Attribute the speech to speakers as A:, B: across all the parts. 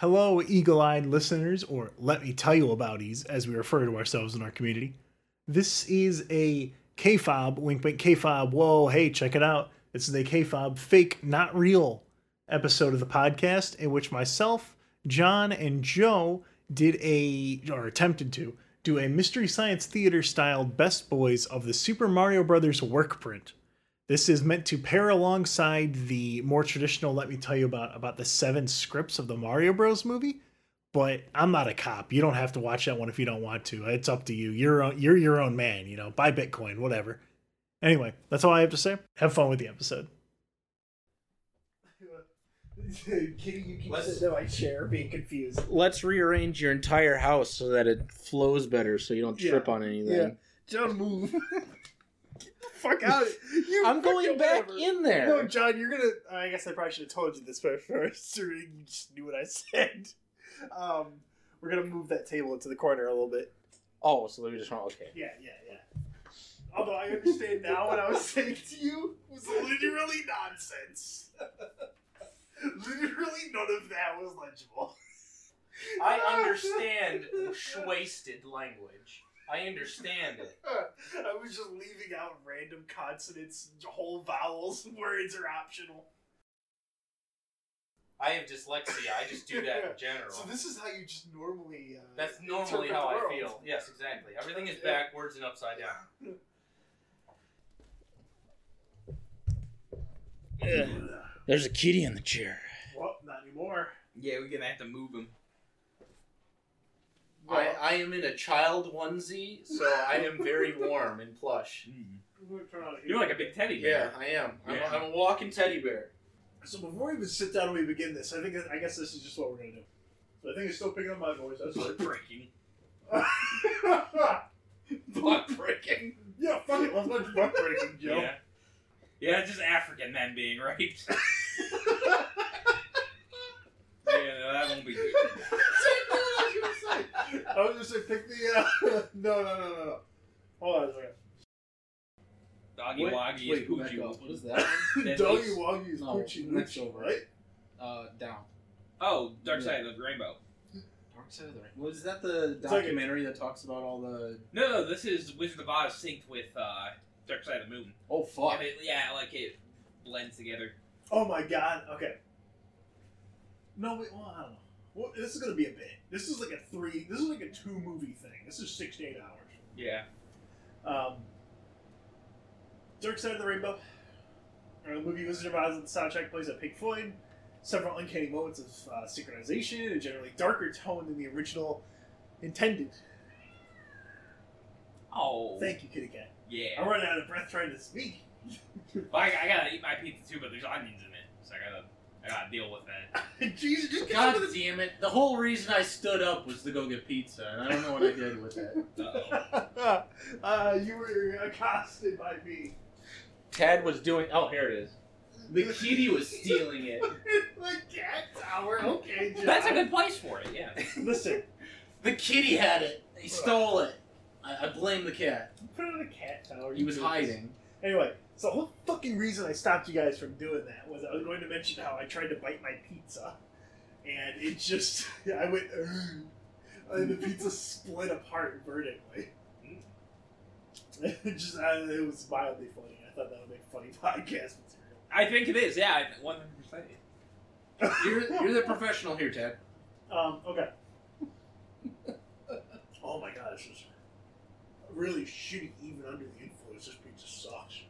A: Hello, eagle eyed listeners, or let me tell you about abouties, as we refer to ourselves in our community. This is a kayfabe, wink wink kayfabe. whoa, hey, check it out. This is a kayfabe fake, not real episode of the podcast in which myself, John, and Joe did a, or attempted to, do a Mystery Science Theater styled Best Boys of the Super Mario Brothers work print. This is meant to pair alongside the more traditional let me tell you about about the seven scripts of the Mario Bros movie. But I'm not a cop. You don't have to watch that one if you don't want to. It's up to you. You're you're your own man, you know. Buy Bitcoin, whatever. Anyway, that's all I have to say. Have fun with the episode. Kitty, you keep
B: Let's-
A: sitting in my chair being confused.
B: Let's rearrange your entire house so that it flows better, so you don't
A: Yeah.
B: trip on anything.
A: Yeah. John, move. Get the fuck out. You
B: I'm going back
A: whatever.
B: in there.
A: No, John, you're gonna. I guess I probably should have told you this first, so you just knew what I said. Um, we're gonna move that table into the corner a little bit.
B: Oh, so we just want okay.
A: Yeah, yeah, yeah. Although I understand now what I was saying to you was literally nonsense. literally none of that was legible.
C: I understand wasted language. I understand it.
A: I was just leaving out random consonants, whole vowels, words are optional.
C: I have dyslexia. I just do that in general.
A: So this is how you just normally. Uh,
C: That's normally how I feel. Yes, exactly. Everything is backwards and upside down.
B: There's a kitty in the chair.
A: Well, not anymore.
C: Yeah, we're gonna have to move him.
A: Well,
C: I, I am in a child onesie, so I am very warm and plush.
A: I'm gonna turn on the
D: You're like a big teddy bear.
C: Yeah,
D: bear.
C: I am. I'm,
D: Yeah.
C: a, I'm a walking teddy bear.
A: So before we even sit down and we begin this, I think I guess this is just what we're gonna do. So I think it's still picking up my voice. That's
D: Butt
A: good.
D: breaking.
C: Butt breaking.
A: yeah, fuck it. Let's watch butt breaking, Joe.
D: Yeah. Yeah, just African men being raped. yeah, no, that won't be good.
A: I was gonna say pick the. Uh... no, no, no, no, no. Hold on a second.
D: Doggy
E: Wait,
D: Woggy is
E: go back
D: Poochie.
E: up. What is that?
D: That
A: Doggy
D: is-
A: Woggy is
E: No,
A: Poochie
E: next
A: Moochie,
E: over.
A: right?
E: Uh, down.
D: Oh, Dark Side of the Rainbow.
E: Dark Side of the Ring. Was that the
A: It's like a-
E: documentary that talks about all the?
D: No, no, this is Wizard of Oz synced with uh, Dark Side of the Moon.
E: Oh fuck!
D: And it, yeah, like it blends together.
A: Oh my god. Okay. No, wait. Well, I don't know. Well, this is gonna be a bit. This is like a three. This is like a two movie thing. This is six to eight hours.
D: Yeah.
A: Um, Dark Side of the Rainbow. The movie Wizard of Oz and the soundtrack plays at Pink Floyd. Several uncanny moments of uh, synchronization, a generally darker tone than the original intended.
D: Oh.
A: Thank you, Kitty Cat.
D: Yeah.
A: I'm running out of breath trying to speak.
D: Well, I, I gotta eat my pizza too, but there's onions in it, so I gotta, I gotta deal with that.
A: Jesus, just get
E: God
A: some of this.
E: damn it! The whole reason I stood up was to go get pizza, and I don't know what I did with that.
D: Uh-oh.
A: uh, you were accosted by me.
B: Tad was doing. Oh, here it is.
E: The kitty was stealing it.
A: the cat tower. Okay, John.
D: That's a good place for it. Yeah.
A: Listen,
E: The kitty had it. He stole it. I, I blame the cat.
A: put it on a cat tower.
E: He
A: you
E: was
A: doofus.
E: hiding.
A: Anyway, so the whole fucking reason I stopped you guys from doing that was I was going to mention how I tried to bite my pizza, and it just I went, and the pizza split apart vertically. It just uh, it was mildly funny. I thought that would make funny podcast material.
D: I think it is. Yeah, one hundred percent.
E: You're, you're the professional here, Ted.
A: Um, okay. oh my god, this is really shitty even under the influence. This pizza sucks.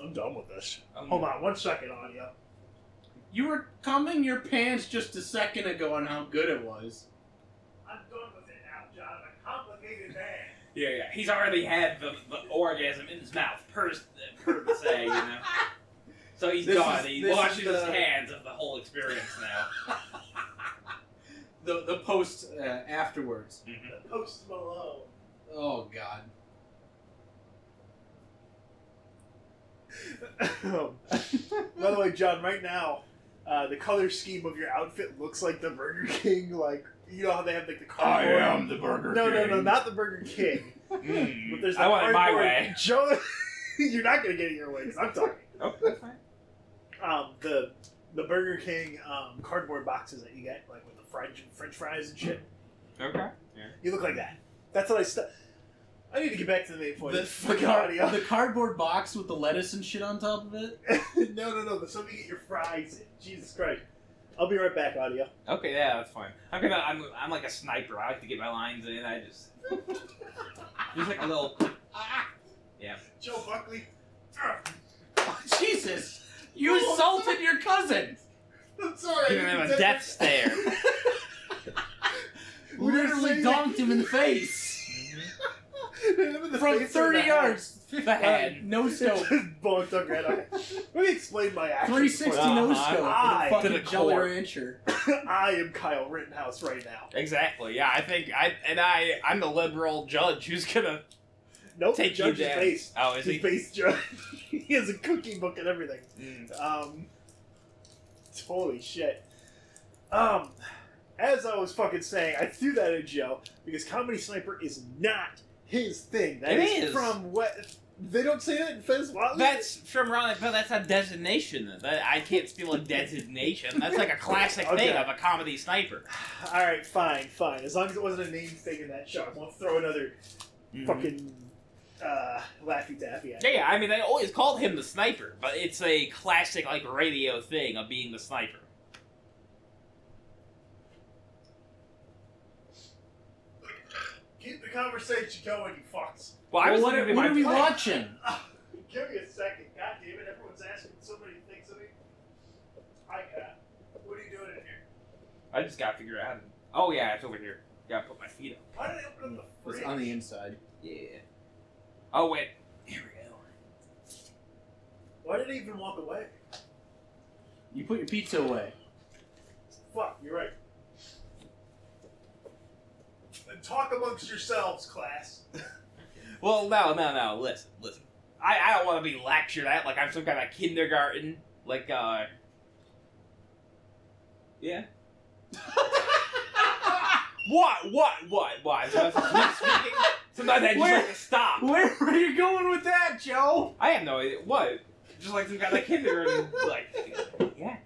A: I'm done with this.
D: Um,
A: Hold on one second, audio.
E: You were combing your pants just a second ago on how good it was.
A: I'm done with it now, John. I'm a complicated man.
D: Yeah, yeah. He's already had the, the orgasm in his mouth, per, per se, you know. So he's
E: This
D: done.
E: is-
D: he
E: this
D: washes
E: is
D: his
E: the-
D: hands of the whole experience now.
E: the the post uh, afterwards.
D: Mhm.
A: Post Malone.
E: Oh God.
A: By the way, John, right now, uh, the color scheme of your outfit looks like the Burger King. Like you know how they have like the cardboard.
D: I am the Burger King.
A: No, no, no, not the Burger King.
D: Mm.
A: But there's
D: I want it my way.
A: Joe, you're not gonna get it your way because I'm talking.
D: Oh, that's fine.
A: Um, the the Burger King um, cardboard boxes that you get, like with the French French fries and shit.
B: Okay. Yeah.
A: You look like that. That's what I. St- I need to get back to the main point.
E: The, the,
A: fucking
E: car- the cardboard box with the lettuce and shit on top of it.
A: no, no, no. The something you get your fries in. Jesus Christ. I'll be right back, audio.
D: Okay, yeah, that's fine. I'm gonna. I'm. I'm like a sniper. I like to get my lines in. I just. Just like a little. Ah! Yeah.
A: Joe Buckley.
E: Oh, Jesus! You oh, assaulted your cousin!
A: I'm sorry.
D: Give him a death stare.
A: We
E: Literally
A: saying-
E: donked him in the face! From
A: face or
E: 30 yards!
D: The head.
E: no scope.
A: Bonked up right on. Let me explain my action.
E: 360
D: Uh-huh.
E: no scope
A: I-
E: with
D: To
E: a
D: the
E: fucking Jolly
D: core.
E: Rancher.
A: I am Kyle Rittenhouse right now.
D: Exactly. Yeah, I think I and I. I'm the liberal judge who's gonna
A: Nope,
D: take
A: judge
D: you
A: is
D: down.
A: based.
D: Oh, is
A: He's
D: he?
A: based judge. he has a cooking book and everything.
D: Mm.
A: Um, holy shit. Um, as I was fucking saying, I threw that at Joe because Comedy Sniper is not his thing. That
D: It
A: is,
D: is.
A: from what they don't say that in Fez Whatley.
D: That's from Ron, but that's a designation. That I can't steal a designation. That's like a classic
A: Okay.
D: thing of a comedy sniper.
A: all right. Fine, fine. As long as it wasn't a name thing in that show, I won't throw another
D: Mhm.
A: fucking uh, Laffy Taffy
D: Yeah, yeah, I mean they always called him the sniper, but it's a classic like radio thing of being the sniper.
A: Keep the conversation going, you fucks.
D: Well, I was
E: what
D: looking
E: what are we
D: plate.
E: watching?
A: Give me a second. God damn it, everyone's asking so many things of me. Hi, Kat. What are you doing in here?
D: I just gotta figure out how to. Oh yeah, it's over here. Gotta put my feet up.
A: Why did I open up the fridge?
E: It's on the inside.
D: Yeah. Oh wait. Here we go.
A: Why did I even walk away?
E: You put your pizza away.
A: Fuck, you're right. Then talk amongst yourselves, class.
D: Well, no, no, no. Listen, listen. I, I don't want to be lectured at like I'm some kind of kindergarten. Like, uh. Yeah. What? What? What? What? Sometimes I speaking. Sometimes I just
E: Where-
D: like to stop.
E: Where are you going with that, Joe?
D: I have no idea. What? Just like some kind of kindergarten. Like, yeah.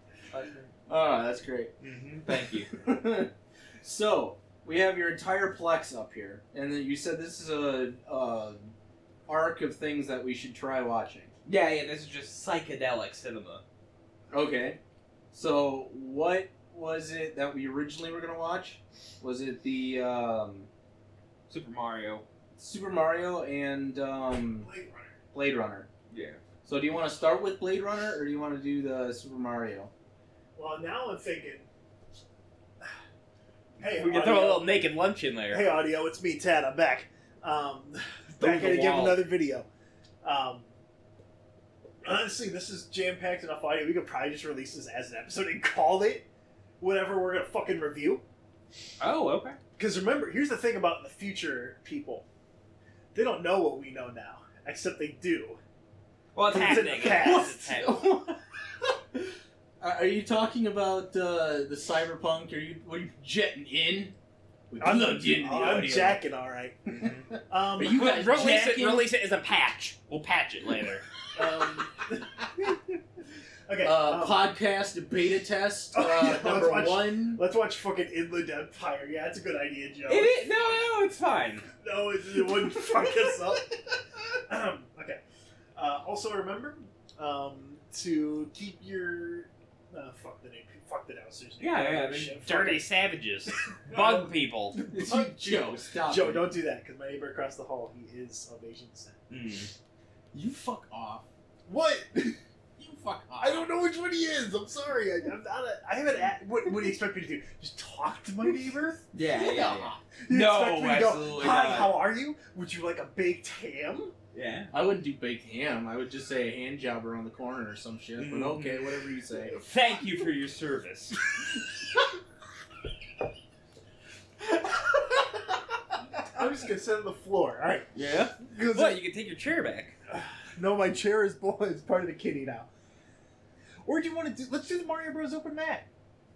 E: Oh, that's great.
D: hmm Thank you.
E: so we have your entire plex up here, and then you said this is a, a arc of things that we should try watching.
D: Yeah, yeah. This is just psychedelic cinema.
E: Okay. So what was it that we originally were gonna watch? Was it the um,
D: Super Mario.
E: Super Mario and um,
A: Blade Runner.
E: Blade Runner?
D: Yeah.
E: So do you want to start with Blade Runner, or do you want to do the Super Mario?
A: Well, now I'm thinking. Hey,
D: We can throw a little naked lunch in there.
A: Hey, audio, it's me, Tad. I'm back. Um, back again
D: wall.
A: with another video. Um, honestly, this is jam packed enough audio. We could probably just release this as an episode and call it whatever we're gonna fucking review.
D: Oh, okay.
A: Because remember, here's the thing about the future people: they don't know what we know now, except they do.
D: Well, it's
A: It's
D: happening.
A: past.
D: It's happening.
E: Are are you talking about uh, the cyberpunk? Are you what are you jetting in? We
A: I'm,
E: plugged into the
A: I'm
E: audio.
A: jacking, all right. Um,
E: Are you guys
D: release it.
E: jacking?
D: Release it as a patch. We'll patch it later.
A: um, okay.
E: uh,
A: um,
E: podcast beta test
A: Oh,
E: uh,
A: yeah, let's
E: number
A: watch-
E: one.
A: Let's watch fucking Inland Empire. Yeah, it's a good idea, Joe.
D: It is, no, no, it's fine.
A: No, it, it wouldn't fuck us up. Um, okay. Uh, also, remember um, to keep your. Uh, fuck the name. Fuck the downstairs.
D: Yeah, yeah, they're
A: Shit, fuck
D: dirty
A: it.
D: savages, bug people.
E: Joe, stop.
A: Joe,
E: it.
A: don't do that because my neighbor across the hall, he is of Asian descent.
D: Mm.
E: You fuck off.
A: What?
E: You fuck off.
A: I don't know which one he is. I'm sorry. I, I'm not. A, I haven't. A, what, what do you expect me to do? Just talk to my neighbor?
D: Yeah, yeah, yeah.
A: You
D: No,
A: expect me to go,
D: absolutely
A: Hi,
D: not."
A: how are you? Would you like a baked ham?
D: Yeah.
E: I wouldn't do baked ham. I would just say a hand job around the corner or some shit. But
A: Mm-hmm.
D: Mhm.
E: okay, whatever you say.
D: Thank you for your service.
A: I'm just gonna sit on the floor. All right.
D: Yeah.
A: Because
D: What? You can take your chair back.
A: No, my chair is is part of the kitty now. Or do you want to do? Let's do the Mario Bros. Open Mat.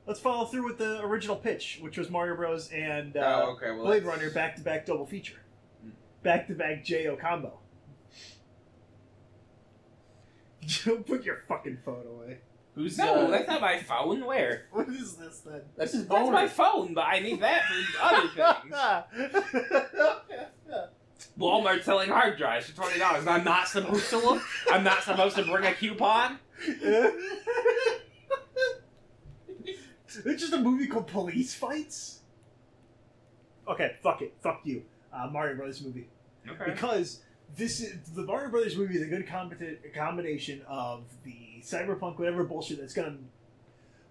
A: Let's follow through with the original pitch, which was Mario Bros. and uh,
D: oh, okay. Well,
A: Blade
D: that's-
A: Runner back to back double feature,
D: Hmm.
A: back to back Jo combo. Don't put your fucking phone away.
E: Who's
D: No,
E: uh,
D: that's not my phone. Where?
A: What is this then?
E: that's his
D: That's my phone, but I need that for other things. Walmart selling hard drives for twenty dollars. I'm not supposed to look. I'm not supposed to bring a coupon.
A: It's just a movie called Police Fights. Okay, fuck it, fuck you. Uh, Mario Brothers movie
D: Okay.
A: because this is the Mario Brothers movie is a good combina- combination of the cyberpunk whatever bullshit that's gonna.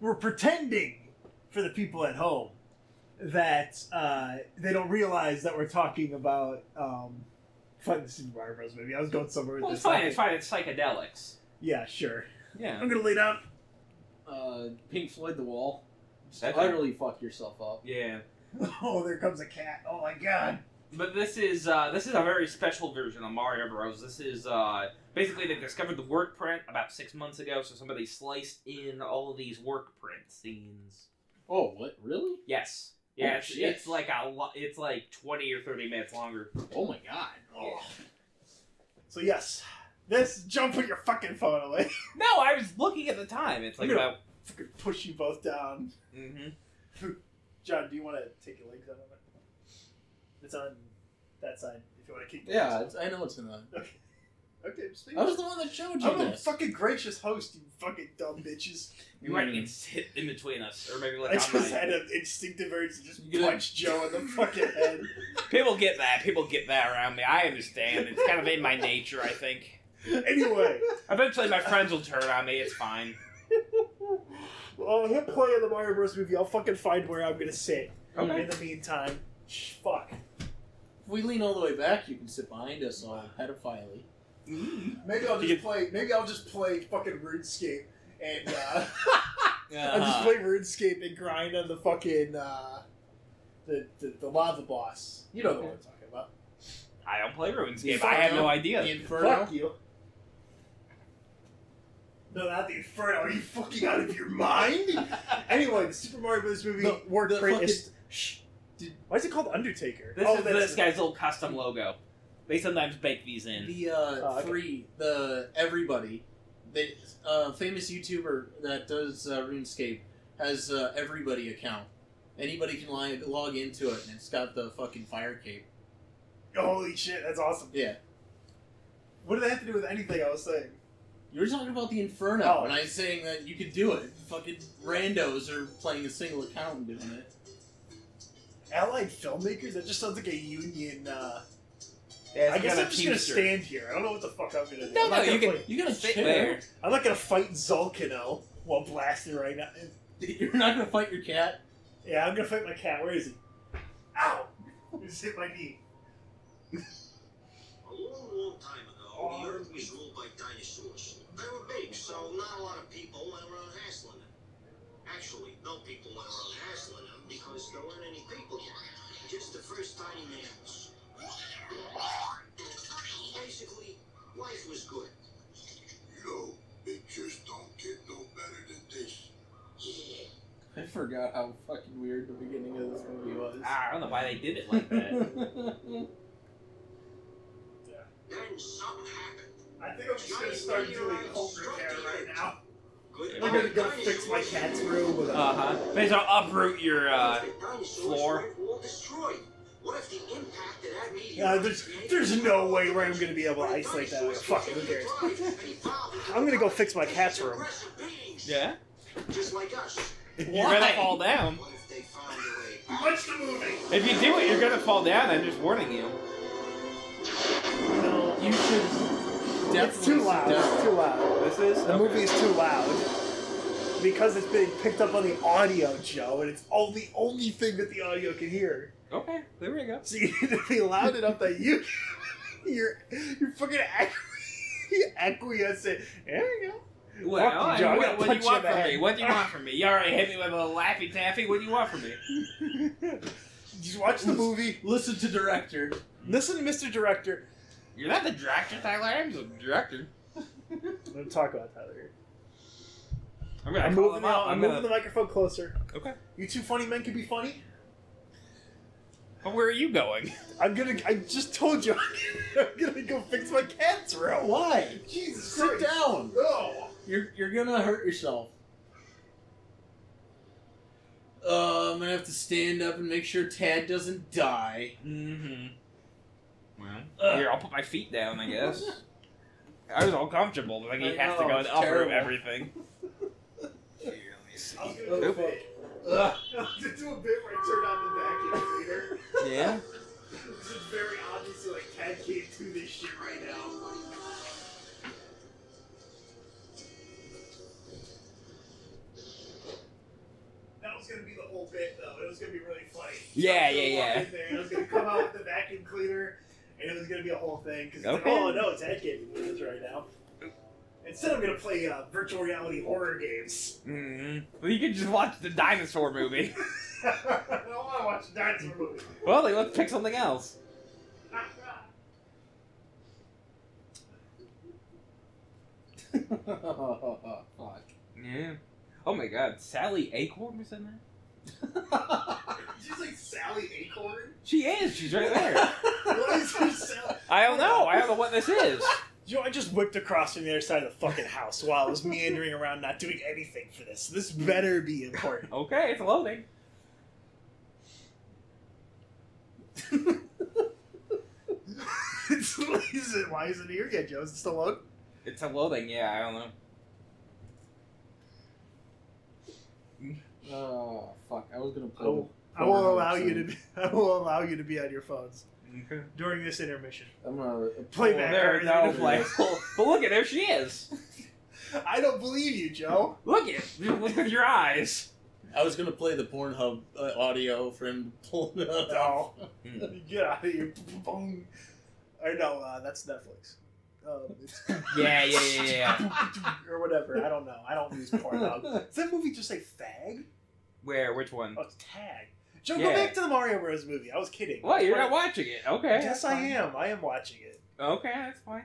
A: We're pretending for the people at home that uh, they don't realize that we're talking about. Um, Fun the Super Mario Bros. movie. I was going somewhere with
D: Well,
A: this.
D: it's fine. It's fine. It's psychedelics.
A: Yeah, sure.
D: Yeah.
A: I'm gonna lay down.
E: Uh, Pink Floyd, The Wall. Just utterly fuck yourself up.
D: Yeah.
A: Oh, there comes a cat. Oh my god.
D: But this is uh, this is a very special version of Mario Bros. This is uh, basically they discovered the work print about six months ago, so somebody sliced in all of these work print scenes.
E: Oh, what? Really?
D: Yes. Yeah,
E: Oh,
D: it's,
E: shit.
D: it's like a lo- it's like twenty or thirty minutes longer.
E: Oh my god.
A: Oh. So yes, this jump put your fucking phone away.
D: No, I was looking at the time. It's like
A: Yeah.
D: about.
A: Fucking push you both down.
D: hmm
A: John, do you want to take your legs out of it? It's on that side. If you want to keep. going.
E: Yeah,
A: legs
E: it's, I know it's gonna.
A: out. Okay, speak.
E: I was the one that showed you
A: I'm a
E: this.
A: fucking gracious host, you fucking dumb bitches.
D: You might need to sit in between us, or maybe like
A: I
D: on
A: just
D: my-
A: had an instinctive urge to just
E: You gonna-
A: punch Joe in the fucking head.
D: People get that. People get that around me. I understand. It's kind of in my nature. I think.
A: Anyway,
D: Eventually, my friends will turn on me. It's fine.
A: well, hit play on the Mario Bros. movie. I'll fucking find where I'm gonna sit.
D: Okay.
A: In the meantime, shh, fuck.
E: If we lean all the way back, you can sit behind us all pedophile
A: Maybe I'll
D: You
A: just play. Maybe I'll just play fucking RuneScape and uh, I'll just
D: Uh-huh.
A: play RuneScape and grind on the fucking uh, the, the the lava boss. You know the one I'm talking about.
D: I don't play RuneScape. I have no idea.
E: The Inferno.
A: Fuck you. No, not the Inferno. Are you fucking out of your mind? anyway, the Super Mario Bros. movie
E: The-
A: worked
E: the
A: great.
E: fucking-
A: It's- Shh. Did- Why is it called Undertaker?
D: This
A: oh,
D: is this guy's little custom logo. They sometimes bake these in.
E: The uh,
A: Oh, okay.
E: three, the everybody, the uh, famous YouTuber that does uh, RuneScape has uh, everybody account. Anybody can log, log into it, and it's got the fucking fire cape.
A: Holy shit, that's awesome.
E: Yeah,
A: What did that have to do with anything I was saying?
E: you were talking about the Inferno,
A: Oh.
E: and I was saying that you could do it. Fucking randos are playing a single account and doing it.
A: Allied filmmakers? That just sounds like a union. Uh,
D: Yeah,
A: I guess
D: got a
A: I'm just gonna stand here. I don't know what the fuck I'm gonna do.
D: No,
A: I'm
D: no,
A: not
D: you
A: gonna
D: can
A: fight-
E: You gotta
D: sit there.
A: I'm not gonna fight Zalcano while blasting right now.
E: You're not gonna fight your cat.
A: Yeah, I'm gonna fight my cat. Where is he? Ow! I just hit my knee.
F: A long, long time ago, the Earth was ruled by dinosaurs. They were big, so not a lot of people went around hassling them. Actually, no people went around hassling them because there weren't any people yet. Just the first tiny mammals. Basically, life was good.
G: Yo, it just don't get no better than this.
F: Yeah.
E: I forgot how fucking weird the beginning of this movie was.
D: Ah, I don't know why they did it like that.
F: Then something happened.
A: I think I'm just gonna start doing cult care right now.
F: Good
A: I'm gonna go fix my cat's room with a.
D: uh huh. They shall uproot your uh. floor.
F: All destroyed. What if the impact of that meteor
A: Yeah, there's there's no way where I'm gonna be able to isolate that. Like, fuck it, who cares? I'm gonna go fix my cat's room.
D: Yeah.
F: Just like us.
D: You're gonna fall down.
F: What if they find a way?
A: Watch the movie.
D: If you do it, you're gonna fall down. I'm just warning you.
A: It's too loud. It's too loud.
D: This is
A: The movie is too loud because it's being picked up on the audio, Joe, and it's only only thing that the audio can hear.
D: Okay, there we go.
A: So you need to be loud enough that you you're you're fucking acqui- acquiescent. There we go.
D: Well,
A: Fuck you, Joe.
D: What, what do you want from
A: head.
D: me? What do you want from me? You already hit me with a little laffy taffy. What do you want from me?
A: Just watch the movie.
E: Listen to director.
A: Listen to Mr. Director.
D: You're not the director, Tyler. I'm the director.
A: Let's talk about Tyler.
D: I'm, gonna
A: I'm moving, the, I'm,
D: I'm
A: moving
D: gonna...
A: the microphone closer.
D: Okay.
A: You two funny men can be funny.
D: But where are you going?
A: I'm gonna. I just told you. I'm gonna go fix my cat's room.
E: Why?
A: Jesus,
E: sit down.
A: No.
E: You're you're gonna hurt yourself. Um, uh, I'm gonna have to stand up and make sure Tad doesn't die.
D: Mm-hmm. Well,
E: Ugh.
D: here I'll put my feet down. I guess. I was all comfortable, but like he
E: I
D: has to go
E: it's
D: and uproot
E: terrible.
D: everything. Here, let me see.
A: I was gonna do a bit.
E: Ugh.
A: I was gonna do a bit where I turn on the vacuum cleaner.
D: Yeah.
A: This is very obviously like Ted can't do this shit right now. Oh that was gonna be the whole bit though. It was gonna be really funny.
D: Yeah,
A: I was gonna
D: yeah,
A: walk
D: yeah.
A: in there, and I was gonna come out with the vacuum cleaner, and it was gonna be a whole thing. Because
D: Okay.
A: like, oh no, it's can't do this right now. Instead, I'm gonna play uh, virtual reality horror games.
D: Mm-hmm. Well, you could just watch the dinosaur movie.
A: I don't want to watch a dinosaur movie.
D: well, like, let's pick something else.
E: Fuck.
D: Yeah. Oh my God, Sally Acorn was in that.
A: She's like Sally Acorn.
D: She is. She's right there.
A: What is her Sally?
D: I don't know. I don't know what this is.
A: Yo, I just whipped across from the other side of the fucking house while I was meandering around, not doing anything for this. This better be important.
D: Okay, it's loading.
A: It's- is it- why isn't it here yet, Joe? Is it still on?
D: It's a loading. Yeah, I don't know.
E: Oh fuck! I was gonna
A: I
E: play.
A: will, I will allow you to. Be, I will allow you to be on your phones
D: Okay.
A: during this intermission.
E: I'm gonna
A: Playback.
D: There,
A: or
D: no
A: anything.
D: play. but look at there she is.
A: I don't believe you, Joe.
D: Look at look with your eyes.
E: I was gonna play the Pornhub uh, audio for him pulling it up.
A: No.
D: Hmm.
A: Get out of here. Boom. Or no, uh, that's Netflix. Um, it's
D: Yeah, yeah, yeah, yeah.
A: or whatever. I don't know. I don't use Pornhub. Is that movie just say fag?
D: Where? Which one?
A: Oh, it's tag. Joe,
D: Yeah.
A: go back to the Mario Bros. movie. I was kidding.
D: What? You're not watching it? Okay.
A: Yes, I am. I am watching it.
D: Okay, that's fine.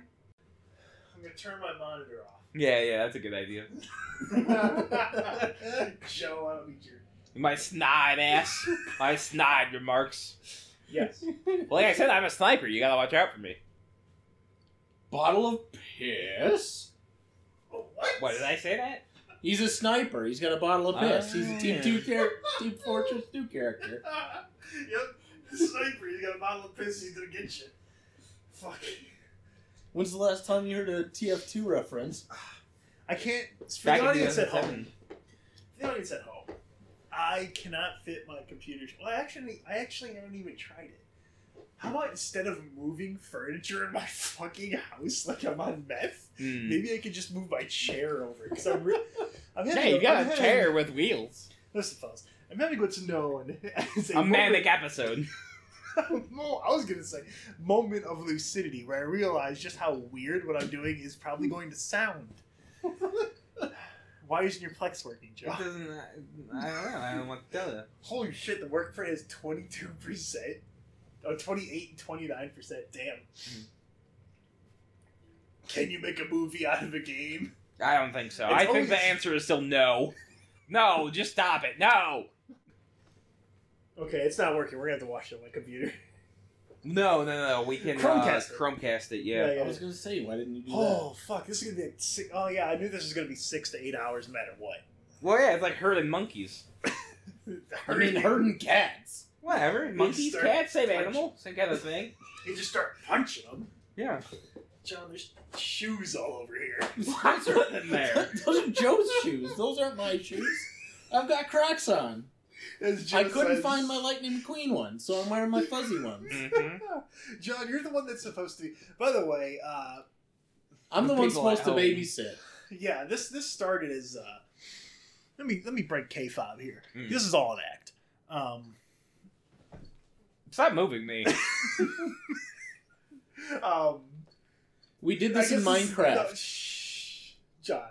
A: I'm gonna turn my monitor off.
D: Yeah, yeah, that's a good idea.
A: Joe, I don't need your.
D: My snide ass. My snide remarks.
A: Yes.
D: Well, like I said, I'm a sniper. You gotta watch out for me.
E: Bottle of piss.
A: What?
D: What did I say that?
E: He's a sniper. He's got a bottle of piss.
D: Ah.
E: He's a Team Two char- Team Fortress Two character.
A: yep. Sniper. He's got a bottle of piss. He's gonna get you. Fuck.
E: When's the last time you heard a TF2 reference?
A: I can't. For
D: Back
A: the audience at home. For the audience at home. I cannot fit my computer. Well, actually, I actually haven't even tried it. How about instead of moving furniture in my fucking house like I'm on meth,
D: Hmm.
A: maybe I could just move my chair over because I'm. Re- I'm having
D: Hey, you got
A: I'm
D: a
A: having-
D: chair with wheels.
A: Listen, fellas. I'm having what's known as a,
D: A manic episode.
A: Mo- I was gonna say moment of lucidity where I realize just how weird what I'm doing is probably going to sound. Why isn't your Plex working, Joe?
D: It doesn't. I don't know. I don't know what to tell you.
A: Holy shit, the work print is 22%. Oh, 28 and 29%. Damn.
D: Hmm.
A: Can you make a movie out of a game?
D: I don't think so.
A: It's
D: I think the answer is still no. No, just stop it. No.
A: Okay, it's not working. We're gonna have to watch it on my computer.
D: No, no, no. We can
A: Chromecast
D: uh,
A: it.
D: Chromecast it. Yeah.
A: Yeah,
E: I was gonna say, why didn't you do
A: Oh, fuck. This is gonna be like six. Oh, yeah, I knew this was gonna be six to eight hours no matter what.
D: Well, yeah, it's like herding monkeys.
E: that? I mean, herding cats.
D: Whatever. Monkeys,
A: start
D: cats, same
A: punching.
D: animal, same kind of thing.
A: You just start punching them.
D: Yeah.
A: John, there's shoes all over here.
D: What's in there?
E: Those are Joe's shoes. Those aren't my shoes. I've got Crocs on.
A: As Joe
E: I couldn't
A: says-
E: find my Lightning McQueen one, so I'm wearing my fuzzy ones.
D: hmm
A: John, you're the one that's supposed to be. By the way, uh,
E: I'm the
D: The
E: one supposed to babysit.
A: yeah, this this started as. Uh, let me let me break kayfabe here.
D: Mm.
A: This is all an act. Um,
D: Stop moving me.
A: um,
E: We did this in
A: guess this-
E: Minecraft.
A: no, shh, John.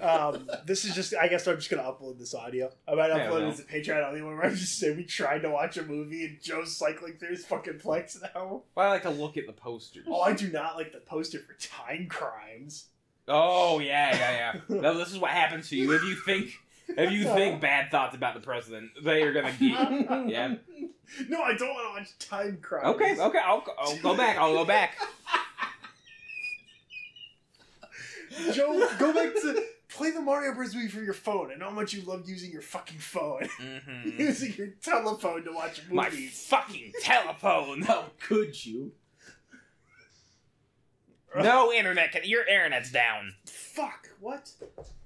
A: um, this is just. I guess I'm just gonna upload this audio. I might
D: Yeah,
A: upload
D: well.
A: it as a Patreon only one where I just say we tried to watch a movie and Joe's cycling through his fucking Plex now.
D: Well, I like to look at the posters.
A: Oh, I do not like the poster for Time Crimes.
D: Oh yeah, yeah, yeah. Now, this is what happens to you if you think if you think bad thoughts about the president. They are gonna get. Yeah.
A: No, I don't want to watch Time Crimes.
D: Okay, okay. I'll, I'll go back. I'll go back.
A: Joe, go back to play the Mario Bros. movie from your phone. I know how much you love using your fucking phone.
D: Mm-hmm.
A: using your telephone to watch
D: My
A: movies.
D: fucking telephone.
E: How could you?
D: No internet. Can, your internet's down.
A: Fuck, what?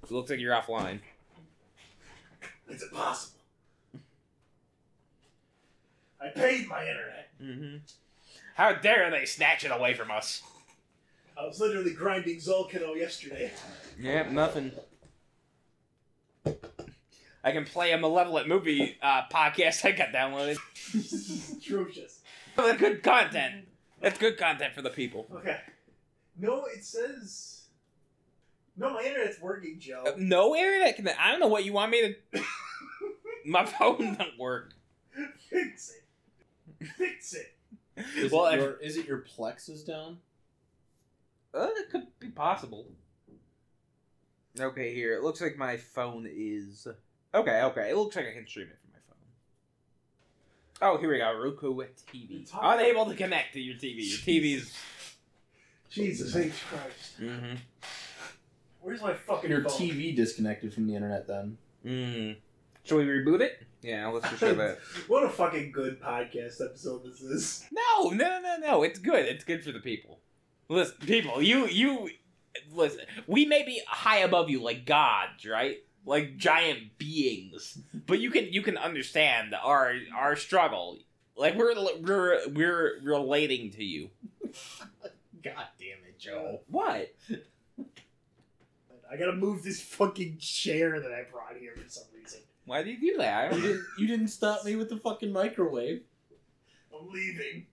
D: Looks like you're offline.
A: It's impossible. I paid my internet.
D: Mm-hmm. How dare they snatch it away from us?
A: I was literally grinding Zalcano yesterday.
D: Yep, nothing. I can play a malevolent movie uh, podcast I got downloaded.
A: this is atrocious.
D: That's good content. That's good content for the people.
A: Okay. No, it says. No, my internet's working, Joe.
D: Uh, No internet can. I don't know what you want me to. My phone doesn't work.
A: Fix it. Fix it.
E: Is,
D: well,
E: it
D: if-
E: is it your plexus down?
D: Uh, it could be possible. Okay, here. It looks like my phone is. Okay, okay. It looks like I can stream it from my phone. Oh, here we go. Roku TV.
A: Talk-
D: Unable to connect to your TV. Your TV's.
A: Jesus H. Christ.
D: Mm-hmm.
A: Where's my fucking
E: Your
A: phone?
E: TV disconnected from the internet then.
D: Mm. Should we reboot it? Yeah, let's just show that.
A: What a fucking good podcast episode this is.
D: No, no, no, no. It's good. It's good for the people. Listen, people, you, you, listen. We may be high above you, like gods, right? Like giant beings, but you can you can understand our our struggle. Like we're we're we're relating to you.
E: God damn it, Joe.
D: What?
A: I gotta move this fucking chair that I brought here for some reason.
D: Why do you do that?
E: You didn't, you didn't stop me with the fucking microwave.
A: I'm leaving.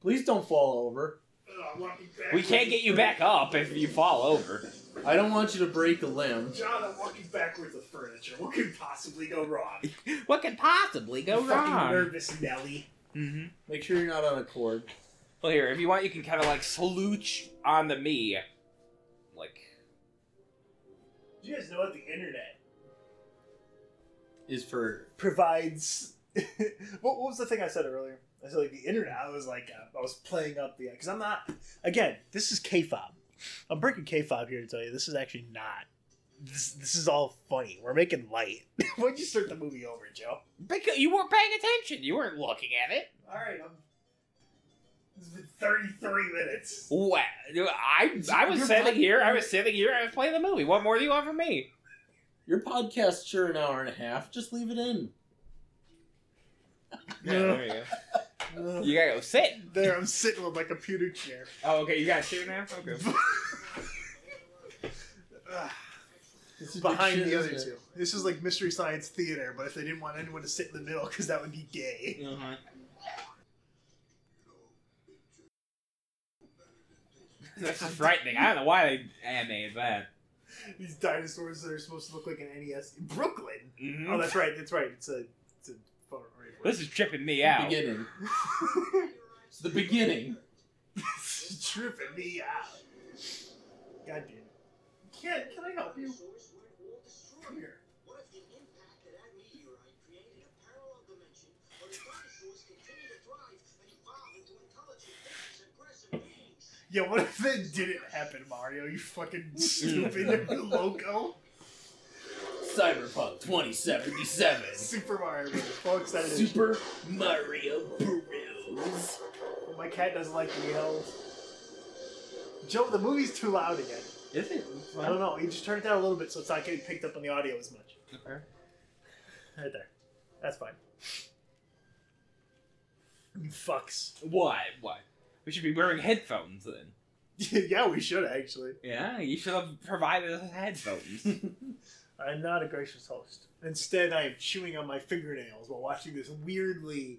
E: Please don't fall over.
A: Ugh, I'm walking back
D: we can't get you back up if you fall over.
E: I don't want you to break a limb.
A: John, I'm walking backwards with furniture. What could possibly go wrong?
D: What could possibly go
A: You fucking
D: wrong?
A: nervous Nelly.
D: Mm-hmm.
E: Make sure you're not on a cord.
D: Well, here, if you want, you can kind of like slouch on the me, like.
A: Do you guys know what the internet
E: Is for
A: provides? what, what was the thing I said earlier? I said like the internet. I was like uh, I was playing up the because I'm not. Again, this is kayfabe. I'm breaking kayfabe here to tell you this is actually not. This, this is all funny. We're making light. Why'd you start the movie over, Joe?
D: Because you weren't paying attention. You weren't looking at it.
A: All right, I'm. It's been 33 minutes.
D: What? I I was
E: Your
D: sitting
E: pod-
D: here. I was sitting here. I was playing the movie. What more do you want from me?
E: your podcast's Sure, an hour and a half. Just leave it in.
D: Yeah, there you go. You gotta go sit.
A: There, I'm sitting with my computer chair.
D: Oh, okay. You got to sit now. Okay.
E: This is
A: behind the other two. This is like Mystery Science Theater, but if they didn't want anyone to sit in the middle, because that would be gay.
D: Uh-huh. That's just frightening. I don't know why they animated that.
A: These dinosaurs that are supposed to look like an NES in Brooklyn.
D: Mhm.
A: Oh, that's right. That's right. It's a, it's a photo. Right
D: This is tripping me
E: it?
D: out.
E: Beginning. It's the beginning.
A: this is tripping me out. God damn it. Can, can I help you?
F: Dinosaurs weren't all destroyed.
A: Come here.
F: What if the impact of that meteorite created a parallel dimension where the dinosaurs continue to thrive and evolve into intelligent, vicious, aggressive beings?
A: Yeah, what if that didn't happen, Mario? You fucking stupid loco.
E: Cyberpunk 2077.
A: Super Mario Bros. Full excited.
E: Super Mario Bros.
A: My cat doesn't like to be held. Joe, the movie's too loud again.
D: Is it?
A: I don't know. You just turn it down a little bit so it's not getting picked up on the audio as much.
D: Okay.
A: Right there. That's fine. You fucks.
D: Why? Why? We should be wearing headphones then.
A: yeah, we should actually.
D: Yeah, you should have provided us headphones.
A: I'm not a gracious host. Instead, I am chewing on my fingernails while watching this weirdly.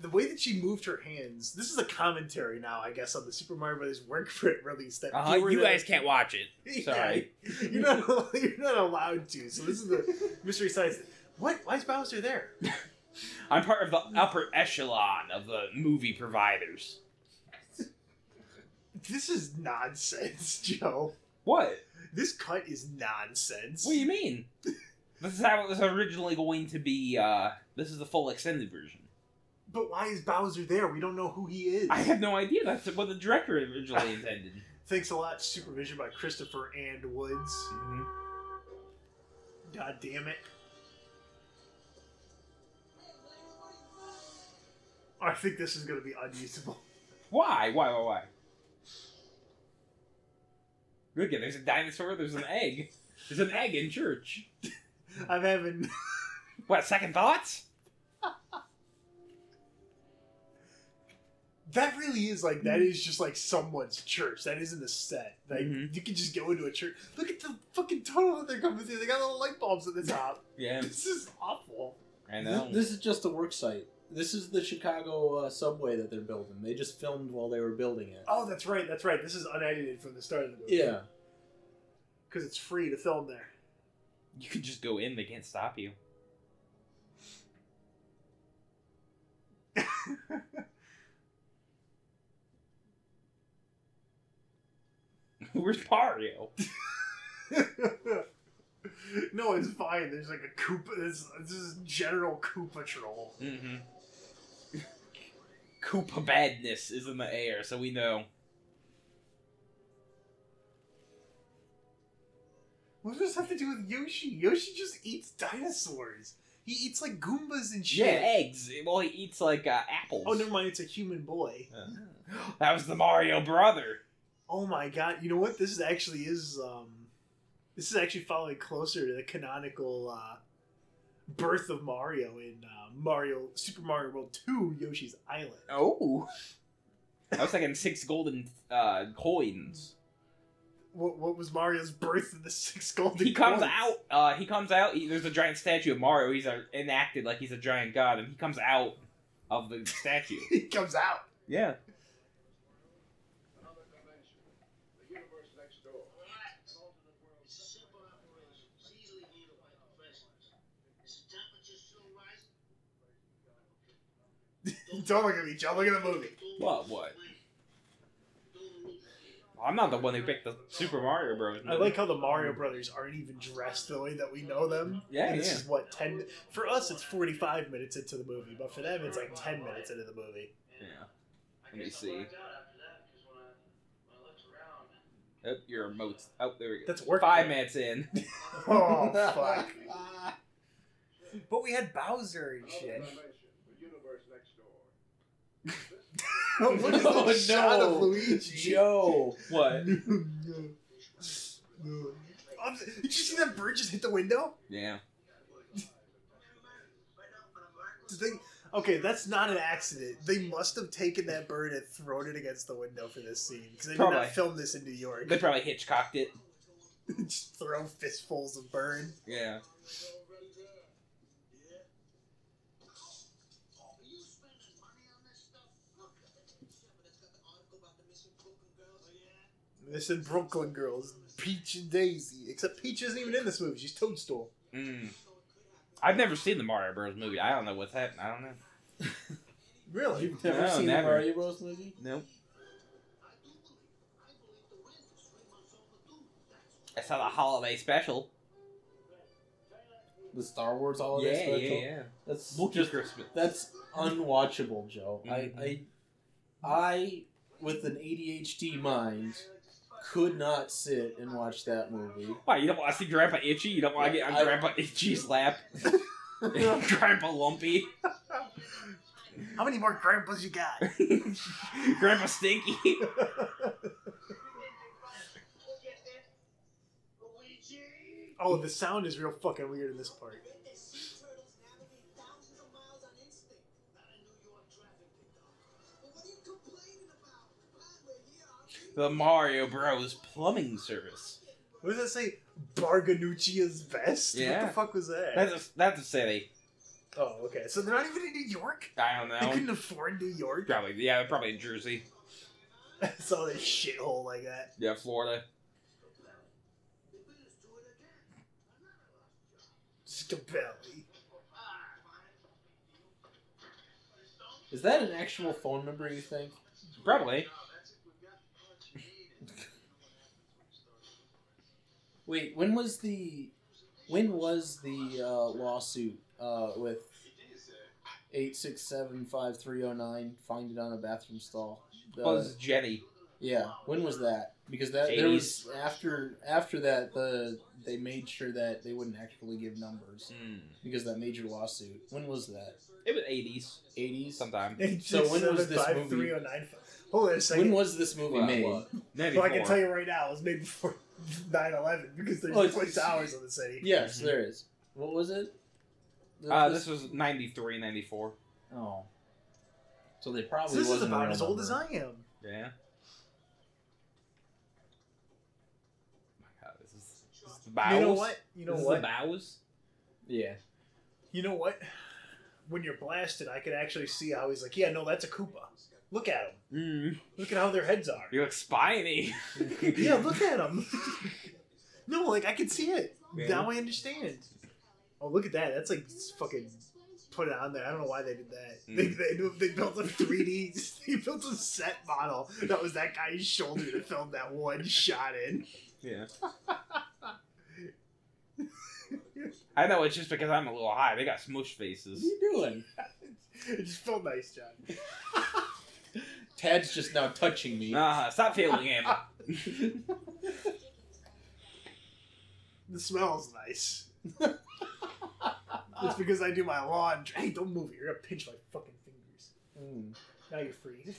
A: The way that she moved her hands. This is a commentary now, I guess, on the Super Mario Brothers work print release. That
D: uh,
A: fewer
D: you guys can't watch it.
A: Yeah,
D: Sorry.
A: you're not. You're not allowed to. So this is the mystery science. What? Why is Bowser there?
D: I'm part of the upper echelon of the movie providers.
A: This is nonsense, Joe.
D: What?
A: This cut is nonsense.
D: What do you mean? this is how it was originally going to be. Uh, this is the full extended version.
A: But why is Bowser there? We don't know who he is.
D: I have no idea. That's what the director originally intended.
A: Thanks a lot. Supervision by Christopher and Woods.
D: Mhm.
A: God damn it. I think this is going to be unusable.
D: Why? Why? Why? Why? Look at there's a dinosaur. There's an egg. There's an egg in church.
A: I'm having.
D: What? Second thoughts?
A: That really is like that is just like someone's church. That isn't a set. Like
D: Mhm.
A: you can just go into a church. Look at the fucking tunnel that they're coming through. They got little light bulbs at the top.
D: Yeah,
A: This is awful.
D: I know.
E: This, this is just a work site. This is the Chicago uh, subway that they're building. They just filmed while they were building it.
A: Oh, that's right. That's right. This is unedited from the start of the movie.
E: Yeah.
A: because it's free to film there.
D: you can just go in. They can't stop you. Where's Pario?
A: no, it's fine. There's like a Koopa. This, this is General Koopa Troll.
D: Mm-hmm. Koopa badness is in the air, so we know.
A: What does this have to do with Yoshi? Yoshi just eats dinosaurs. He eats like Goombas and
D: Yeah,
A: shit.
D: eggs. Well, he eats like uh, apples.
A: Oh, never mind. It's a human boy.
D: That was the Mario brother.
A: Oh my god! You know what? This is actually is um, this is actually following closer to the canonical uh, birth of Mario in uh, Mario Super Mario World Two: Yoshi's Island.
D: Oh. I was thinking six golden uh, coins.
A: What, what was Mario's birth in the six golden?
D: He comes
A: coins?
D: out. Uh, he comes out. He, there's a giant statue of Mario. He's uh, enacted like he's a giant god, and he comes out of the statue.
A: he comes out.
D: yeah.
G: Another dimension. The universe next door.
F: It's a simple operation. It's easily handled by professionals. Is the temperature still rising?
A: Don't look at me, Joe. Look at the movie.
D: What? What? I'm not the one who picked the Super Mario Bros.
A: I like how the Mario Brothers aren't even dressed the way that we know them.
D: Yeah,
A: And this
D: yeah.
A: is what ten. For us, it's forty-five minutes into the movie, but for them, it's like ten minutes into the movie.
D: Yeah. Let me see. Oh, your emotes. Oh, there we go.
A: That's working.
D: Five minutes in.
A: Oh fuck!
H: But we had Bowser and shit.
G: dimension. The universe next door.
A: What is
E: Oh,
A: that shot
E: no.
A: of Luigi?
E: Joe.
D: what?
A: no, no, no. Did you see that bird just hit the window?
D: Yeah.
A: Did they? Okay, that's not an accident. They must have taken that bird and thrown it against the window for this scene because they did
D: Probably.
A: not film this in New York.
D: They probably Hitchcocked it.
A: just throw fistfuls of bird.
F: Yeah.
A: This in Brooklyn Girls, Peach and Daisy. Except Peach isn't even in this movie. She's Toadstool.
D: Mm. I've never seen the Mario Bros. movie. I don't know what's happening. I don't know.
A: Really?
E: You've never
D: No,
E: seen
D: never.
E: the Mario Bros. movie?
D: Nope.
F: I do believe it. I believe the rent is three months overdue. That's
D: I saw the holiday special.
E: The Star Wars holiday
D: yeah,
E: special.
D: yeah, yeah.
E: That's
D: Wookiee
E: just
D: Christmas.
E: that's unwatchable, Joe.
D: Mhm.
E: I, I, I, with an ADHD mind, could not sit and watch that movie.
D: Why you don't want to see Grandpa Itchy? You don't want to get on
E: I-
D: Grandpa Itchy's lap? Grandpa Lumpy,
A: How many more grandpas you got?
D: Grandpa Stinky.
A: Oh, the sound is real fucking weird in this part.
F: The
D: Mario Bros. plumbing service.
A: What does that say? Barganuccia's vest? What the fuck was that?
D: That's a, that's a city.
A: oh, okay. So they're not even in New York?
D: I don't know.
A: They couldn't afford New York?
D: Probably yeah, they're probably in Jersey.
A: it's all this shithole like that.
D: Yeah, Florida.
F: They beat us to it again. Another lost job. Scapelli.
E: Is that an actual phone number? You think?
D: Probably.
E: Wait, when was the when was the uh, lawsuit uh, with eight six seven five three zero nine? Find it on a bathroom stall. The-
D: Was Jenny
E: yeah, when was that? because that there was after after that the they made sure that they wouldn't actually give numbers
D: Mm.
E: because that major lawsuit. When was that?
D: It was eighties
E: Eighties.
D: sometime.
E: So when was this movie?
A: 3095. Hold on a second.
E: When was this movie
D: Well,
E: made?
D: what?
A: well, I can tell you right now, it was made before 9/11 because there's
E: Oh,
A: oh,
E: it's-
A: towers on the city.
E: Yes,
D: Mhm.
E: there is. What was it?
D: Uh, this was 93, 94.
E: Oh. So they probably
A: So this is
E: wasn't a
A: about
E: real
A: as old as
E: number.
A: I am.
D: Yeah. my God, this is, this is the bows.
A: You know what? You know
D: This is
A: what?
D: the bows.
E: Yeah.
A: You know what? When you're blasted, I could actually see how he's like, yeah, no, that's a Koopa. Look at him.
D: Mm.
A: Look at how their heads are.
D: You look spiny.
A: yeah, look at them. no, like I can see it.
D: Yeah.
A: Now I understand. Oh, look at that. That's like fucking put it on there. I don't know why they did that.
D: Mm.
A: They, they, they built a 3D. they built a set model that was that guy's shoulder to film that one shot in.
D: yeah. I know it's just because I'm a little high. They got smush faces.
E: What are you doing?
A: It just felt nice, John.
E: Tad's just now touching me.
D: Uh, stop feeling him.
A: The smell's nice. It's because I do my laundry. Hey, don't move it. You're gonna pinch my fucking fingers.
E: Mm.
A: Now you're free.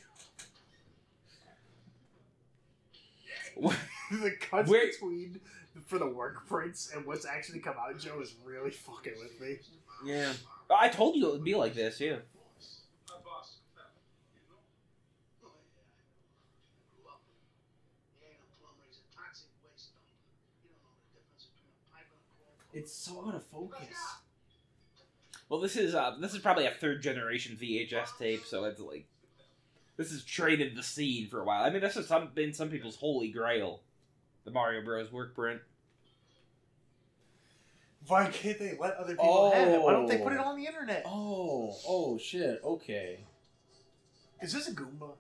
D: What?
A: the cuts
D: Where-
A: between for the work prints and what's actually come out, Joe, is really fucking with me.
D: yeah. I told you it would be like this, yeah.
E: It's so out of focus.
D: Well, this is uh, this is probably a third generation VHS tape, so it's like this has traded the scene for a while. I mean, this has some, been some people's holy grail, the Mario Bros. work print.
A: Why can't they let other people have it? Why don't they put it
E: Oh.
A: on the internet?
E: Oh, oh shit. Okay.
A: Is this a Goomba?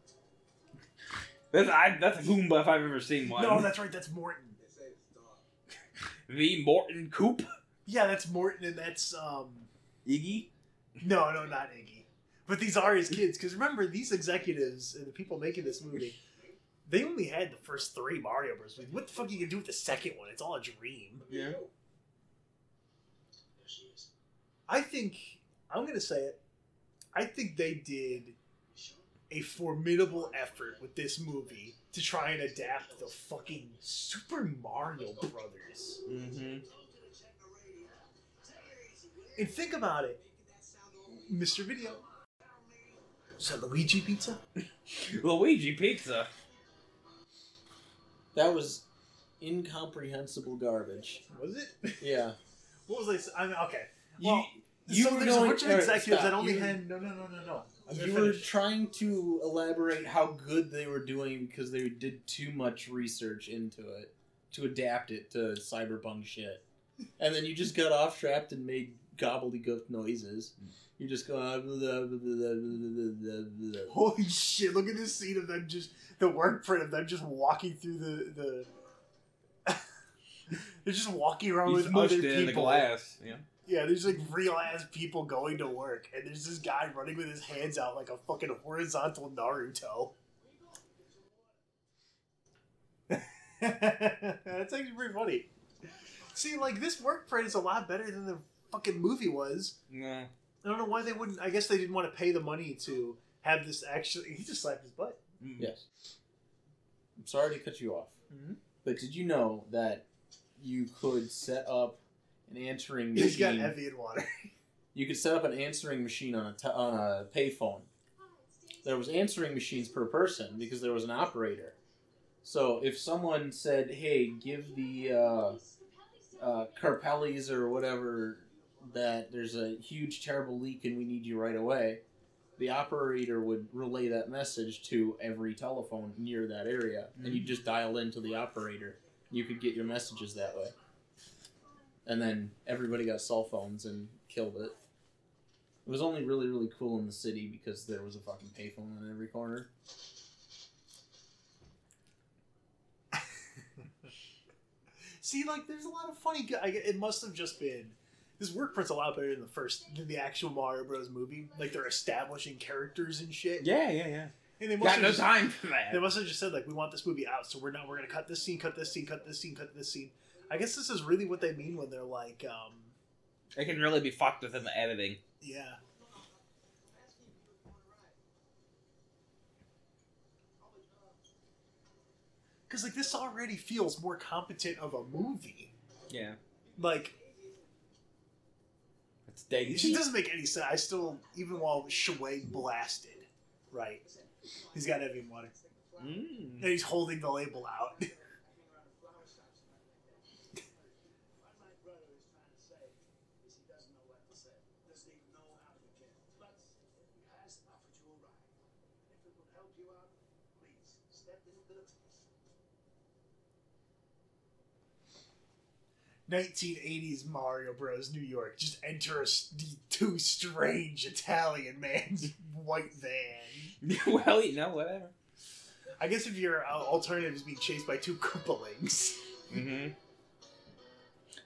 D: That's I, that's a Goomba if I've ever seen one.
A: No, that's right. That's Morton.
D: The Morton Coop
A: Yeah, that's Morton, and that's um.
D: Iggy.
A: No, no, not Iggy. But these are his kids. Because remember, these executives and the people making this movie, they only had the first three Mario Bros. movies. What the fuck are you gonna do with the second one? It's all a dream.
D: Yeah. There she is.
A: I think I'm gonna say it. I think they did a formidable effort with this movie to try and adapt the fucking Super Mario Brothers.
D: Mm-hmm.
A: And think about it, Mr. Video. Is that Luigi Pizza?
D: Luigi Pizza.
E: That was incomprehensible garbage.
A: Was it?
E: Yeah.
A: What was I? s- I mean, okay.
E: You,
A: Well,
E: you
A: so
E: were
A: there's a
E: going-
A: bunch of executives
E: stop.
A: that only
E: You-
A: had no, no, no, no, no
E: you were trying to elaborate how good they were doing because they did too much research into it to adapt it to cyberpunk shit, and then you just got off trapped and made gobbledygook noises. You just go. Ah, blah, blah, blah,
A: Holy shit! Look at this scene of them just the work print of them just walking through the the. They're just walking around
D: He's
A: with other
D: people. The glass, yeah.
A: Yeah, there's like real ass people going to work, and there's this guy running with his hands out like a fucking horizontal Naruto. That's actually pretty funny. See, like this work print is a lot better than the fucking movie was.
D: Yeah.
A: I don't know why they wouldn't. I guess they didn't want to pay the money to have this actually. He just slapped his butt.
D: Mm.
E: Yes. I'm sorry to cut you off,
A: Mhm.
E: but did you know that you could set up an answering
A: He's got
E: machine?
A: Evian water.
E: You could set up an answering machine on a t- on a payphone. There was answering machines per person because there was an operator. So if someone said, "Hey, give the uh, uh, Carpellis or whatever that there's a huge terrible leak and we need you right away," the operator would relay that message to every telephone near that area, and you just dial into the operator. You could get your messages that way. And then everybody got cell phones and killed it. It was only really, really cool in the city because there was a fucking payphone in every corner.
A: See, like, there's a lot of funny. gu- I, it must have just been. This work print's a lot better than the first, than the actual Mario Bros. movie. Like, they're establishing characters and shit.
D: Yeah, yeah, yeah.
A: And they must
D: Got
A: have
D: no
A: just,
D: time for that.
A: They must have just said like, we want this movie out, so we're not. We're gonna cut this scene, cut this scene, cut this scene, cut this scene, cut this scene. I guess this is really what they mean when they're like, um,
D: It can really be fucked within the editing.
A: yeah. Because like this already feels more competent of a movie.
D: Yeah.
A: Like
D: It's
A: it doesn't make any sense. I still, even while Shui blasted, right? He's got Evian water,
D: Mm.
A: and he's holding the label out. Nineteen eighties Mario Bros. New York. Just enter a, two strange Italian man's white van.
D: well, you know, whatever.
A: I guess if your uh, alternative is being chased by two Koopalings.
D: Mm-hmm.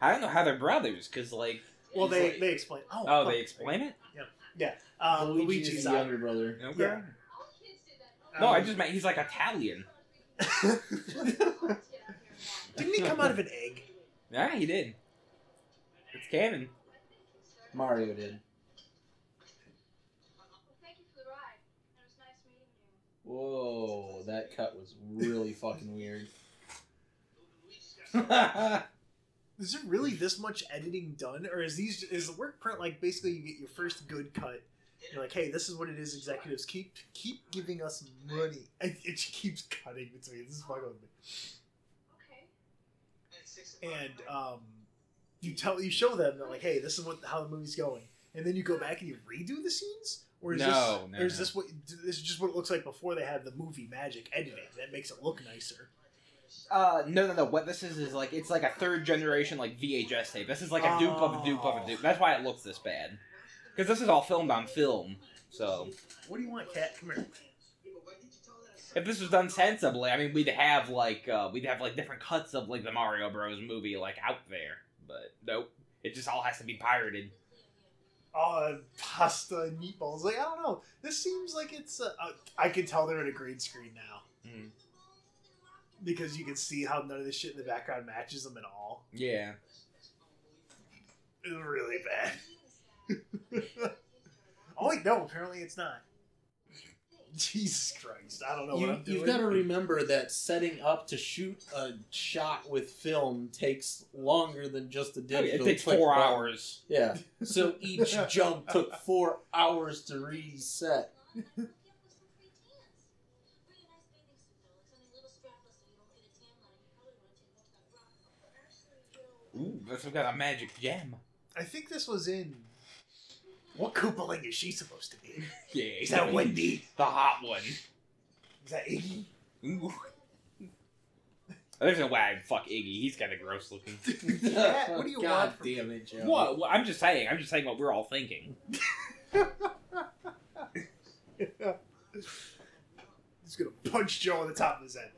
D: I don't know how they're brothers, because, like,
A: Well, they
E: like-
A: they explain. Oh,
D: oh, they explain it? Yeah. Yeah.
A: Uh,
E: Luigi
A: Luigi's
E: the younger brother.
D: Okay.
A: Yeah.
D: No, I
A: Um,
D: just meant he's like Italian.
A: Didn't he come out of an egg?
D: Yeah, he did. It's canon.
E: Mario did. Whoa, that cut was really fucking weird.
A: Is there really this much editing done, or is these is the work print like basically you get your first good cut? You're like, hey, this is what it is. Executives keep keep giving us money. And it just keeps cutting between. This is fucking with me. And um, you tell you show them that like, hey, this is what how the movie's going, and then you go back and you redo the scenes, or is
D: No,
A: this
D: no,
A: or is
D: no.
A: this what this is just what it looks like before they had the movie magic editing that makes it look nicer?
D: Uh, no, no, no. What this is is like it's like a third generation like VHS tape. This is like a dupe of a dupe of a dupe. That's why it looks this bad. Because this is all filmed on film. So
A: What do you want, Cat? Come here.
D: If this was done sensibly, I mean, we'd have like uh, we'd have like different cuts of like the Mario Bros. movie like out there. But nope, it just all has to be pirated.
A: oh, pasta and meatballs. Like I don't know. This seems like it's. Uh, uh, I can tell they're in a green screen now
D: Mm.
A: because you can see how none of this shit in the background matches them at all.
D: Yeah.
A: It's really bad. oh wait, no. Apparently it's not. Jesus Christ! I don't know what
E: You,
A: I'm doing.
E: you've got to remember that setting up to shoot a shot with film takes longer than just a digital.
D: it takes four
E: button.
D: hours.
E: Yeah. So each jump took four hours to reset.
D: Ooh, that's some kind of magic gem.
A: I think this was in. What Koopaling is she supposed to be?
D: Yeah,
A: Is that Wendy?
D: The hot one.
A: Is that Iggy?
D: Ooh. There's no way I'd fuck Iggy. He's kind of gross looking.
A: Yeah, what do you
E: God
A: want from
E: damn it, Joe.
D: What? Well, I'm just saying. I'm just saying what we're all thinking.
A: He's gonna punch Joe on the top of his head.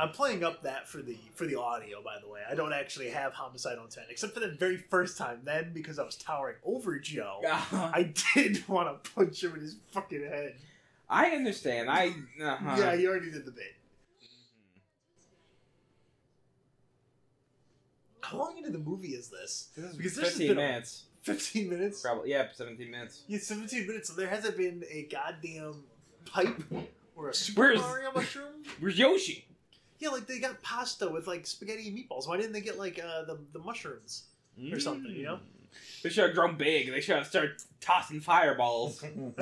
A: I'm playing up that for the for the audio, by the way. I don't actually have homicide on ten, except for the very first time. Then, because I was towering over Joe, I did want to punch him in his fucking head.
D: I understand. I. Uh-huh.
A: Yeah, he already did the bit. How long into the movie is this?
D: This is
A: Because this has
D: 15
A: been a-
D: minutes.
A: Fifteen minutes.
D: Probably. Yeah, 17 minutes.
A: Yeah, seventeen minutes. So there hasn't been a goddamn pipe or a Super
D: Where's-
A: Mario mushroom.
D: Where's Yoshi?
A: Yeah, like they got pasta with like spaghetti and meatballs. Why didn't they get like uh, the the mushrooms? Or something, you know?
D: Mm. They should have grown big. They should have started tossing fireballs.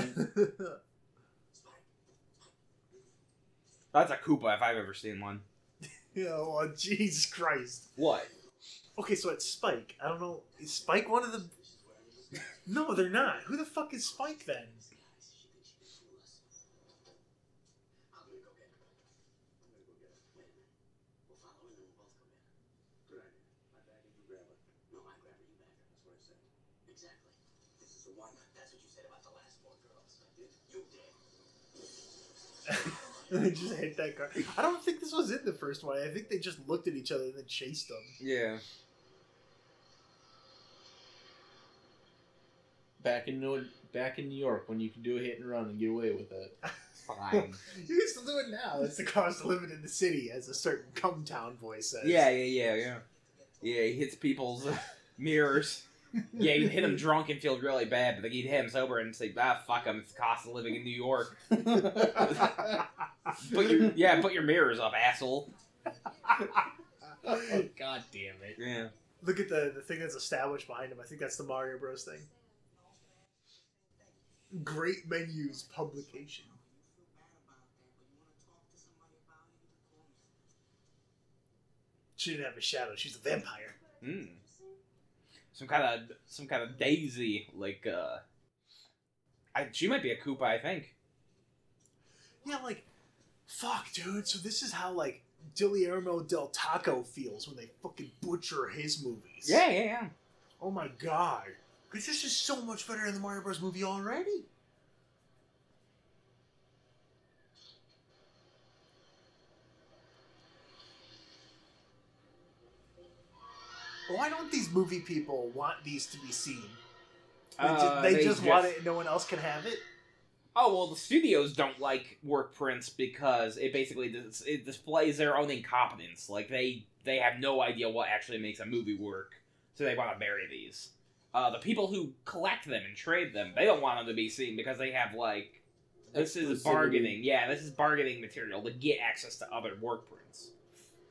D: That's a Koopa if I've ever seen one.
A: oh, Jesus Christ.
D: What?
A: Okay, so it's Spike. I don't know. Is Spike one of the? No, they're not. Who the fuck is Spike then? I just hate that car. I don't think this was in the first one. I think they just looked at each other and then chased them.
D: Yeah.
E: Back in New back in New York when you can do a hit and run and get away with it.
D: Fine.
A: You can still do it now. It's the cost of living in the city, as a certain come town voice says.
D: yeah, yeah, yeah, yeah. Yeah, he hits people's uh, mirrors. Yeah, you hit him drunk and feel really bad, but then you'd hit him sober and say, ah, fuck him, it's the cost of living in New York. Put your, yeah, put your mirrors up, asshole.
E: oh, God damn it.
D: Yeah.
A: Look at the, the thing that's established behind him. I think that's the Mario Bros. thing. Great Menus publication. She didn't have a shadow. She's a vampire.
D: Hmm. Some kind of some kind of daisy, like uh I, she might be a Koopa, I think.
A: Yeah, like, fuck, dude. So this is how like Guillermo del Taco feels when they fucking butcher his movies.
D: Yeah, yeah, yeah.
A: Oh my god. Because this is so much better than the Mario Bros. movie already. Why don't these movie people want these to be seen? They, ju-
D: Uh,
A: they
D: they
A: just want it and no one else can have it?
D: Oh well, the studios don't like work prints because it basically dis- it displays their own incompetence. Like they they have no idea what actually makes a movie work, so they want to bury these. Uh, the people who collect them and trade them, they don't want them to be seen because they have like this is bargaining. Yeah, this is bargaining material to get access to other work prints.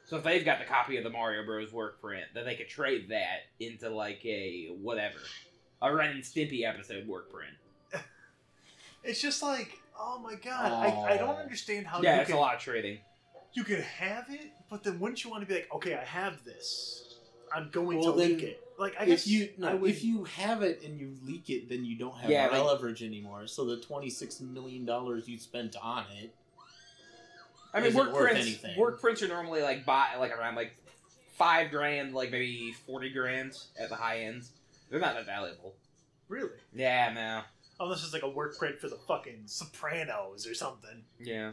D: So if they've got the copy of the Mario Bros. work print, then they could trade that into like a whatever, a Ren and Stimpy episode work print.
A: It's just like, oh my god, I, I don't understand how
D: yeah,
A: you
D: it's
A: can,
D: a lot of trading.
A: you could have it, but then wouldn't you want to be like, okay, I have this. I'm going
E: Well,
A: to leak it. Like I guess
E: If you
A: I
E: no,
A: would,
E: if you have it and you leak it, then you don't have
D: Yeah,
E: leverage anymore. So the twenty six million dollars you spent on it,
D: I mean, work prints.
E: anything.
D: Work prints are normally like buy like around like five grand, like maybe forty grand at the high ends. They're not that valuable.
A: really,
D: Yeah, no.
A: unless it's like a work print for the fucking Sopranos or something.
D: Yeah.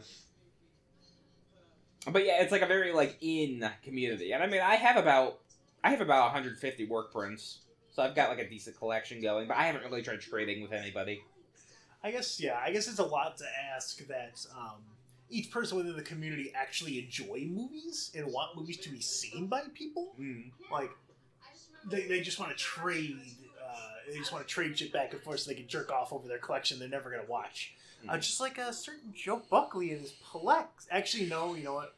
D: But yeah, it's like a very like in community, and I mean, I have about I have about 150 work prints, so I've got like a decent collection going. But I haven't really tried trading with anybody.
A: I guess yeah, I guess it's a lot to ask that um, each person within the community actually enjoy movies and want movies to be seen by people.
D: Mm.
A: Like they, they just want to trade. Uh, they just want to trade shit back and forth so they can jerk off over their collection they're never gonna watch. Uh,
D: Mhm.
A: just like a certain Joe Buckley and his Plex. Actually, no, you know what?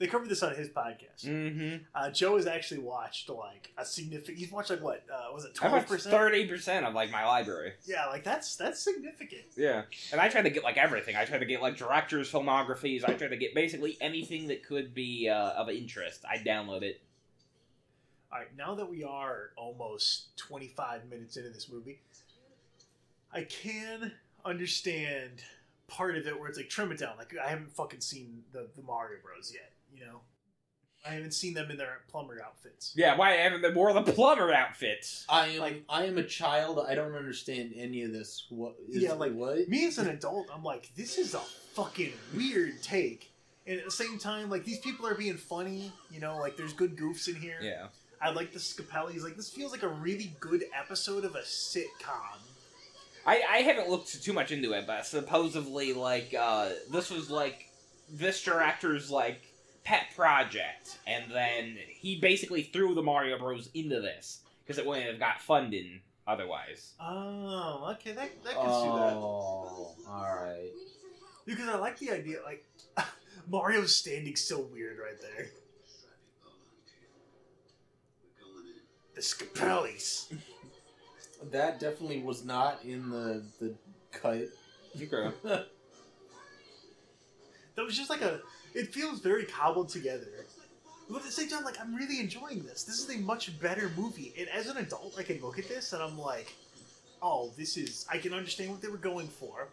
A: They covered this on his podcast.
D: Mm-hmm.
A: Uh, Joe has actually watched like a significant. He's watched like what uh, was it twelve percent?
D: thirty percent of like my library.
A: Yeah, like that's that's significant.
D: Yeah, and I tried to get like everything. I tried to get like directors' filmographies. I tried to get basically anything that could be uh, of interest. I download it.
A: All right, now that we are almost 25 minutes into this movie, I can understand part of it where it's like trim it down. Like I haven't fucking seen the the Mario Bros yet, you know. I haven't seen them in their plumber outfits.
D: Yeah, why haven't they wore the plumber outfits?
E: I am
A: Like-
E: I am a child. I don't understand any of this. What? Is,
A: Yeah, like,
E: what?
A: Me as an adult, I'm like, this is a fucking weird take. And at the same time, like these people are being funny, you know, like there's good goofs in here.
D: Yeah.
A: I like the Scapellis. Like this feels like a really good episode of a sitcom.
D: I, I haven't looked too much into it, but supposedly, like, uh, this was, like, this director's, like, pet project, and then he basically threw the Mario Bros. into this, because it wouldn't have got funding otherwise.
A: Oh, okay, that that can see that.
E: Oh, all right.
A: Because I like the idea, like Mario's standing so weird right there. The Scapellis.
E: That definitely was not in the the cut.
D: Okay.
A: That was just like a. It feels very cobbled together. But at the same time, like I'm really enjoying this. This is a much better movie. And as an adult, I can look at this and I'm like, oh, this is. I can understand what they were going for.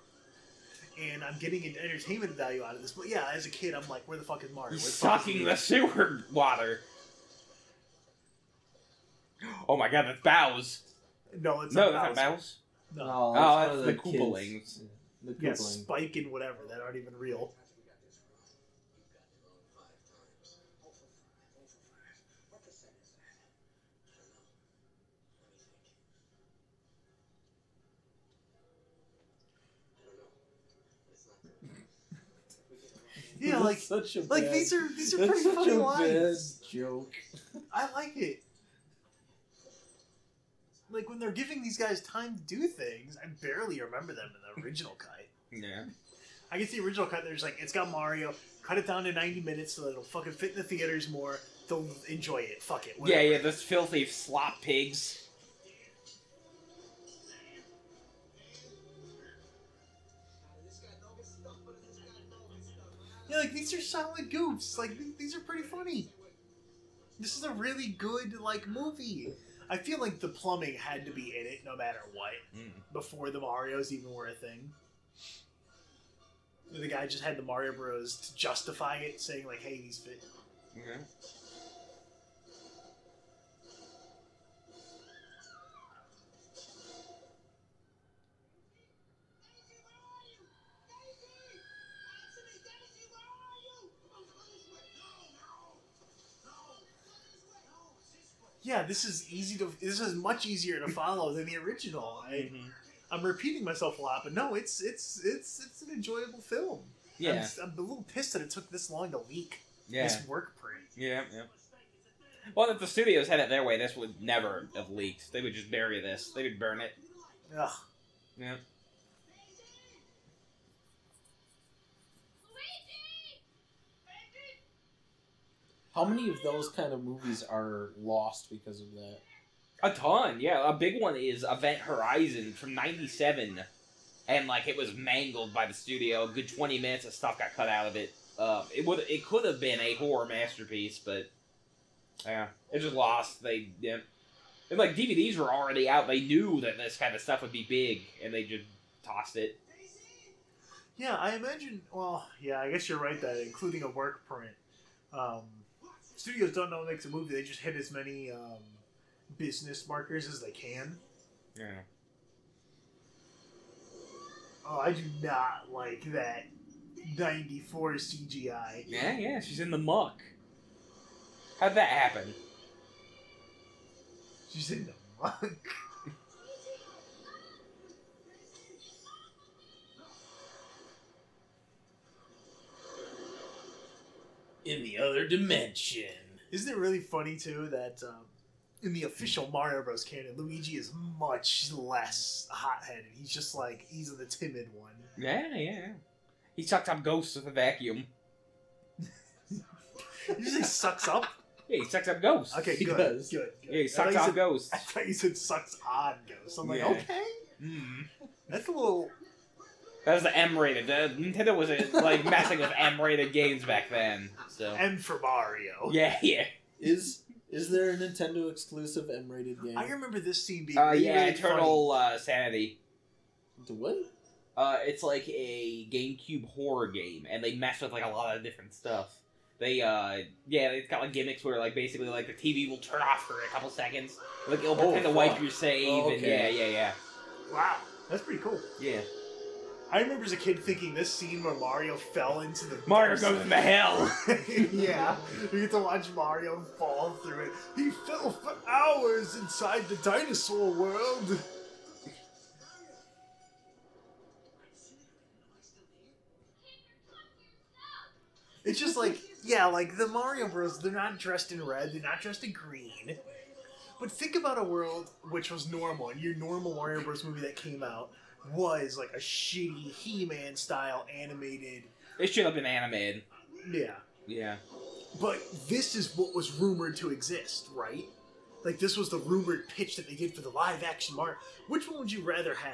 A: And I'm getting an entertainment value out of this. But yeah, as a kid, I'm like, where the fuck is Mario?
D: He's
A: Where the
D: sucking the sewer water. Oh my god, that's Bows.
A: No, it's
D: No,
A: not
D: that's not Bows.
A: No.
D: Oh,
E: one
D: that's
E: of
D: the
E: kids.
D: Koopalings.
E: The
A: Koopalings.
E: Yeah,
A: Spike and whatever that aren't even real. Yeah, like
E: such a
A: like
E: bad,
A: these are these are
E: that's
A: pretty
E: such
A: funny
E: a
A: lines.
E: bad joke.
A: I like it. Like when they're giving these guys time to do things, I barely remember them in the original cut.
D: Yeah.
A: I guess the original cut, there's like it's got Mario. Cut it down to 90 minutes so that it'll fucking fit in the theaters more. They'll enjoy it. Fuck it.
D: Yeah, yeah, those filthy slop pigs.
A: Like these are solid goofs. Like th- these are pretty funny. This is a really good like movie. I feel like the plumbing had to be in it no matter what
D: Mm.
A: before the Mario's even were a thing. The guy just had the Mario Bros to justify it, saying like, "Hey, these fit."
D: Okay.
A: Yeah, this is easy to. This is much easier to follow than the original. I,
D: Mhm.
A: I'm repeating myself a lot, but no, it's it's it's it's an enjoyable film. I'm,
D: Yeah.
A: s- I'm a little pissed that it took this long to leak
D: Yeah.
A: this work print.
D: Yeah, yeah. Well, if the studios had it their way, this would never have leaked. They would just bury this. They would burn it.
A: Ugh.
D: Yeah.
E: How many of those kind of movies are lost because of that?
D: A ton, yeah. A big one is Event Horizon from '97, and like it was mangled by the studio. A good 20 minutes of stuff got cut out of it. Uh, it would, it could have been a horror masterpiece, but yeah, it just lost. They, yeah, and like DVDs were already out. They knew that this kind of stuff would be big, and they just tossed it.
A: Yeah, I imagine. Well, yeah, I guess you're right that including a work print, um, studios don't know what makes a movie. They just hit as many um, business markers as they can.
D: Yeah.
A: Oh, I do not like that '94 CGI.
D: Yeah, yeah. She's in the muck. How'd that happen?
A: She's in the muck.
E: In the other dimension.
A: Isn't it really funny too that um, in the official Mario Bros. canon, Luigi is much less hot-headed. He's just like he's the timid one.
D: Yeah, yeah. He sucked up ghosts with a vacuum.
A: He usually sucks up.
D: Yeah, he sucks up ghosts.
A: Okay,
E: He
A: good,
E: does.
A: good, good.
D: Yeah, he sucks up
A: said-
D: ghosts.
A: I thought you said sucks on ghosts. I'm like,
D: Yeah.
A: okay,
D: Mm.
A: that's a little.
D: That was the M-rated. The Nintendo was uh, like messing with M-rated games back then. So
A: M for Mario.
D: yeah, yeah.
E: Is is there a Nintendo exclusive M-rated game?
A: I remember this scene being
D: Uh,
A: really,
D: yeah,
A: really
D: Eternal uh, Sanity.
E: The what?
D: Uh, it's like a GameCube horror game, and they mess with like a lot of different stuff. They, uh, yeah, it's got like gimmicks where like basically like the TV will turn off for a couple seconds, like it'll
E: Oh,
D: pretend to wipe your save,
E: Oh,
D: and yeah, yeah, yeah.
A: Wow, that's pretty cool.
D: yeah.
A: I remember as a kid thinking this scene where Mario fell into the
D: Mario goes into hell.
A: yeah, we get to watch Mario fall through it. He fell for hours inside the dinosaur world. It's just like, yeah, like the Mario Bros. They're not dressed in red. They're not dressed in green. But think about a world which was normal, and your normal Mario Bros. movie that came out was like a shitty He-Man style animated.
D: It should have been animated.
A: Yeah.
D: Yeah.
A: But this is what was rumored to exist, right? Like this was the rumored pitch that they did for the live action Mario. Which one would you rather have?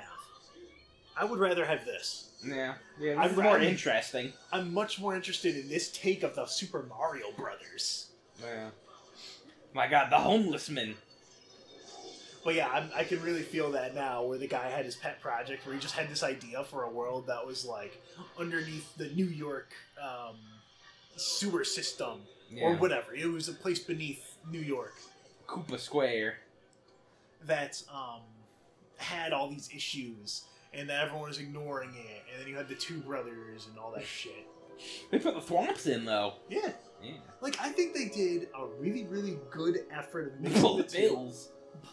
A: I would rather have this.
D: Yeah. Yeah. Is more
A: rather-
D: interesting.
A: I'm much more interested in this take of the Super Mario Brothers.
D: Yeah. My God, the homeless man.
A: But yeah, I'm, I can really feel that now, where the guy had his pet project, where he just had this idea for a world that was like underneath the New York um, sewer system
D: Yeah.
A: or whatever. It was a place beneath New York
D: Koopa Square.
A: that um, had all these issues, and that everyone was ignoring it. And then you had the two brothers and all that shit.
D: They put the thwomps in though.
A: Yeah,
D: Yeah.
A: like I think they did a really, really good effort of mixing the
D: Bullet
A: two.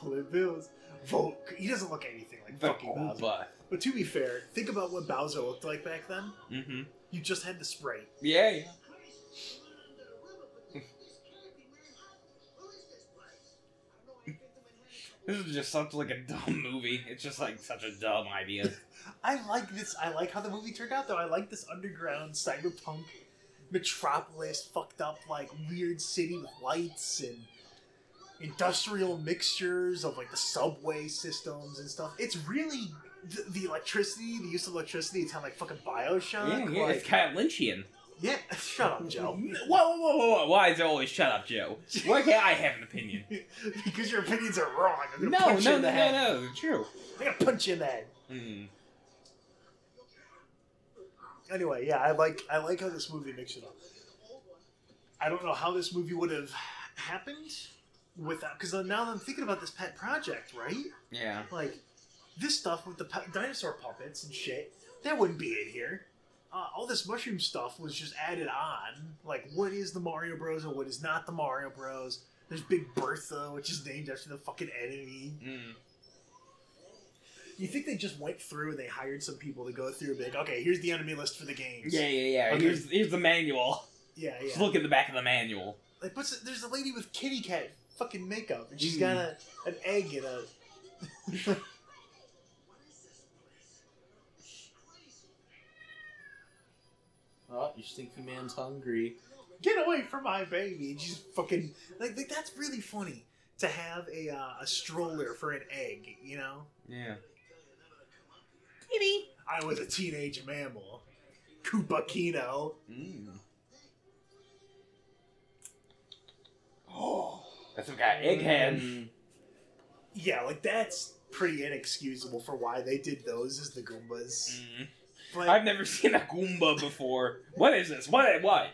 A: Bullet bills. Vote. He doesn't look anything like fucking Bowser. But to be fair, think about what Bowser looked like back then.
D: Mm-hmm.
A: You just had the spray.
D: Yeah, yeah. This is just such like a dumb movie. It's just like such a dumb idea.
A: I like this. I like how the movie turned out, though. I like this underground cyberpunk metropolis, fucked up like weird city with lights and industrial mixtures of like the subway systems and stuff. It's really the, the electricity, the use of electricity. It's kind of like fucking Bioshock.
D: yeah, yeah.
A: like-
D: It's kind of Lynchian.
A: yeah. Shut up, Joe.
D: Whoa, whoa, whoa, whoa! Why is it always shut up, Joe? Why can't I have an opinion?
A: because your opinions are wrong. I'm gonna
D: No,
A: punch you
D: no,
A: in
D: no,
A: head.
D: no, no. True.
A: I'm gonna punch you in the head.
D: Mm.
A: anyway, yeah, I like I like how this movie mixes it up. I don't know how this movie would have happened without because now that I'm thinking about this pet project, right?
D: Yeah.
A: Like this stuff with the pu- dinosaur puppets and shit, that wouldn't be in here. Uh, all this mushroom stuff was just added on. Like, what is the Mario Bros. and what is not the Mario Bros. There's Big Bertha, which is named after the fucking enemy.
D: Mm.
A: You think they just went through and they hired some people to go through and be like, okay, here's the enemy list for the games.
D: Yeah, yeah, yeah.
A: Okay.
D: Here's here's the manual.
A: yeah, yeah.
D: Just look at the back of the manual.
A: Like, what's there's a lady with kitty cat fucking makeup, and she's
D: Mm.
A: got a an egg in a.
E: Oh, your stinky man's hungry.
A: Get away from my baby! And she's fucking like, like that's really funny to have a uh, a stroller for an egg. You know,
D: Yeah.
A: I was a teenage mammal, Koopa Kino.
D: Mm. That's some guy egghead.
E: Mm.
A: Yeah, like that's pretty inexcusable for why they did those as the Goombas.
D: Mm.
A: But
D: I've never seen a Goomba before. What is this? What? What?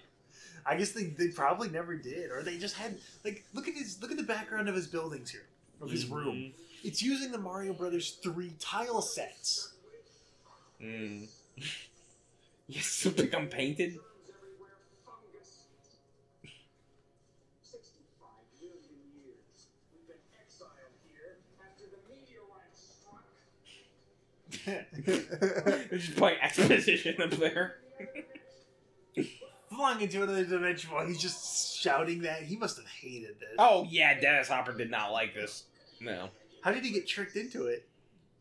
A: I guess they, they probably never did, or they just had like look at his look at the background of his buildings here, of his room. It's using the Mario Brothers three tile sets.
D: Mm. yes, to become painted. They're just playing exposition up there.
A: Flying into another dimension while he's just shouting that. He must have hated this.
D: Oh yeah, Dennis Hopper did not like this. No,
A: How did he get tricked into it?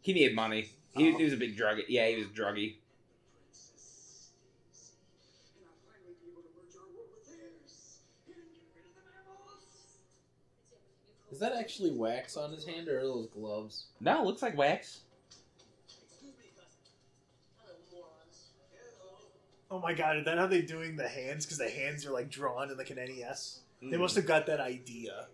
D: he needed money. He,
A: Oh.
D: he was a big drug. Yeah, he was druggy.
E: Is that actually wax on his hand or are those gloves?
D: No, it looks like wax.
A: Oh my god, is that how they're doing the hands? Because the hands are like drawn in like an NES.
D: Mm.
A: They must have got that idea.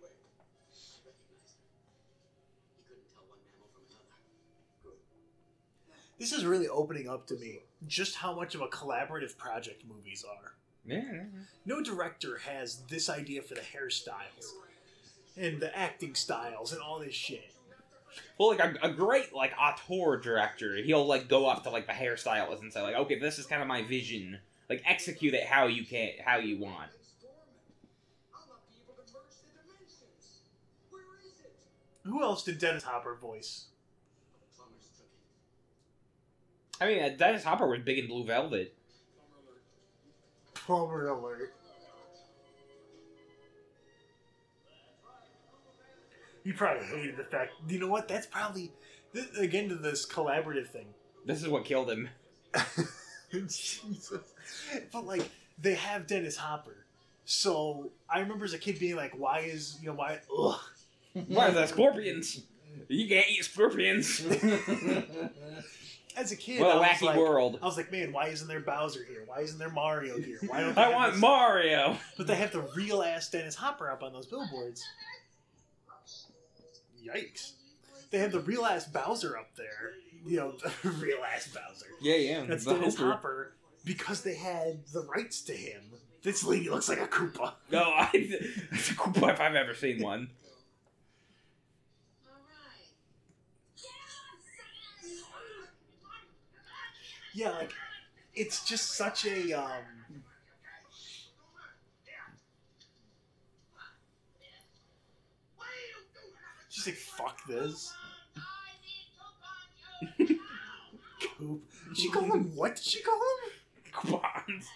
A: This is really opening up to me just how much of a collaborative project movies are.
D: Yeah.
A: No director has this idea for the hairstyles and the acting styles and all this shit.
D: Well, like a, a great like auteur director, he'll like go up to like the hairstylist and say like, okay, this is kind of my vision. Like execute it how you can, how you want.
A: Who else did Dennis Hopper voice?
D: I mean, uh, Dennis Hopper was big in Blue Velvet.
A: Plumber alert. You probably hated the fact. You know what? That's probably th- again to this collaborative thing.
D: This is what killed him.
A: Jesus. But like they have Dennis Hopper. So I remember as a kid being like, why is you know why ugh.
D: Why are the scorpions? You can't eat scorpions.
A: As a kid,
D: what a
A: I was
D: wacky
A: like,
D: world.
A: I was like, man, why isn't there Bowser here? Why isn't there Mario here? Why don't they
D: I want Mario.
A: But they have the real ass Dennis Hopper up on those billboards. Yikes. They have the real ass Bowser up there. You know, the real ass Bowser.
D: Yeah, yeah.
A: That's
D: the
A: Dennis
D: Hooper.
A: Hopper because they had the rights to him. This lady looks like a Koopa.
D: No, I, it's a cool if I've ever seen one.
A: Yeah, like it's just such a um She's like, fuck this. Coop. Did she call him what did she call him?
D: coupons.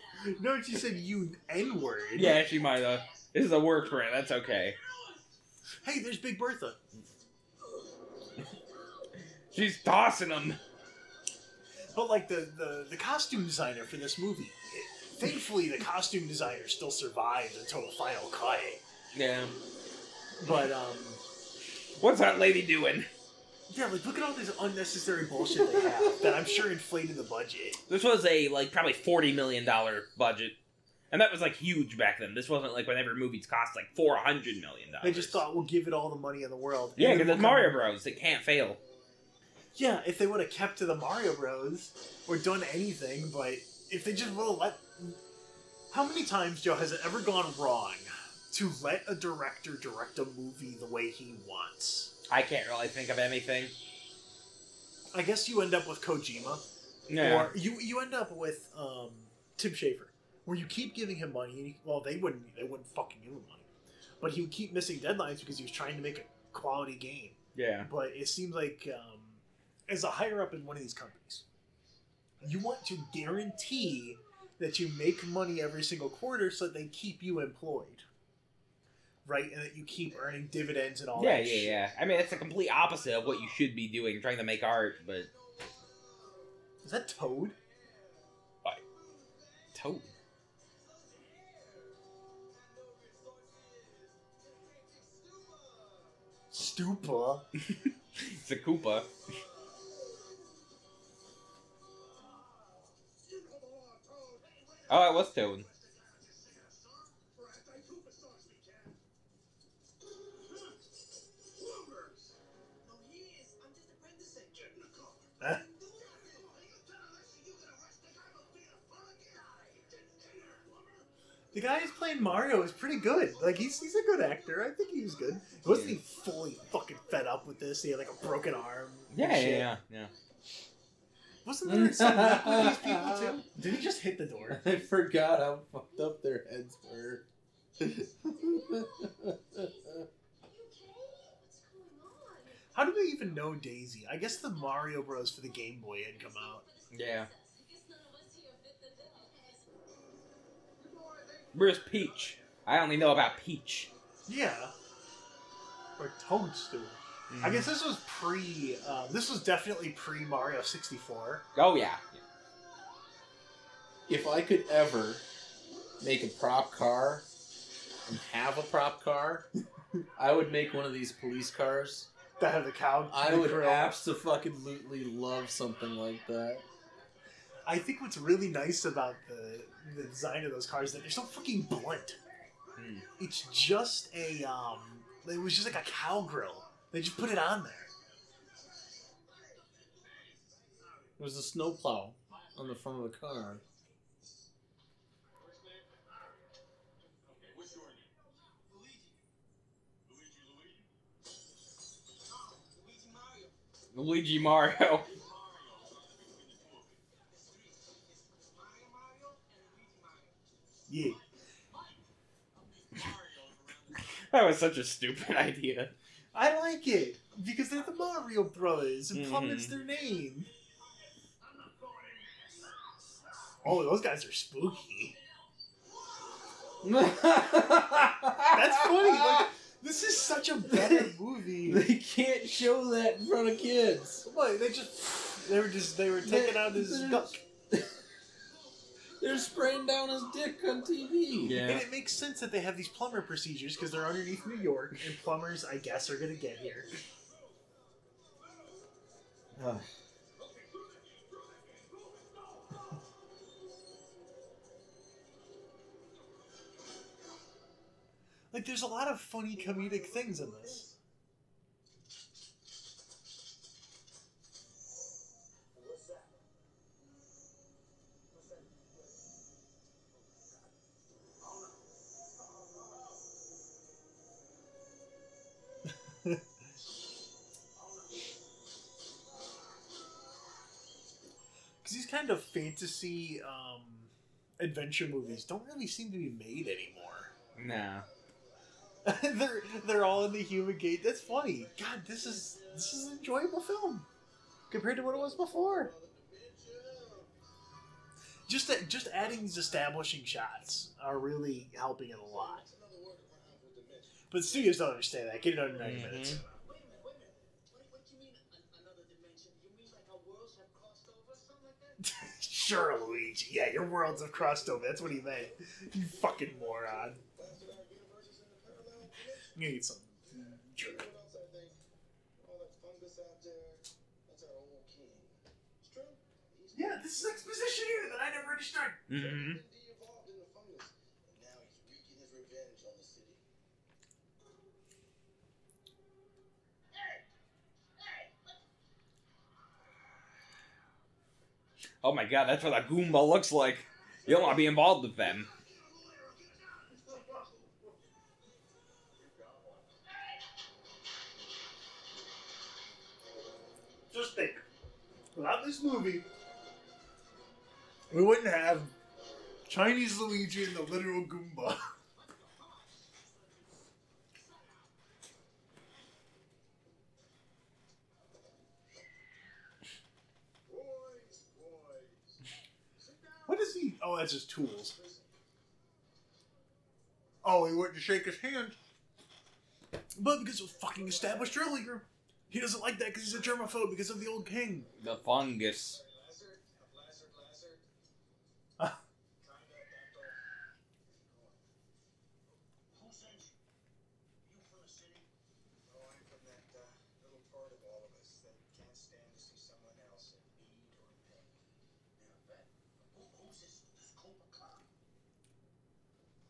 A: No, she said you N word.
D: Yeah, she might have. This is a word for it. That's okay.
A: Hey, there's Big Bertha.
D: She's tossing them.
A: But like the, the, the costume designer for this movie, thankfully the costume designer still survived until the final cut.
D: Yeah.
A: But um,
D: What's that lady doing?
A: yeah, like look at all this unnecessary bullshit they have that I'm sure inflated the budget.
D: This was a like probably forty million dollar budget, and that was like huge back then. This wasn't like whenever movies cost like four hundred million dollars.
A: They just thought we'll give it all the money in the world.
D: yeah, because it's
A: we'll
D: Mario Bros. It can't fail.
A: Yeah, if they would have kept to the Mario Bros. or done anything, but if they just would have let. How many times, Joe, has it ever gone wrong to let a director direct a movie the way he wants?
D: I can't really think of anything.
A: I guess you end up with Kojima,
D: Yeah.
A: or you you end up with um, Tim Schafer, where you keep giving him money. And he, well, they wouldn't they wouldn't fucking give him money, but he would keep missing deadlines because he was trying to make a quality game.
D: yeah.
A: But it seems like um, as a higher up in one of these companies, you want to guarantee that you make money every single quarter so that they keep you employed. Right, and that you keep earning dividends and all
D: Yeah,
A: that
D: yeah,
A: shit.
D: yeah. I mean, it's the complete opposite of what you should be doing, trying to make art, but
A: Is that Toad? What?
D: Toad.
A: Stupa.
D: It's a Koopa. Oh, it was Toad.
A: The guy who's playing Mario is pretty good. Like he's he's a good actor. I think he was good. Wasn't he fully fucking fed up with this? He had like a broken arm. and
D: Yeah, yeah,
A: shit.
D: yeah, yeah.
A: Wasn't there some link with these people too? Did he just hit the door?
E: I forgot how fucked up their heads were.
A: How do they even know Daisy? I guess the Mario Bros for the Game Boy had come out.
D: Yeah. Where's Peach? I only know about Peach.
A: Yeah. Or Toadstool. I guess this was pre. Uh, this was definitely pre Mario sixty four.
D: Oh yeah.
E: if I could ever make a prop car and have a prop car, I would make one of these police cars.
A: That had the cow.
E: I
A: the
E: would
A: grill.
E: absolutely love something like that.
A: I think what's really nice about the the design of those cars is that they're so fucking blunt.
D: Hmm.
A: It's just a um. It was just like a cow grill. They just put it on there.
E: It was a snowplow on the front of the car.
D: Luigi Mario.
A: Yeah.
D: That was such a stupid idea.
A: I like it because they're the Mario Brothers and
D: Mhm.
A: Plummet's their name. Oh, those guys are spooky. That's funny. Like, this is such a better movie.
E: they can't show that in front of kids.
A: What, they just they were just they were taking out his
E: They're-
A: guck.
E: They're spraying down his dick on TV.
D: Yeah.
A: And it makes sense that they have these plumber procedures because they're underneath New York, and plumbers, I guess, are gonna get here.
E: Ugh.
A: Like, there's a lot of funny comedic things in this. Fantasy um, adventure movies don't really seem to be made anymore.
D: Nah.
A: they're they're all in the human gate. That's funny. God, this is this is an enjoyable film compared to what it was before. just that, just adding these establishing shots are really helping it a lot. But the studios don't understand that. Get it under 90
D: Mhm.
A: minutes. Sure, Luigi. Yeah, your worlds have crossed over. That's what he meant. You fucking moron. I'm gonna eat some. Yeah, this is exposition here that I never understood.
D: Mhm. Oh my god, that's what a Goomba looks like. You don't want to be involved with them.
A: Just think. Without this movie, we wouldn't have Chinese Luigi and the literal Goomba. What is he? Oh, that's his tools. Oh, he wouldn't shake his hand. But because it was fucking established earlier. He doesn't like that because he's a germaphobe because of the old king.
D: The fungus.
A: Ah.
F: Who sent you? You from the city?
I: No, I'm from that uh, little part of all of us that can't stand to see someone else in need or pain.
F: Yeah, bet. Who, who's this, this Koopa clown?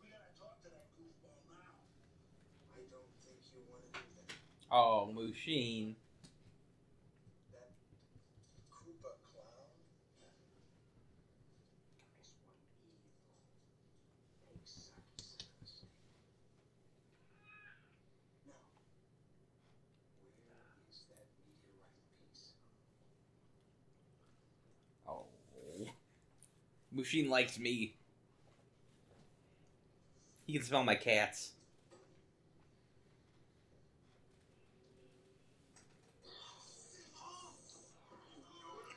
F: We gotta talk to that goofball now.
I: I don't think you want to do that.
D: Oh, Mushin.
I: That Koopa clown?
F: There's one evil, big sucker
I: No. Where is that meteorite
D: Oh. Mushin oh. likes me. He can smell my cats.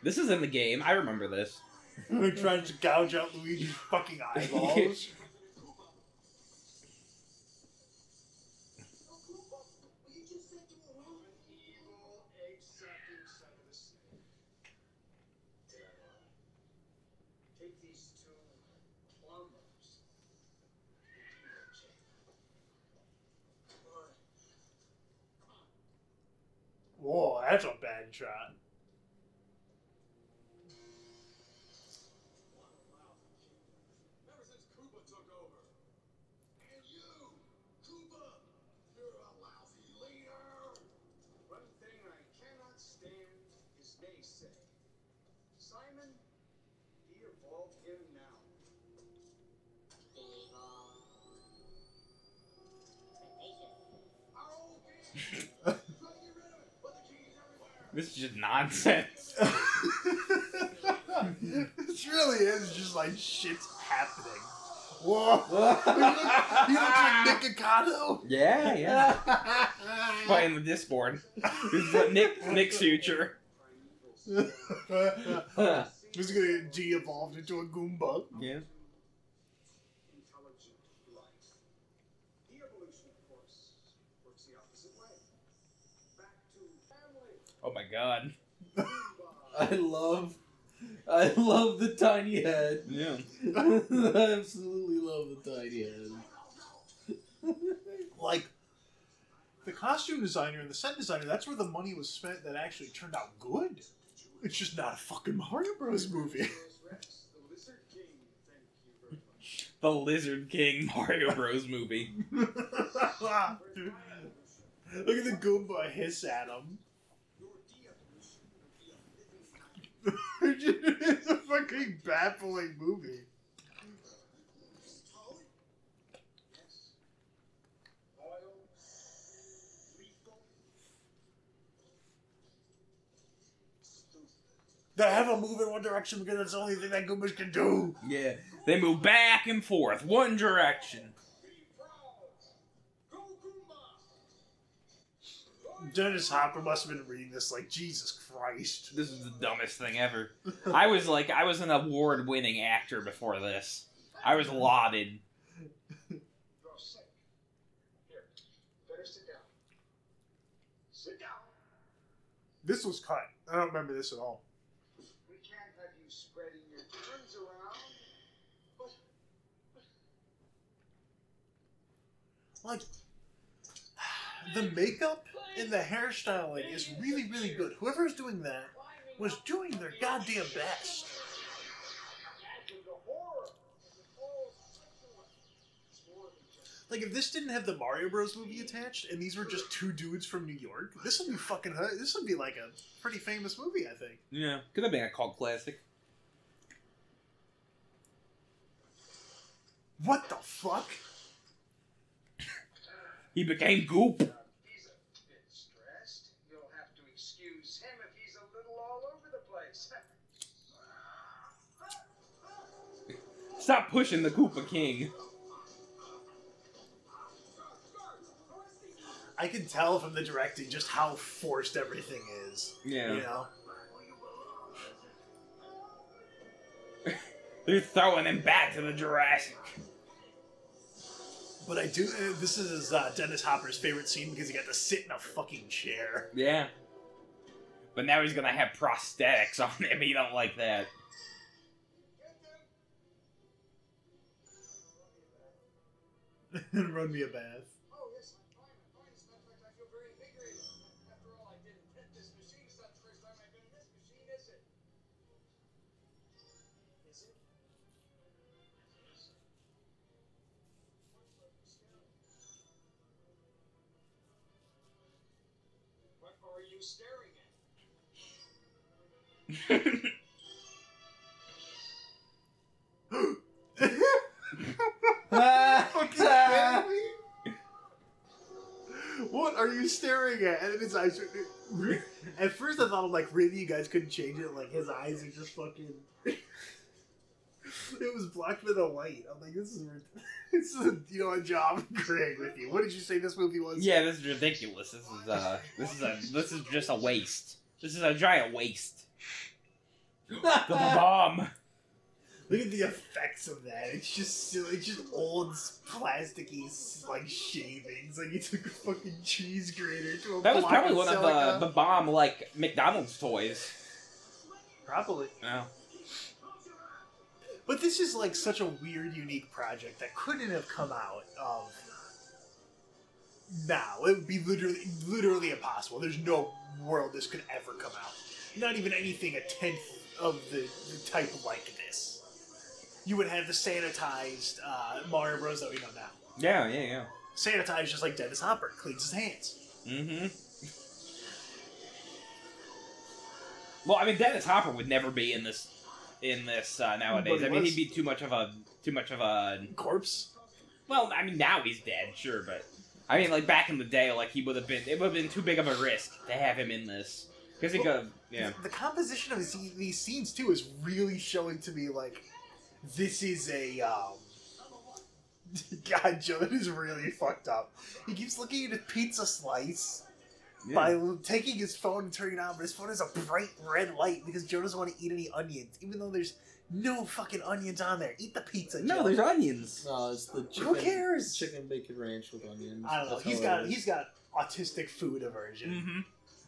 D: This is in the game. I remember this.
A: We're trying to gouge out Luigi's fucking eyeballs.
I: Evil, egg-sucking son of a snake. Did I lie? Take these two plumbers.
A: Whoa, that's a bad shot.
D: This is just nonsense.
A: this really is just like shit's happening. Whoa! he looks like Nick Ocado.
D: Yeah, yeah. Playing the Discord. This is what Nick Nick's future.
A: This is gonna get de-evolved into a Goomba.
D: Yeah.
I: Intelligent life. De-evolution, of course, works the opposite way. Back to family.
D: Oh my god.
E: I love, I love the tiny head.
D: Yeah.
E: I absolutely love the tiny head.
A: Like the costume designer and the set designer, that's where the money was spent that actually turned out good. It's just not a fucking Mario Bros. movie.
I: Rex, the Lizard King, thank you very much.
D: The Lizard King Mario Bros. movie.
A: Look at the Goomba hiss at him.
I: Your de-evolution will be a living
A: it's a fucking baffling movie. They have them move in one direction because that's the only thing that Goombas can do.
D: Yeah. They move back and forth, one direction.
I: Be proud. Go Goomba.
A: Dennis Hopper must have been reading this like Jesus Christ.
D: This is the dumbest thing ever. I was like, I was an award-winning actor before this. I was lauded.
I: You're sick. Here, better sit down. Sit down.
A: This was cut. I don't remember this at all.
I: We can't have you spreading your germs around.
A: Like the makeup and the hairstyling is really, really good. Whoever's doing that was doing their goddamn best.
I: the horror of the whole situation. It's more than just
A: Like if this didn't have the Mario Bros movie attached and these were just two dudes from New York, this would be fucking. This would be like a pretty famous movie, I think.
D: Yeah, could have been a cult classic.
A: What the fuck?
D: He became Goop.
I: He's a bit stressed. You'll have to excuse him if he's a little all over the place.
D: Stop pushing the Koopa King.
A: I can tell from the directing just how forced everything is.
D: Yeah.
A: You know.
D: They're throwing him back to the Jurassic.
A: But I do. Uh, this is uh, Dennis Hopper's favorite scene because he got to sit in a fucking chair.
D: Yeah. But now he's gonna have prosthetics on him. He don't like that.
A: and run me a bath.
I: Oh, yes, I'm fine. I'm fine. As a matter of fact, I feel very invigorated. After all, I did invent this machine. It's not the first time I've been in this machine, is it? Is it? What are you staring at?
A: What are you staring at? And his eyes. Are, at first, I thought, I'm like, really, you guys couldn't change it? Like his eyes are just fucking. it was black with a white. I'm like, this is this is a, you know a job, Greg, with you. What did you say this movie was?
D: yeah, this is ridiculous. This is uh, this is a, this is just a waste. This is a giant waste. the bomb.
A: Look at the effects of that. It's just silly. It's just old plasticky like shavings. Like you took a fucking cheese grater to a
D: That was
A: block
D: probably one of the, the bomb like McDonald's toys.
A: Probably.
D: Oh.
A: But this is like such a weird, unique project that couldn't have come out of now. It would be literally, literally impossible. There's no world this could ever come out. Not even anything a tenth of the, the type like this. You would have the sanitized uh, Mario Bros that we know now.
D: Yeah, yeah, yeah.
A: Sanitized just like Dennis Hopper cleans his hands.
D: Mm-hmm. Well, I mean, Dennis Hopper would never be in this in this uh, nowadays. I mean,
A: was.
D: he'd be too much of a too much of a.
A: Corpse.
D: Well, I mean, now he's dead, sure, but I mean, like back in the day, like he would have been. It would have been too big of a risk to have him in this because he could. Yeah.
A: The composition of these, these scenes too is really showing to me like this is a um God, Joe, that is really fucked up. He keeps looking at his pizza slice by taking his phone and turning it on, but his phone has a bright red light because Joe doesn't want to eat any onions, even though there's no fucking onions on there. Eat the pizza, Joe.
D: No, there's onions.
E: No, it's the chicken.
A: Who cares?
E: Chicken bacon ranch with onions.
A: I don't know.
E: That's
A: He's
E: how
A: got
E: it is.
A: he's got autistic food aversion.
D: Mm-hmm.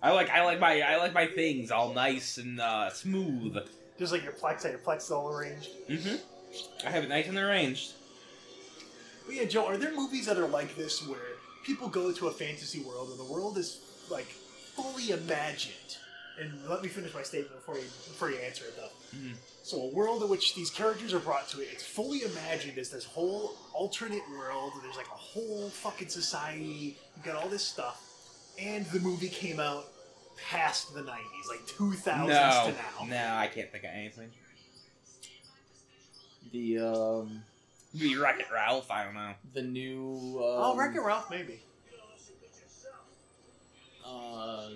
D: I like I like my I like my things all nice and uh, smooth.
A: Just like your plex, how your plex all arranged.
D: Mm-hmm. I have it nice and arranged.
A: But yeah, Joe, are there movies that are like this where people go to a fantasy world and the world is like fully imagined? And let me finish my statement before you before you answer it though.
D: Mhm.
A: So a world in which these characters are brought to it, it's fully imagined as this whole alternate world. There's like a whole fucking society. You got all this stuff, and the movie came out past the '90s, like 2000s
D: No,
A: to now.
D: no, I can't think of anything.
E: the um
D: Maybe Wreck It Ralph. I don't know.
E: the new. Um,
A: Oh, Wreck-It Ralph, maybe.
E: Uh,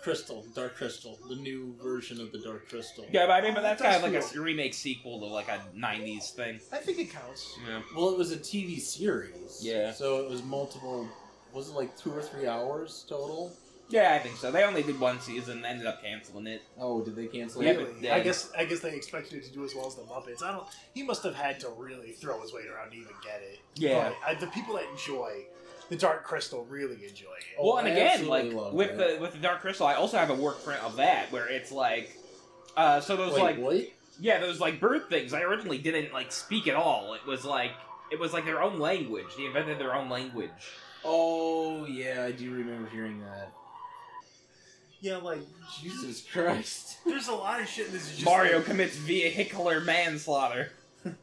E: Crystal, Dark Crystal, the new version of the Dark Crystal.
D: Yeah, but I mean, but
A: Oh,
D: that's kind of like a remake sequel to like a '90s thing.
A: I think it counts.
D: Yeah.
E: Well, it was a TV series.
D: Yeah.
E: So it was multiple was it like two or three hours total?
D: Yeah, I think so. They only did one season, and ended up canceling it.
E: Oh, did they cancel
D: Yeah,
E: it?
D: but
A: Really?
D: then-
A: I guess I guess they expected it to do as well as the Muppets. I don't. He must have had to really throw his weight around to even get it.
D: Yeah.
A: But, uh, the people that enjoy the Dark Crystal really enjoy it.
E: Oh,
D: well, and
E: I
D: again, like with
E: that.
D: the with the Dark Crystal, I also have a work print of that where it's like, uh, so those
E: Wait,
D: like
E: what?
D: yeah, those like bird things. I originally didn't like speak at all. It was like it was like their own language. They invented their own language.
E: Oh yeah, I do remember hearing that.
A: Yeah, like
E: Jesus Christ.
A: there's a lot of shit. in This is just
D: Mario
A: like-
D: commits vehicular manslaughter.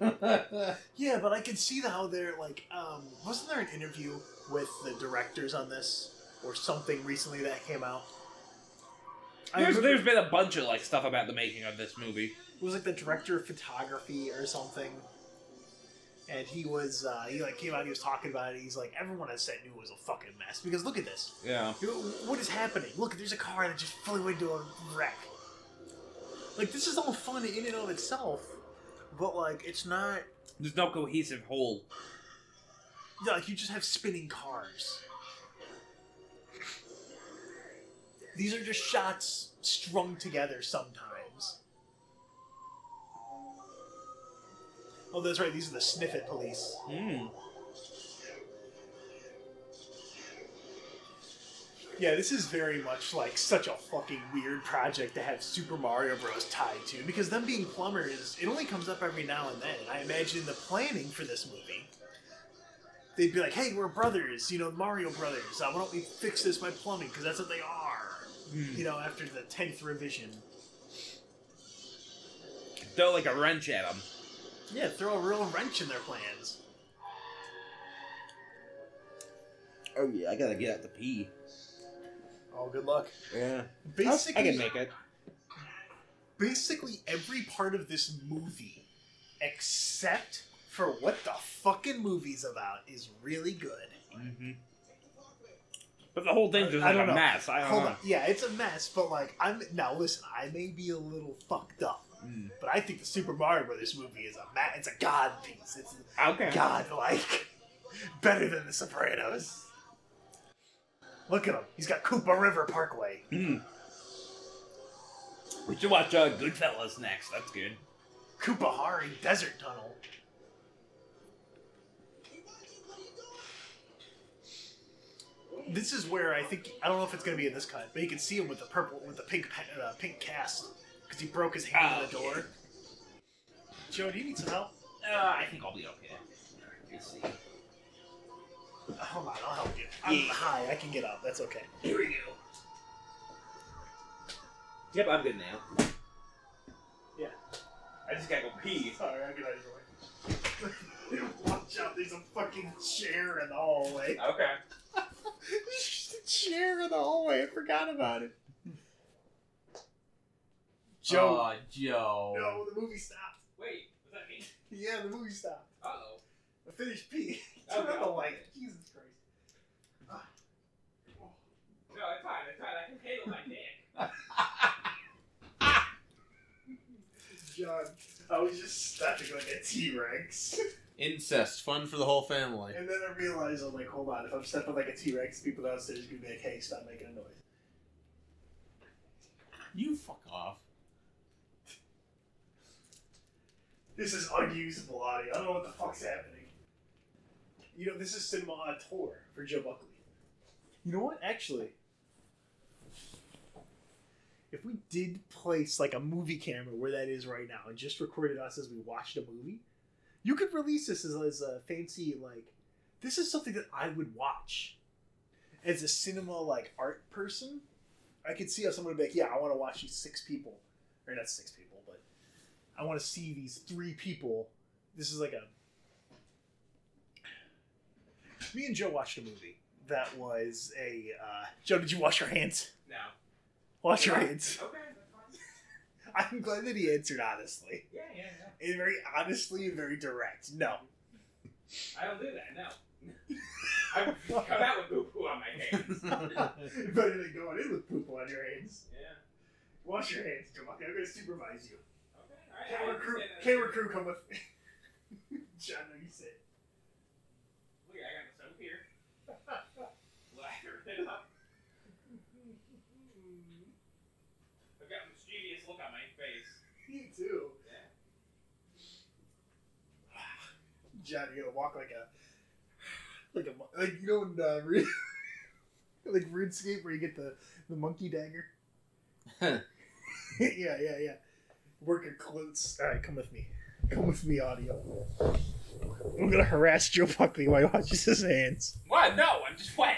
A: yeah, but I can see how they're like. Um, wasn't there an interview with the directors on this or something recently that came out? I
D: There's
A: remember-
D: there's been a bunch of like stuff about the making of this movie.
A: it was like the director of photography or something and he was uh, he like came out he was talking about it he's like everyone on set knew it was a fucking mess because look at this.
D: Yeah.
A: what is happening? Look there's a car that just flew into a wreck. Like this is all fun in and of itself but like it's not
D: There's no cohesive whole.
A: yeah, like you just have spinning cars. These are just shots strung together sometimes oh that's right these are the sniffet police
D: Hmm.
A: Yeah, this is very much like such a fucking weird project to have Super Mario Bros. tied to because them being plumbers, it only comes up every now and then. I imagine in the planning for this movie, they'd be like, "Hey, we're brothers, you know, Mario brothers. Uh, why don't we fix this by plumbing? Because that's what they are." You know, after the tenth revision.
D: Throw like a wrench at them.
A: Yeah, throw a real wrench in their plans.
D: Oh yeah, I gotta get out to pee.
A: Oh, good luck.
D: Yeah.
A: Basically,
D: I can make it.
A: basically every part of this movie, except for what the fucking movie's about, is really good.
D: Mm-hmm. But the whole thing's just
A: I
D: like
A: don't
D: a
A: know.
D: mess. I don't
A: Hold
D: know.
A: on, yeah, it's a mess, but like I'm now listen. I may be a little fucked up,
D: Mm.
A: but I think the Super Mario Brothers movie is a ma- It's a god piece. It's
D: Okay.
A: god like better than The Sopranos. Look at him. He's got Koopa River Parkway.
D: Mm. We should watch uh, Goodfellas next. That's good.
A: Koopahari Desert Tunnel. This is where I think I don't know if it's going to be in this cut, but you can see him with the purple with the pink uh, pink cast because he broke his hand in the
D: Oh,
A: door. Joe, do you need some help?
D: Uh, I think I'll be okay. Let's see.
A: Uh, hold on, I'll help you. I'm
D: Yeah.
A: high. I can get up. That's okay.
D: Here we go. Yep, I'm good now.
A: Yeah.
D: I just gotta go pee.
A: Sorry, I'll get out of your way. Watch out! There's a fucking chair in the hallway.
D: Okay.
A: There's just a chair in the hallway. I forgot about it. Joe.
E: Aw, Joe.
A: no, the movie stopped.
D: Wait, was that me?
A: Yeah, the movie stopped.
D: Uh oh.
A: I finished pee.
D: Oh,
A: Turn on the
D: God.
A: light. Jesus Christ.
D: No, it's fine. It's fine. I can handle my dick.
A: John, I was just stepping like a T Rex.
E: Incest, fun for the whole family.
A: And then I realized, I'm like, hold on, if I'm stepping like a T Rex, people downstairs are going to be like, hey, stop making a noise.
E: You fuck off.
A: This is unusable audio. I don't know what the fuck's happening. You know, this is cinema on tour for Joe Buckley. You know what? Actually, if we did place like a movie camera where that is right now and just recorded us as we watched a movie, you could release this as, as a fancy like. This is something that I would watch as a cinema like art person. I could see how someone would be like, "Yeah, I want to watch these six people, or not six people, I want to see these three people. This is like a. Me and Joe watched a movie that was a. Uh, Joe, did you wash your hands?
D: No.
A: Wash your hands.
D: Okay.
A: I'm glad that he answered honestly.
D: Yeah, yeah, yeah.
A: And very honestly and very direct. No.
D: I don't do that. No. I come out with poo poo on my hands.
A: Better than going in with poop on your hands.
D: Yeah.
A: Wash your hands, Joe. I'm going to supervise you.
D: Okay. All right. I
A: Camera crew,
D: understand
A: camera crew, come with me. John, no, you sit.
D: Look, I got the soap here. it up. I've got a mischievous look on my face.
A: Me too. John, you're gonna walk like a like a like you know in uh, Ru- like RuneScape where you get the the monkey dagger. yeah, yeah, yeah. Work your glutes. All right, come with me. Come with me, audio. I'm gonna harass Joe Buckley while he washes his hands.
D: What? No, I'm just wet.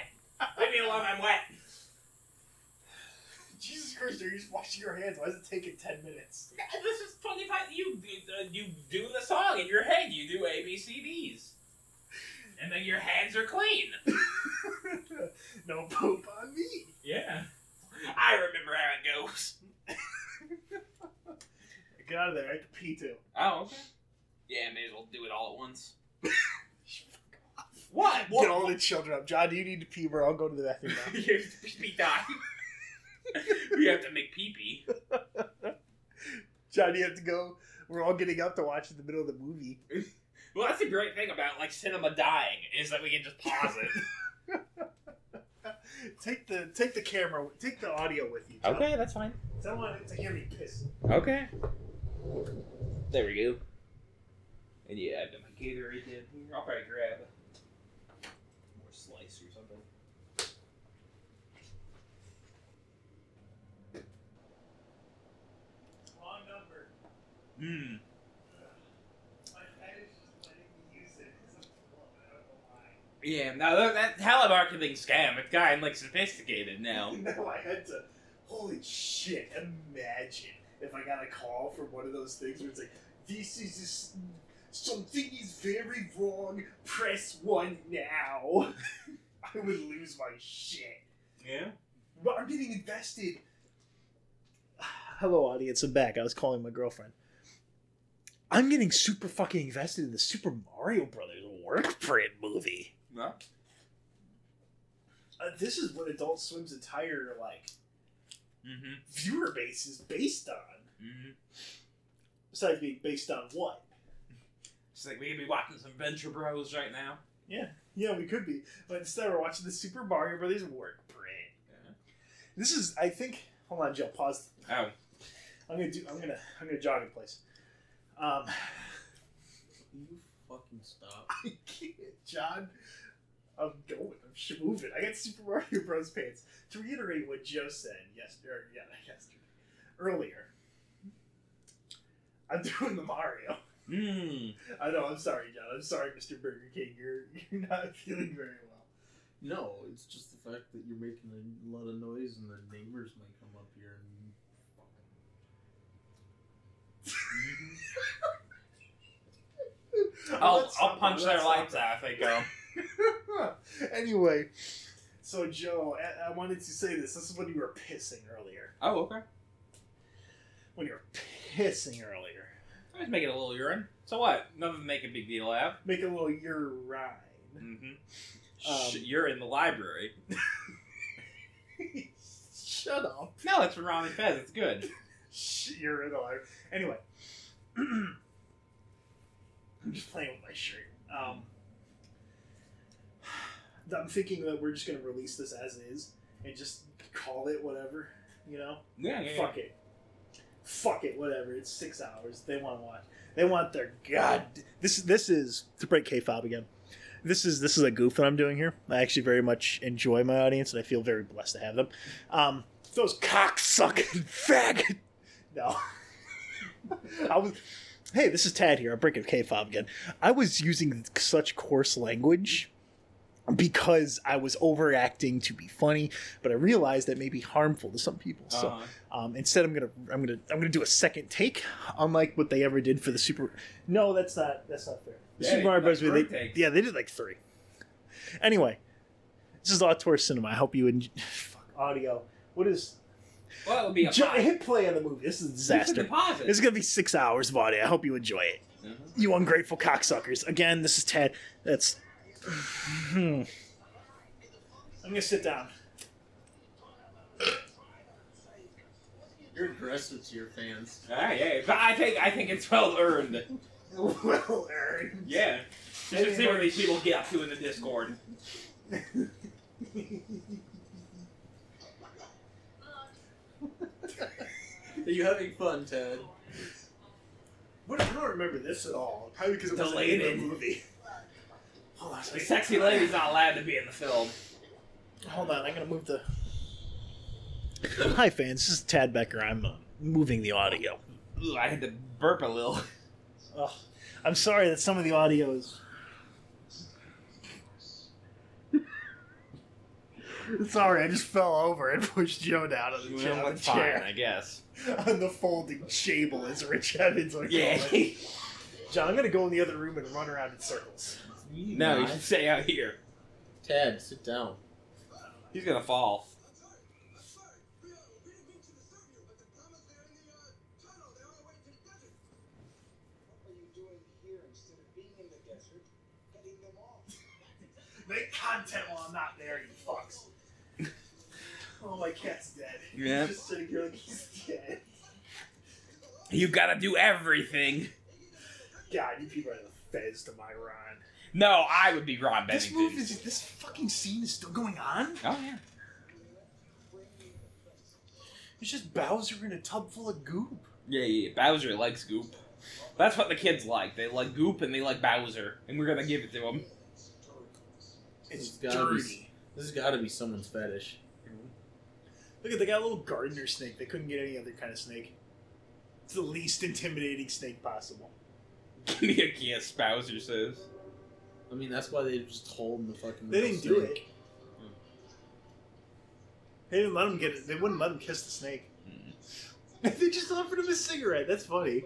D: Leave me alone. I'm wet.
A: Jesus Christ, are you just washing your hands? Why is it taking ten minutes?
D: This is twenty five. You uh, you do the song in your head. You do A B C Ds, and then your hands are clean.
A: no poop on me.
D: Yeah, I remember how it goes.
A: Get out of there. I have to pee too.
D: Oh, okay. Yeah, may as well do it all at once. what?
A: Get all the children up. John, do you need to pee, bro? I'll go to the bathroom now.
D: You're pee time. we have to make pee pee.
A: John, you have to go. We're all getting up to watch in the middle of the movie.
D: Well, that's the great thing about like cinema dying is that we can just pause it.
A: take the take the camera, take the audio with you. John.
D: okay, that's fine.
A: 'Cause I want it to hear me piss.
D: Okay. There we go. And yeah, I've got my gator right there. I'll probably grab more slice or something.
A: Wrong number.
D: Hmm.
A: My head is just letting me use it because I'm full. I don't know why.
D: Yeah, now that, that telemarketing scam, it's gotten like sophisticated now.
A: No, I had to. Holy shit! Imagine if I got a call from one of those things where it's like, "This is just, something is very wrong. Press one now." I would lose my shit.
D: Yeah.
A: But I'm getting invested. Hello, audience. I'm back. I was calling my girlfriend. I'm getting super fucking invested in the Super Mario Brothers work print movie.
D: No.
A: Uh, this is what Adult Swim's entire like
D: Mm-hmm.
A: viewer base is based on.
D: Mm-hmm.
A: Besides being based on what?
D: It's like we could be watching some Venture Bros right now.
A: Yeah, yeah, we could be, but instead we're watching the Super Mario Brothers work print.
D: Yeah.
A: This is, I think. Hold on, Jill. Pause.
D: Oh.
A: I'm gonna do. I'm gonna. I'm gonna jog in place. Um,
E: You fucking stop.
A: I can't, John. I'm going. I'm sh- moving. I got Super Mario Bros. pants. To reiterate what Joe said yesterday, yeah, not yesterday, earlier. I'm doing the Mario.
D: Mm.
A: I know. I'm sorry, John. I'm sorry, Mr. Burger King. You're you're not feeling very well.
E: No, it's just the fact that you're making a lot of noise and the neighbors might come up here and
D: I'll, I'll punch their lights out if they go.
A: That. anyway, so Joe, I, I wanted to say this. This is when you were pissing earlier.
D: Oh, okay.
A: When you were pissing earlier,
D: I was making a little urine. So what? Nothing to make a big deal out.
A: make a little urine.
D: Mm-hmm.
A: Um,
D: you're in the library.
A: Shut up.
D: No, that's from Ron and Fez. It's good.
A: Sh- You're in the library. Anyway, I'm just playing with my shirt. Um, I'm thinking that we're just gonna release this as is and just call it whatever. You know,
D: Yeah, yeah.
A: fuck it, fuck it, whatever. It's six hours. They want to watch. They want their god. This this is to break kayfabe again. This is this is a goof that I'm doing here. I actually very much enjoy my audience, and I feel very blessed to have them. Um, those cocksucking faggot. No. I was. Hey, this is Tad here. I'm breaking kayfabe again. I was using such coarse language because I was overacting to be funny, but I realized that may be harmful to some people. So
D: Uh-huh.
A: um, instead, I'm gonna I'm gonna I'm gonna do a second take, unlike what they ever did for the Super. No, that's not that's not fair. The
D: Yeah,
A: Super
D: they
A: Mario
D: did,
A: Bros.
D: like,
A: They,
D: three
A: yeah, they did like three. Anyway, this is Auteur Cinema. I hope you enjoy. Fuck audio. What is?
D: Well, it would be a
A: hit play on the movie. This is a disaster. is gonna be six hours of audio. I hope you enjoy it.
D: Mhm.
A: You ungrateful cocksuckers. Again, this is Ted. That's. Hmm. I'm gonna sit down.
E: You're aggressive to your fans.
D: Alright, yeah, but I think I think it's well earned.
A: well earned.
D: Yeah. just see where these people get to in the Discord.
E: Are you having fun, Ted?
A: What, I don't remember this at all. Probably because it was in the movie.
D: The sexy lady's not allowed to be in the film.
A: Hold on, I'm gonna move the. Hi, fans. This is Tad Becker. I'm uh, moving the audio.
D: Ooh, I had to burp a little.
A: Ugh. I'm sorry that some of the audio is. sorry, I just fell over and pushed Joe down on the, chair, on the
D: that's fine,
A: chair.
D: I guess.
A: on the folding table, as Rich Evans would call
D: Yeah.
A: it. John, I'm gonna go in the other room and run around in circles.
D: No, you should stay out here.
E: Ted, sit down.
D: He's gonna fall.
I: I'm sorry. I'm sorry. We, we didn't mean to disturb you, but the plumber's there in the tunnel. They're on their way to the desert. What are you doing here instead of being in the desert, heading them off?
A: Make content while I'm not there, you fucks. oh, my cat's dead.
D: Yeah.
A: He's just sitting here like he's dead.
D: You gotta do everything.
A: God, you people are the fez to my Ron.
D: No, I would be Ron
A: This
D: Bennington.
A: move is this fucking scene is still going on.
D: Oh yeah.
A: It's just Bowser in a tub full of goop.
D: Yeah, yeah. Bowser likes goop. That's what the kids like. They like goop and they like Bowser, and we're gonna give it to them.
A: It's
E: It's gotta be-
A: dirty.
E: This has got to be someone's fetish.
A: Look at they got a little gardener snake. They couldn't get any other kind of snake. It's the least intimidating snake possible.
D: Give me a kiss, Bowser says.
E: I mean, that's why they just hold the fucking.
A: They didn't do
E: snake.
A: it. They didn't let him get it. They wouldn't let him kiss the snake. Hmm. they just offered him a cigarette. That's funny.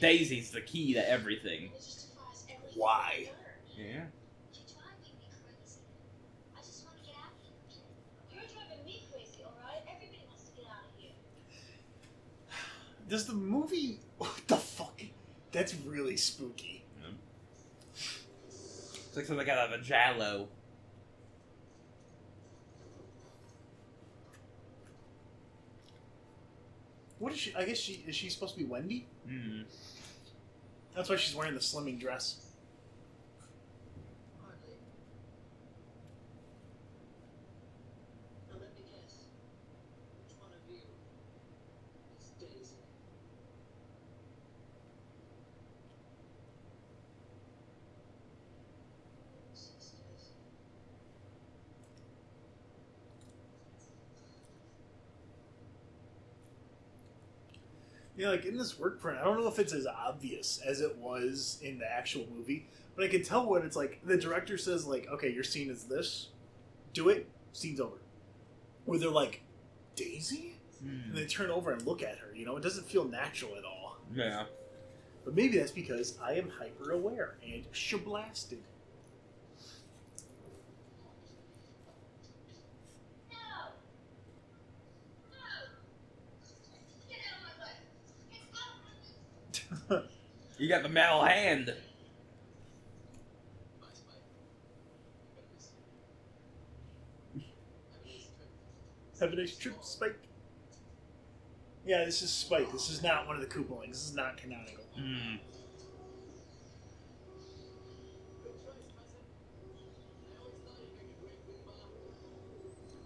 D: Daisy's the key to everything.
A: Why?
D: Yeah.
A: Does the movie? What the fuck? That's really spooky.
D: It's like something out of a Giallo.
A: What is she? I guess she is she supposed to be Wendy?
D: Mm.
A: That's why she's wearing the slimming dress.
J: Now let me guess. Which one of you is Daisy? Sisters.
A: Yeah, like in this work print, I don't know if it's as obvious as it was in the actual movie, but I can tell when it's like the director says like, "Okay, your scene is this, do it." Scene's over. Where they're like, "Daisy," and they turn over and look at her. You know, it doesn't feel natural at all.
D: Yeah.
A: But maybe that's because I am hyper aware and shablasted.
D: You got the metal hand.
A: Have a nice trip, Spike. Yeah, this is Spike. This is not one of the Koopalings. This is not canonical.
D: Mm.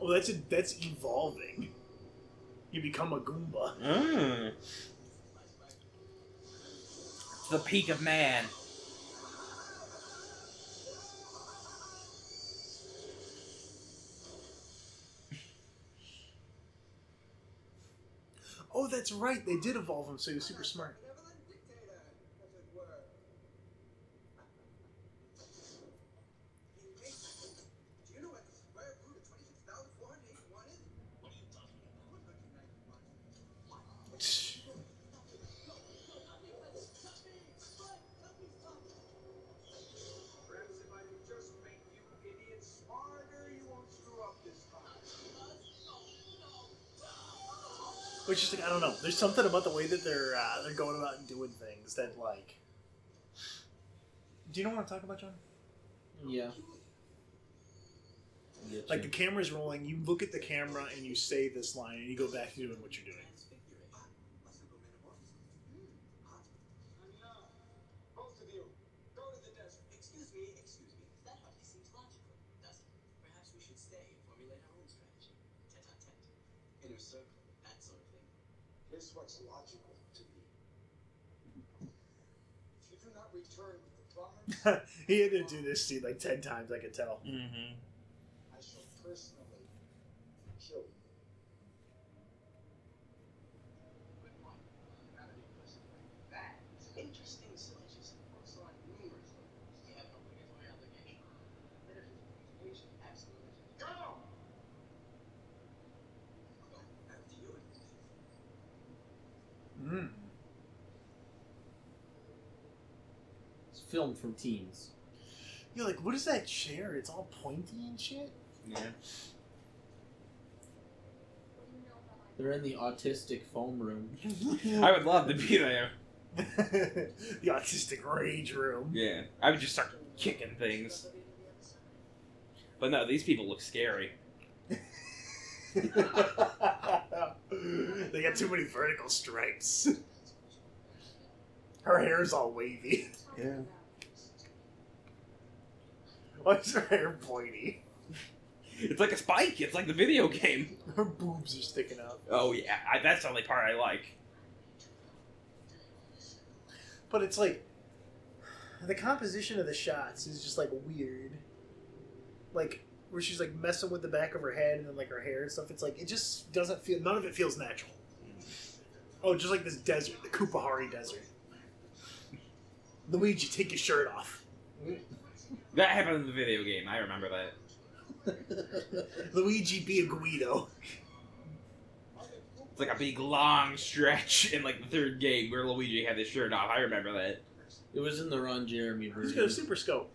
A: Oh, that's a, that's evolving. You become a Goomba.
D: Mm. The peak of man.
A: Oh, that's right. They did evolve him, so he was super smart. Something about the way that they're uh, they're going about and doing things that like. Do you know what I'm talking about, John?
E: Yeah.
A: Like the
E: you.
A: camera's rolling, you look at the camera and you say this line, and you go back to doing what you're doing.
I: Both of you, go to the desert. Excuse me, excuse me.
J: That hardly seems logical.
I: inner circle, that sort of thing. Here's what's logical to me. If you do not return with the promise,
A: he had to do this scene like ten times. I could tell.
D: Mm-hmm.
I: I shall personally kill you. That's interesting, Silicious. Also on numerous levels. You have an obligatory obligation. Metaphysical obligation, absolutely. Go! Go, after you.
A: Mm.
E: It's filmed from teens.
A: You're like, what is that chair? It's all pointy and shit.
D: Yeah.
E: They're in the autistic foam room.
D: I would love to be there.
A: the autistic rage room.
D: Yeah. I would just start kicking things. But no, these people look scary.
A: they got too many vertical stripes. Her hair's all wavy.
E: Yeah.
A: Why is her hair pointy?
D: It's like a spike. It's like the video game.
A: Her boobs are sticking out.
D: Oh yeah, I, that's the only part I like.
A: But it's like the composition of the shots is just like weird. Like where she's like messing with the back of her head and then like her hair and stuff. It's like it just doesn't feel. None of it feels natural. Oh, just like this desert, the Koopahari Desert. Luigi, take your shirt off. Mm.
D: That happened in the video game. I remember that.
A: Luigi, be a Guido.
D: It's like a big long stretch in like the third game where Luigi had his shirt off. I remember that.
E: It was in the Ron Jeremy
A: He's
E: version.
A: got a super scope.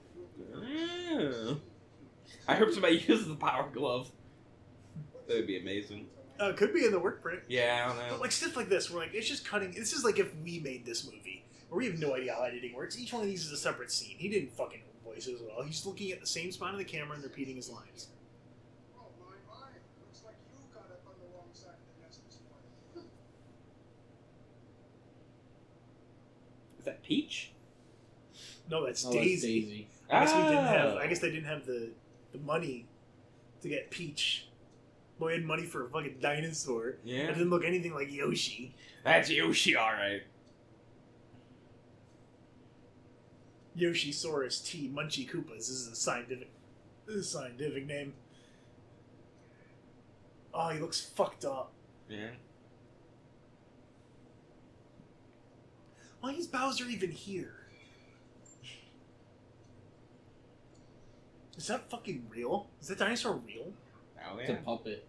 D: I hope somebody uses the power glove. That would be amazing.
A: Uh, could be in the work print.
D: Yeah, I don't
A: But like stuff like this, we're like, it's just cutting. This is like if we made this movie, where we have no idea how editing works. Each one of these is a separate scene. He didn't fucking know voices at all. He's looking at the same spot of the camera and repeating his lines.
I: My, my. Looks like you got up on the wrong side of the nest this morning.
D: Is that Peach?
A: No, that's
E: Oh,
A: Daisy.
E: Daisy.
A: I guess we didn't have.
D: Oh.
A: I guess they didn't have the the money to get Peach. But we had money for a fucking dinosaur. It
D: Yeah.
A: didn't look anything like Yoshi.
D: That's Yoshi, alright.
A: Yoshisaurus T. Munchakoopas. This is a scientific, this is a scientific name. Oh, he looks fucked up.
D: Yeah.
A: Why is Bowser even here? Is that fucking real? Is that dinosaur real?
D: Oh
E: It's a puppet.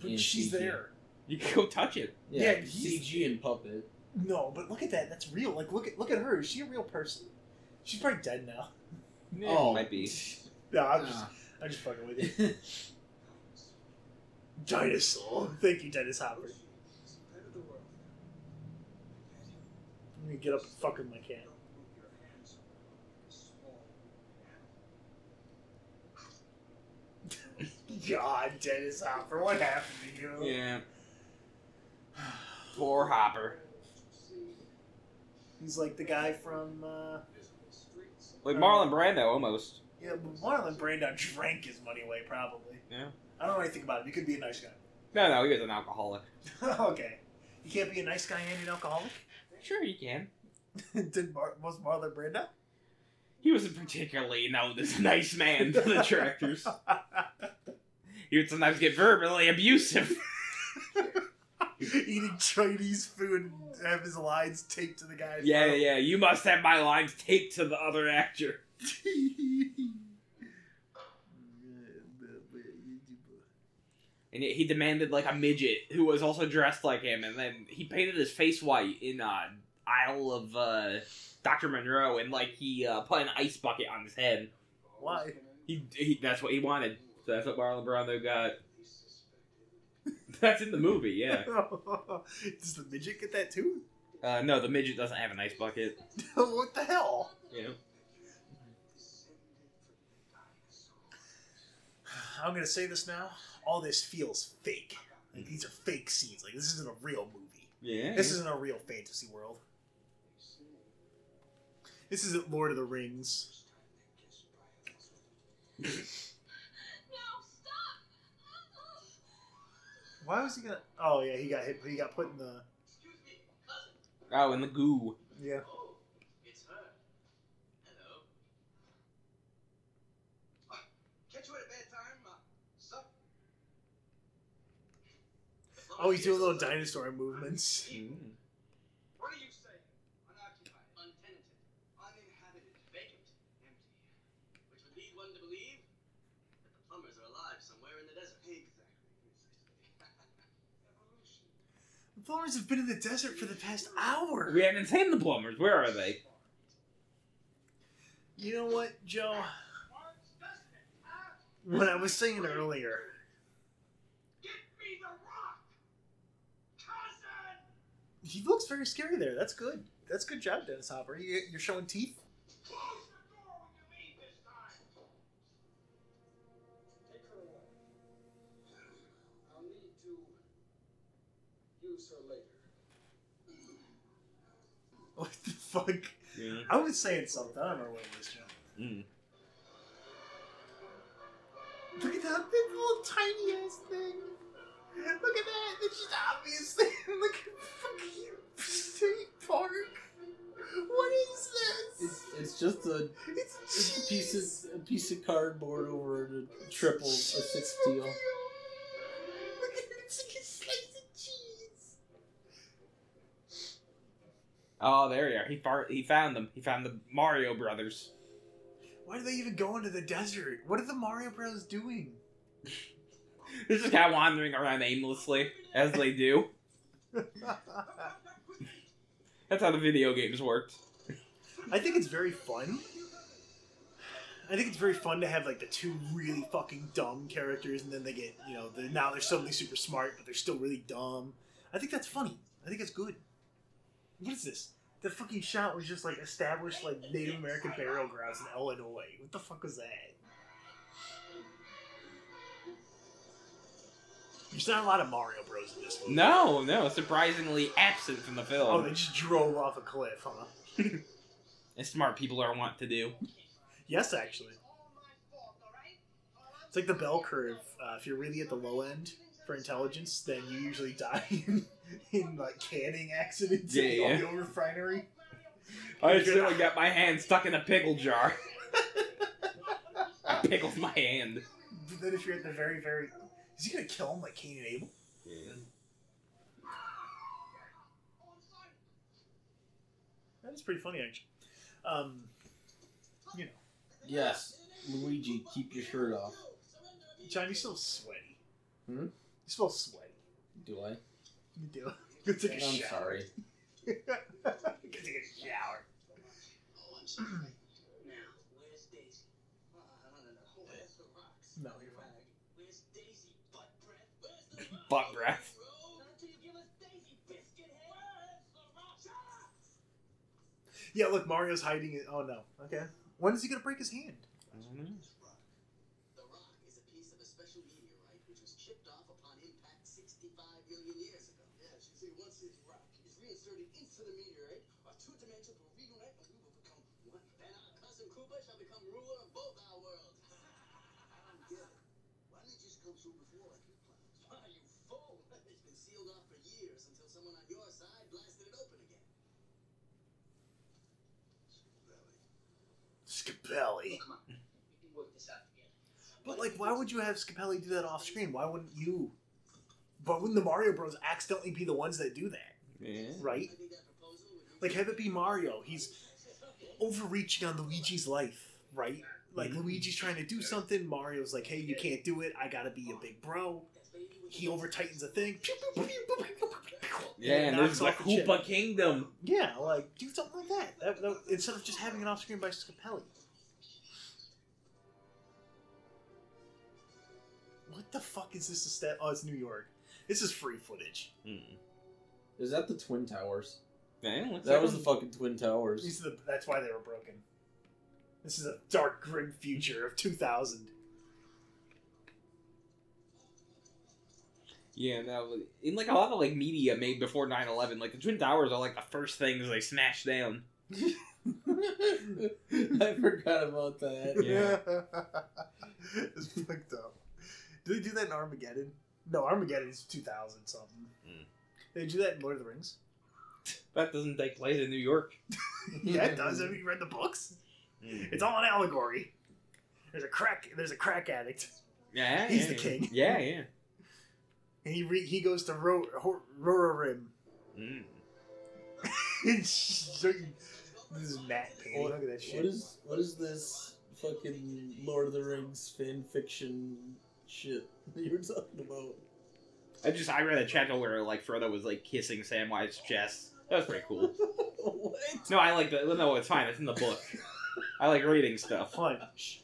A: But
E: And
A: she's
E: CG.
A: there.
D: You can go touch it.
E: Yeah,
A: Yeah, he's-
E: CG and puppet.
A: No, but look at that. That's real. Like, look at look at her. Is she a real person? She's probably dead now.
E: Oh.
D: might be.
A: No, I'm just
E: Ah.
A: I'm just fucking with you. Dinosaur. Thank you, Dennis Hopper.
I: Head of the.
A: Let me get up and fuck with my cat.
I: Don't your hands small.
A: God, Dennis Hopper, what happened to you?
D: Yeah. Poor Hopper.
A: He's like the guy from uh
D: Like Marlon Brando almost.
A: yeah, but Marlon Brando drank his money away probably.
D: Yeah.
A: I don't know anything about him. He could be a nice guy.
D: No, no, he was an alcoholic.
A: okay. You can't be a nice guy and an alcoholic?
D: Sure, you can.
A: Did Mar- was Marlon Brando?
D: He wasn't particularly known as a nice man to the directors. He would sometimes get verbally abusive.
A: Eating Chinese food and have his lines taped to the guy's
D: Yeah,
A: mouth.
D: yeah, you must have my lines taped to the other actor. And he demanded like a midget who was also dressed like him, and then he painted his face white in uh, Isle of uh, Doctor Monroe, and like he uh, put an ice bucket on his head.
A: Why?
D: He, he that's what he wanted. So that's what Marlon Brando got. That's in the movie, yeah.
A: Does the midget get that too?
D: Uh, no, the midget doesn't have an ice bucket.
A: what the hell?
D: Know.
A: I'm gonna say this now. All this feels fake. Like these are fake scenes. Like this isn't a real movie.
D: Yeah.
A: This isn't a real fantasy world. This isn't Lord of the Rings. Why was he gonna? Oh yeah, he got hit. He got put in the.
J: Excuse me, cousin.
D: Oh, in the goo.
A: Yeah.
J: Oh, it's her. Hello. Catch you at a bad time, uh, sup?
A: Oh, he's doing little dinosaur movements.
D: Mm.
J: What are you saying? Unoccupied, untenanted, uninhabited, vacant, empty. Which would lead one to believe that the plumbers are alive somewhere in the desert. Exactly, Evolution.
A: The plumbers have been in the desert for the past hour.
D: We haven't seen the plumbers. Where are they?
A: You know what, Joe?
J: Mark's destiny, huh?
A: What I was saying earlier.
J: Get me the rock! Cousin!
A: He looks very scary there. That's good. That's good job, Dennis Hopper. You're showing teeth.
J: To use her later.
A: What the fuck?
D: Yeah.
A: I was saying something. I don't know what it was, Joe.
D: Mm.
A: Look at that big little tiny ass thing. Look at that. It's just obvious thing. Look at fucking state park. What is this?
E: It's, it's just a
A: It's,
E: it's a piece of a piece of cardboard over a triple a six steel.
A: Look at it. It's like a slice of cheese.
D: Oh, there you are. He far- he found them. He found the Mario Brothers.
A: Why do they even go into the desert? What are the Mario Bros doing?
D: They're just kind of wandering around aimlessly, as they do. That's how the video games worked.
A: I think it's very fun. I think it's very fun to have like the two really fucking dumb characters, and then they get you know the, now they're suddenly super smart, but they're still really dumb. I think that's funny. I think it's good. What is this? The fucking shot was just like established like Native American burial grounds in Illinois. What the fuck was that? There's not a lot of Mario Bros in this movie.
D: No, no, surprisingly absent from the film.
A: Oh, they just drove off a cliff, huh?
D: As smart people are wont to do.
A: Yes, actually. It's like the bell curve. Uh, if you're really at the low end for intelligence, then you usually die in, in like canning accidents
D: Yeah,
A: at the
D: yeah.
A: oil refinery.
D: I accidentally got my hand stuck in a pickle jar. I pickled my hand.
A: But then if you're at the very, very, is he gonna kill him like Cain and Abel? That is pretty funny, actually. Um, you know,
E: Yes, Luigi, keep your shirt off.
A: John, you still sweaty.
E: Hmm?
A: You smell sweaty.
E: Do I?
A: You do. Go take a
E: I'm
A: shower.
E: sorry.
A: Go take a shower.
J: Oh, I'm sorry. now, where's Daisy? Uh, I don't know. Where's the rocks?
A: No, you're fine.
J: Where's Daisy? Butt breath? Where's the rocks?
D: Butt breath.
J: Bro? Not until you give us Daisy, biscuit head. Where's the rocks? Shut up!
A: Yeah, look, Mario's hiding it. Oh no. Okay. When is he gonna break his hand?
J: The rock is a piece of a special meteorite which was chipped off upon impact 65 million years ago. Yes, you see, once this rock is reinserted into the meteorite, our two dimensions will reunite and we will become one. Then our cousin Koopa shall become ruler of both our worlds. I don't get it. Why didn't it just come through before like you planned? Why, you fool! It's been sealed off for years until someone on your side blasted it open again.
A: Scapelli.
J: Come on, we can work this out together.
A: But like, why would you have Scapelli do that off screen? Why wouldn't you? Why wouldn't the Mario Bros accidentally be the ones that do that?
D: Yeah.
A: Right?
J: I think that proposal would
A: Like, have it be Mario. He's overreaching on Luigi's life, right? Like mm-hmm. Luigi's trying to do something. Mario's like, "Hey, you can't do it. I gotta be a big bro." He over tightens a thing.
D: Yeah, and
A: knocks
D: there's the
A: off the chip.
D: Koopa Kingdom.
A: Yeah, like do something like that. That- that- instead of just having it off screen by Scapelli. What the fuck is this? A stat? Oh, it's New York. This is free footage.
D: Mm.
E: Is that the Twin Towers?
D: Yeah, looks
E: That
D: like
E: was
D: a-
E: the fucking Twin Towers.
A: These are the, that's why they were broken. This is a dark, grim future of 2000.
D: Yeah, no, in like a lot of like media made before 9-11, like the Twin Towers are like the first things they smash down.
E: I forgot about that.
D: Yeah.
A: it's fucked up. Did they do that in Armageddon? No, Armageddon is 2000 something.
D: Mm.
A: They do that in Lord of the Rings.
D: That doesn't take place in New York.
A: yeah, it does. Have you read the books?
D: Mm.
A: It's all an allegory. There's a crack. There's a crack addict,
D: Yeah,
A: He's
D: yeah,
A: the king.
D: Yeah, yeah.
A: And he re- he goes to Ro- Ho- Rorarim.
D: Mm.
A: So you- this is matte painting. Look at that shit.
E: What is what is this fucking Lord of the Rings fan fiction shit that you were talking about?
D: I just I read a chapter where like Frodo was like kissing Samwise chest. That was pretty cool.
E: what?
D: No, I like the no, it's fine. It's in the book. I like reading stuff.
A: Punch.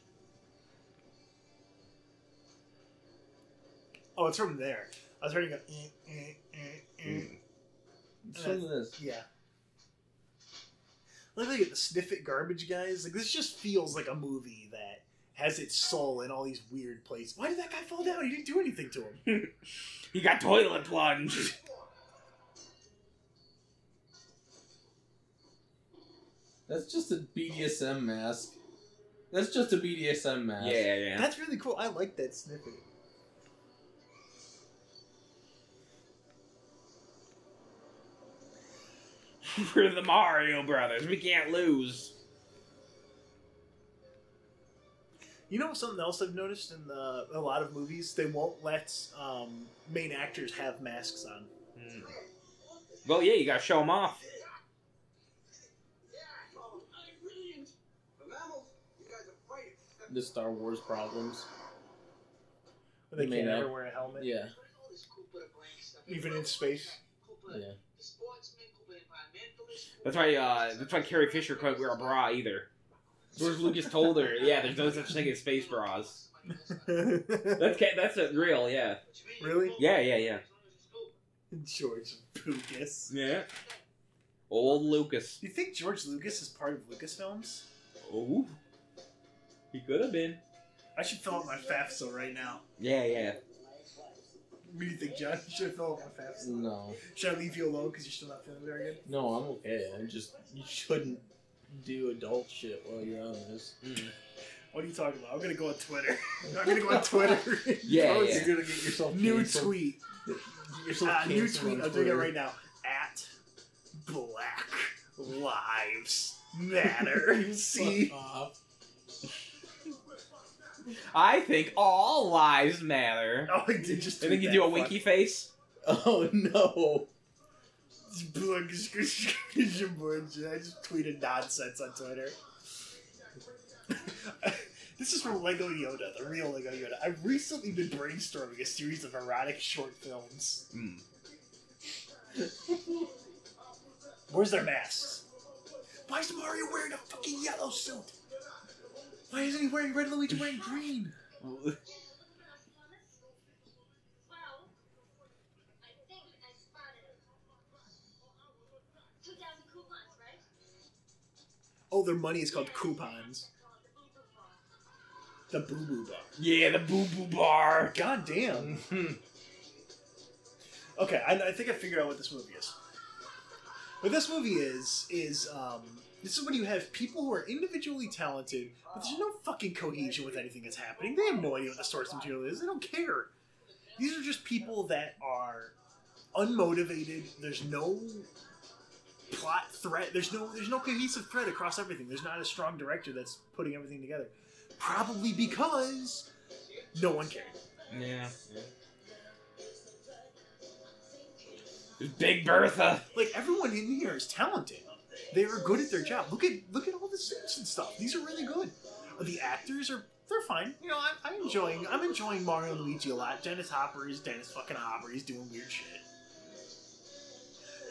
A: Oh, it's from there. I was hearing a. eh, eh, eh, eh.
D: Mm.
E: It's from this.
A: Yeah. Look like the sniff it garbage guys. Like this just feels like a movie that has its soul in all these weird places. Why did that guy fall down? He didn't do anything to him.
D: He got toilet plunged.
E: That's just a BDSM mask. That's just a BDSM mask.
D: Yeah, yeah.
A: That's really cool. I like that snippet.
D: We're the Mario Brothers. We can't lose.
A: You know something else I've noticed in the, a lot of movies? They won't let um, main actors have masks on.
D: Mm. Well, yeah, you gotta show them off.
E: The Star Wars problems.
A: But they
E: They
A: can't ever wear a helmet.
E: Yeah.
A: Even in space.
E: Yeah.
D: That's why. Uh, that's why Carrie Fisher couldn't wear a bra either. George Lucas told her, "Yeah, there's no such thing as space bras." That's ca- that's a real, yeah,
A: really?
D: yeah, yeah, yeah,
A: George Lucas.
D: yeah. Old Lucas.
A: You think George Lucas is part of Lucasfilms?
D: Oh, he could have been.
A: I should fill out my FAFSA right now.
D: Yeah, yeah.
A: What do you think, John? Should I fill out my FAFSA?
E: No.
A: Should I leave you alone because you're still not feeling very good?
E: No, I'm okay. I just you shouldn't do adult shit while you're on this.
D: Mm.
A: What are you talking about? I'm gonna go on Twitter. I'm gonna go on Twitter.
D: Yeah, yeah.
E: You're gonna get yourself
A: New
E: canceled.
A: tweet.
E: Get yourself
A: Uh, new tweet. I'm doing it right now. At Black Lives Matter. See?
D: I think all lives matter.
A: Oh, I did just.
D: I think you do a winky face.
E: Oh no.
A: I just tweeted nonsense on Twitter. this is from Lego Yoda, the real Lego Yoda. I've recently been brainstorming a series of erotic short films.
D: Mm.
A: Where's their masks? Why is Mario wearing a fucking yellow suit? Why isn't he wearing red? Luigi wearing green? Oh, their money is called Koopons. The Boo Boo Bar.
D: Yeah, the boo boo bar.
A: God damn. okay, I, I think I figured out what this movie is. What this movie is is um, this is when you have people who are individually talented, but there's no fucking cohesion with anything that's happening. They have no idea what the source material is. They don't care. These are just people that are unmotivated. There's no plot thread. There's no there's no cohesive thread across everything. There's not a strong director that's putting everything together. Probably because no one cared.
D: Yeah. There's Big Bertha.
A: Like everyone in here is talented. They are good at their job. Look at look at all the suits and stuff. These are really good. The actors are they're fine. You know, I'm, I'm enjoying I'm enjoying Mario and Luigi a lot. Dennis Hopper is Dennis fucking Hopper. He's doing weird shit.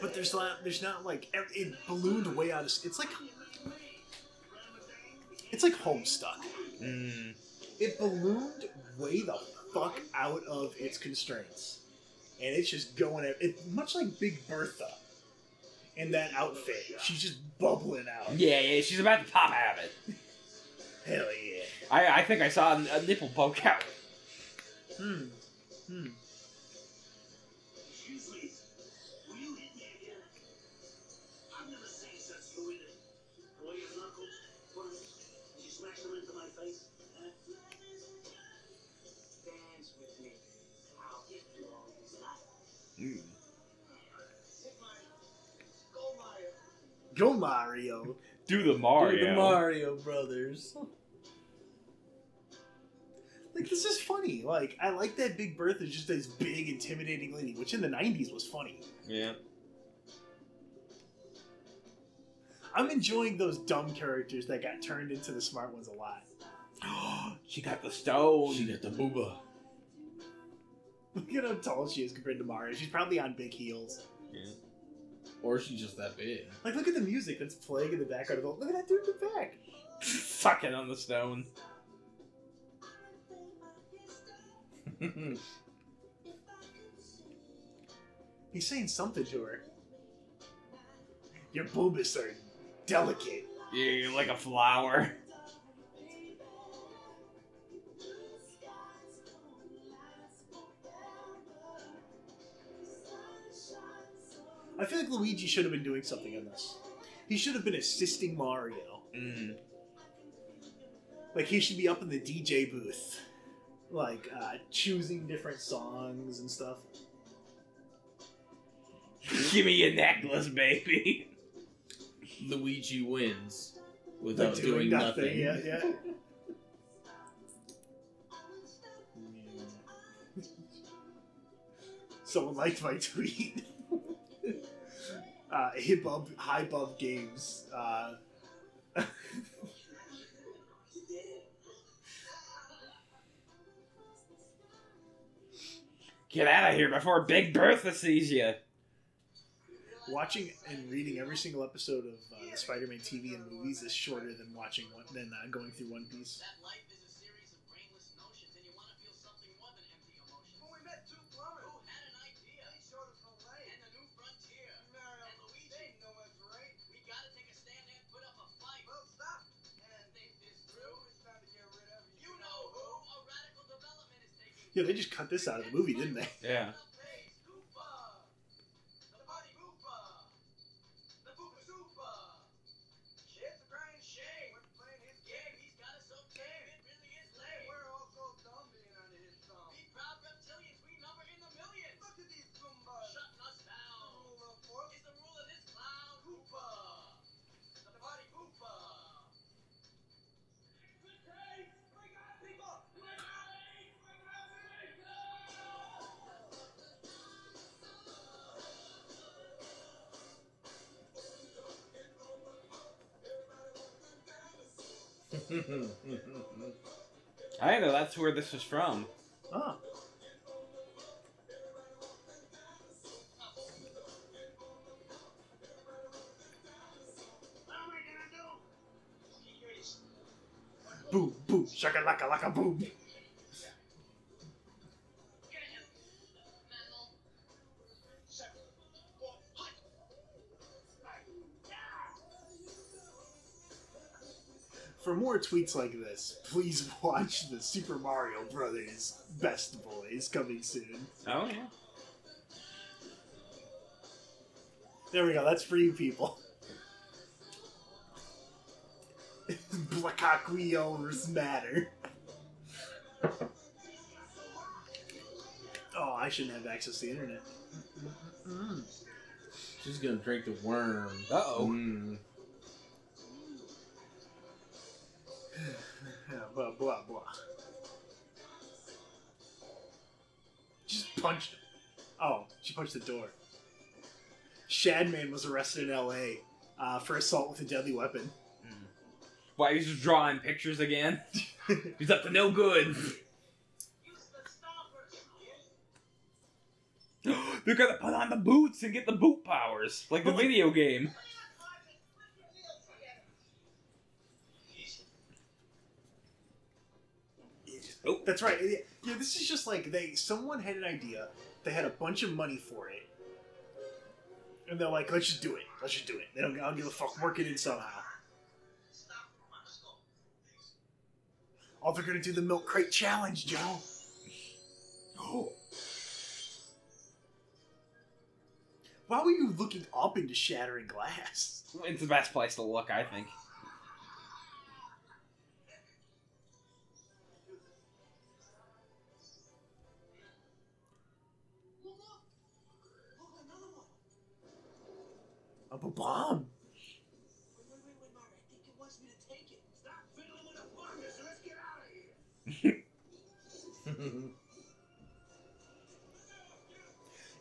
A: But there's not there's not like it ballooned way out of it's like it's like Homestuck.
D: Mm.
A: It ballooned way the fuck out of its constraints, and it's just going at it much like Big Bertha in that outfit. She's just bubbling out.
D: Yeah, yeah, she's about to pop out of it.
A: Hell yeah.
D: I, I think I saw a, a nipple poke out.
A: Hmm. Hmm. Go Mario.
D: Do the Mario.
E: Dude, the Mario Brothers.
A: Like this is funny. Like I like that Big Bertha is just this big intimidating lady, which in the '90s was funny.
D: Yeah.
A: I'm enjoying those dumb characters that got turned into the smart ones a lot.
D: she got the stone.
E: She got the booba.
A: Look at how tall she is compared to Mario. She's probably on big heels.
D: Yeah.
E: Or she's just that big.
A: Like look at the music that's playing in the background. Of the, look at that dude in the back.
D: Sucking on the stone.
A: He's saying something to her. Your boobas are delicate.
D: Yeah, you're like a flower.
A: I feel like Luigi should have been doing something in this. He should have been assisting Mario.
D: Mm.
A: Like he should be up in the DJ booth, like uh, choosing different songs and stuff.
D: Give me your necklace, baby.
E: Luigi wins without
A: Like
E: doing, nothing.
A: Yeah, yeah. Someone liked my tweet. uh, Hibub High Bub Games. Uh,
D: Get out of here before Big Bertha sees you.
A: watching and reading every single episode of uh, the Spider-Man TV and movies is shorter than watching one than uh, going through One Piece. Yeah, they just cut this out of the movie, didn't they?
D: Yeah. I know that's where this is from. Ah.
A: Oh,
I: What am I gonna do?
A: boom, boom, shaka laka laka boom. For more tweets like this, please watch the Super Mario Brothers Best Boys coming soon.
D: Oh yeah.
A: There we go. That's for you people. Blackaquios matter. Oh, I shouldn't have access to the internet. Mm.
E: She's gonna drink the worm.
D: Uh-oh.
E: Mm.
A: Blah blah blah. Just punched. Oh, she punched the door. Shadman was arrested in L.A. Uh, for assault with a deadly weapon.
D: Why he's just drawing pictures again? he's up to no good. They're gonna put on the boots and get the boot powers, like the video game.
A: Oh, that's right. Yeah, this is just like they. Someone had an idea. They had a bunch of money for it, and they're like, "Let's just do it. Let's just do it." They don't. I don't give a fuck. Work it in somehow. Oh, they're gonna do the milk crate challenge, Joe. Oh. Why were you looking up into shattering glass?
D: It's the best place to look, I think.
J: Here.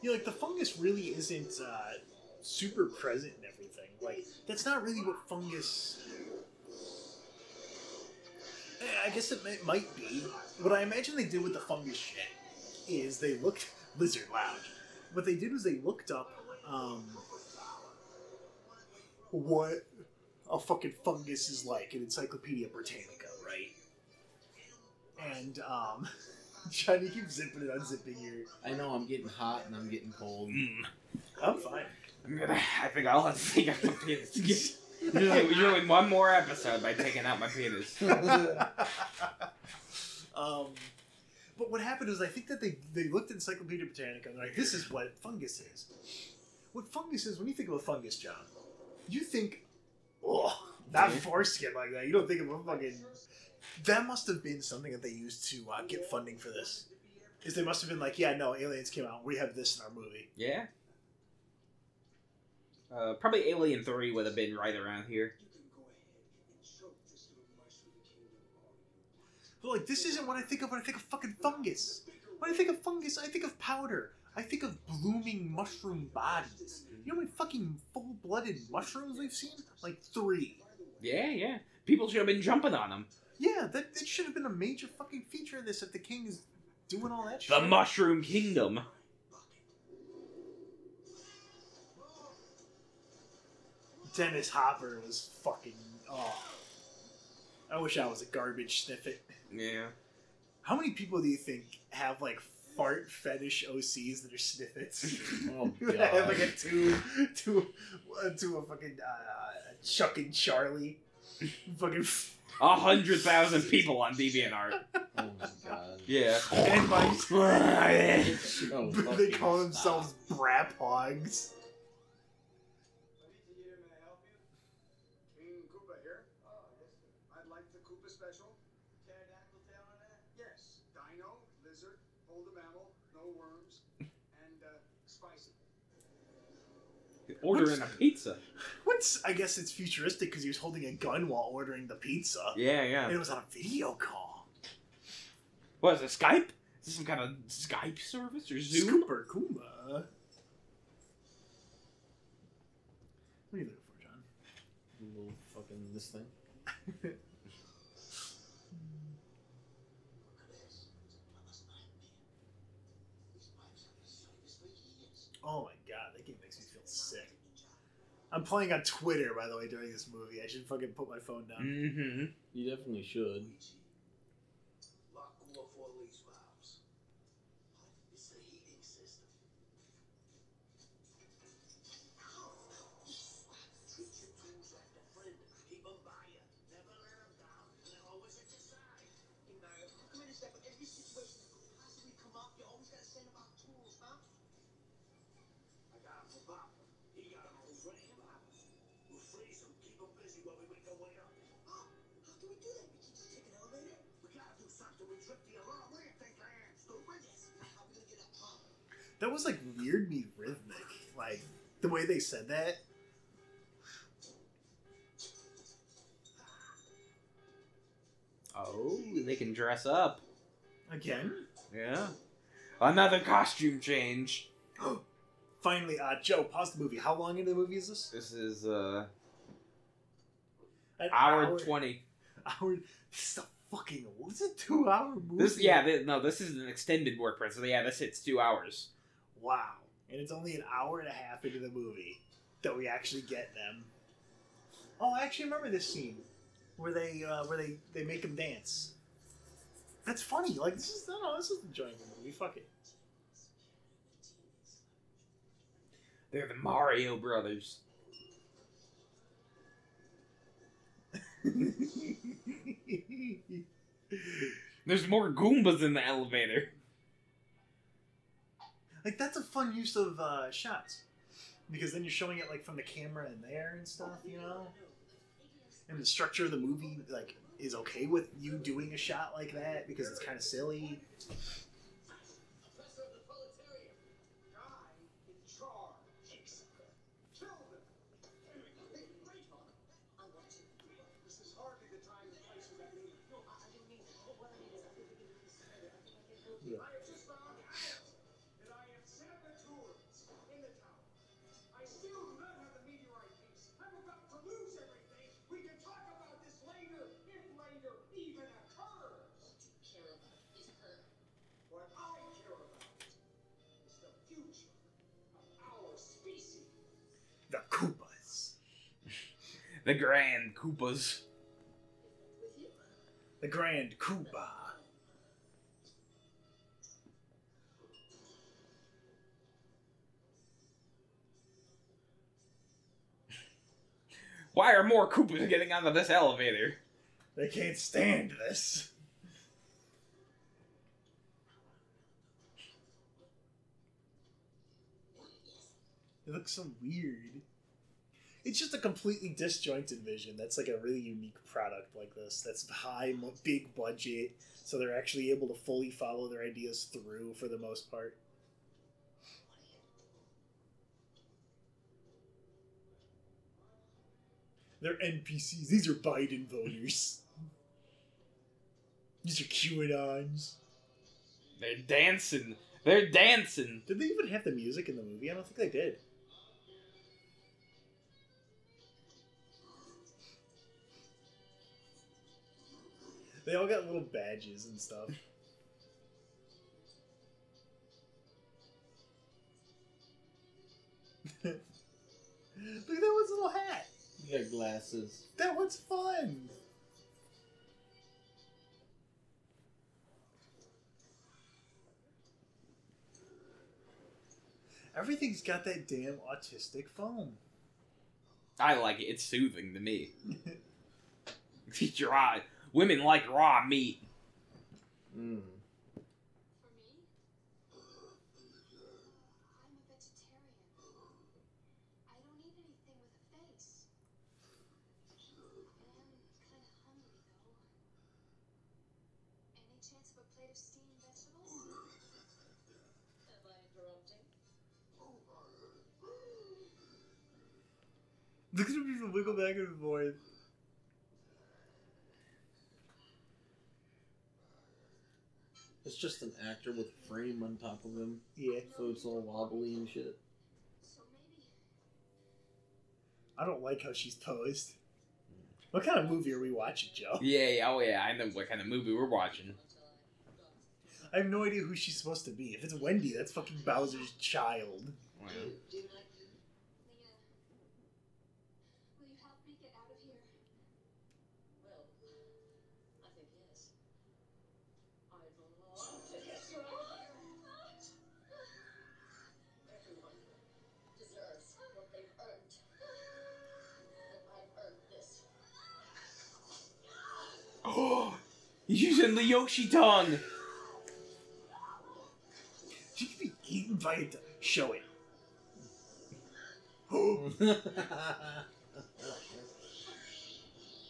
A: You know, like the fungus really isn't uh, super present in everything. Like that's not really what fungus. I guess it might be. What I imagine they did with the fungus shit is they looked lizard lounge. What they did was they looked up um, what a fucking fungus is like in Encyclopedia Britannica, right? And um, Johnny keeps zipping and unzipping your.
E: I know I'm getting hot and I'm getting cold.
A: I'm fine.
D: I'm gonna. I think I'll have to take out my penis. Again. Usually, usually one more episode by taking out my penis.
A: um, but what happened was I think that they, they looked at Encyclopedia Britannica and they're like, this is what fungus is. What fungus is, when you think of a fungus, John, you think, oh, that not foreskin like that. You don't think of a fucking. That must have been something that they used to uh, get funding for this. Is they must have been like, yeah, no, aliens came out. We have this in our movie.
D: Yeah. Uh, probably Alien Three would have been right around here.
J: You can go ahead and choke this little mushroom kingdom on
A: But like, this isn't what I think of when I think of fucking fungus. When I think of fungus, I think of powder. I think of blooming mushroom bodies. You know how many fucking full-blooded mushrooms we've seen? Like three.
D: Yeah, yeah. People should have been jumping on them.
A: Yeah, that, that should have been a major fucking feature of this if the king is doing all that shit. The.
D: Mushroom Kingdom.
A: Dennis Hopper was fucking. Oh. I wish I was a garbage Snifit.
D: Yeah.
A: How many people do you think have like fart fetish OCs that are Snifits?
E: Oh
A: I have like a two, two, uh, to a fucking uh, Chuck and Charlie. fucking.
D: A hundred thousand people on DeviantArt.
E: Oh my god.
D: Yeah.
A: And my,
E: Oh,
A: they
E: fucking
A: call
E: stop.
A: themselves brap hogs.
I: Anita, may I help you? King Koopa here. Oh, yes, sir. I'd like the Koopa special. Pterodactyl tail on that? Yes. Dino, lizard, hold a mammal, no worms, and uh, spicy.
D: Ordering a pizza.
A: What's I guess it's futuristic because he was holding a gun while ordering the pizza.
D: Yeah, yeah.
A: And
D: yeah.
A: it was on a video call.
D: What is it? Skype? Is this some kind of Skype service or Zoom?
A: Scooper Kuma. What are you looking for, John?
E: Little fucking this thing.
A: Oh my god, that game makes me feel sick. I'm playing on Twitter, by the way, during this movie. I should fucking put my phone down.
D: Mm-hmm.
E: You definitely should.
J: That
A: was like weirdly rhythmic. Like, the way they said that.
D: Oh, they can dress up.
A: Again?
D: Yeah. Another costume change.
A: Finally, uh, Joe, pause the movie. How long into the movie is this?
D: This is uh
A: An
D: hour twenty.
A: Hour. This is a fucking. What's a two hour movie?
D: This yeah, no, this is an extended work print. So yeah, this hits two hours.
A: Wow. And it's only an hour and a half into the movie that we actually get them. Oh, I actually remember this scene where they uh, where they they make them dance. That's funny. Like this is no, no this is an enjoyable movie. Fuck it.
D: They're the Mario brothers. There's more Goombas in the elevator.
A: Like that's a fun use of uh, shots because then you're showing it like from the camera in there and stuff, you know. And the structure of the movie like is okay with you doing a shot like that because it's kind of silly.
J: The
D: Grand Koopas.
A: The Grand Koopa.
D: Why are more Koopas getting onto this elevator?
A: They can't stand this. It looks so weird. It's just a completely disjointed vision. That's like a really unique product like this. That's high, big budget, so they're actually able to fully follow their ideas through for the most part. They're NPCs. These are Biden voters. These are QAnons.
D: They're dancing. They're dancing.
A: Did they even have the music in the movie? I don't think they did. They all got little badges and stuff. Look at that one's little hat.
E: You got glasses.
A: That one's fun. Everything's got that damn autistic foam.
D: I like it. It's soothing to me. It's raw. Women like raw meat.
E: Mm.
K: For me, I'm a vegetarian. I don't eat anything with a face. I am kind of hungry, though. Any chance of a plate of steamed vegetables? Am I interrupting?
A: Look at him even wiggle back and forth.
E: It's just an actor with a frame on top of him,
A: Yeah.
E: so it's all wobbly and shit.
A: I don't like how she's posed. What kind of movie are we watching, Joe?
D: Yeah, yeah, oh yeah, I know what kind of movie we're watching.
A: I have no idea who she's supposed to be. If it's Wendy, that's fucking Bowser's child.
D: Wow. Using the Yoshi tongue.
A: She could be eaten by d- Show it.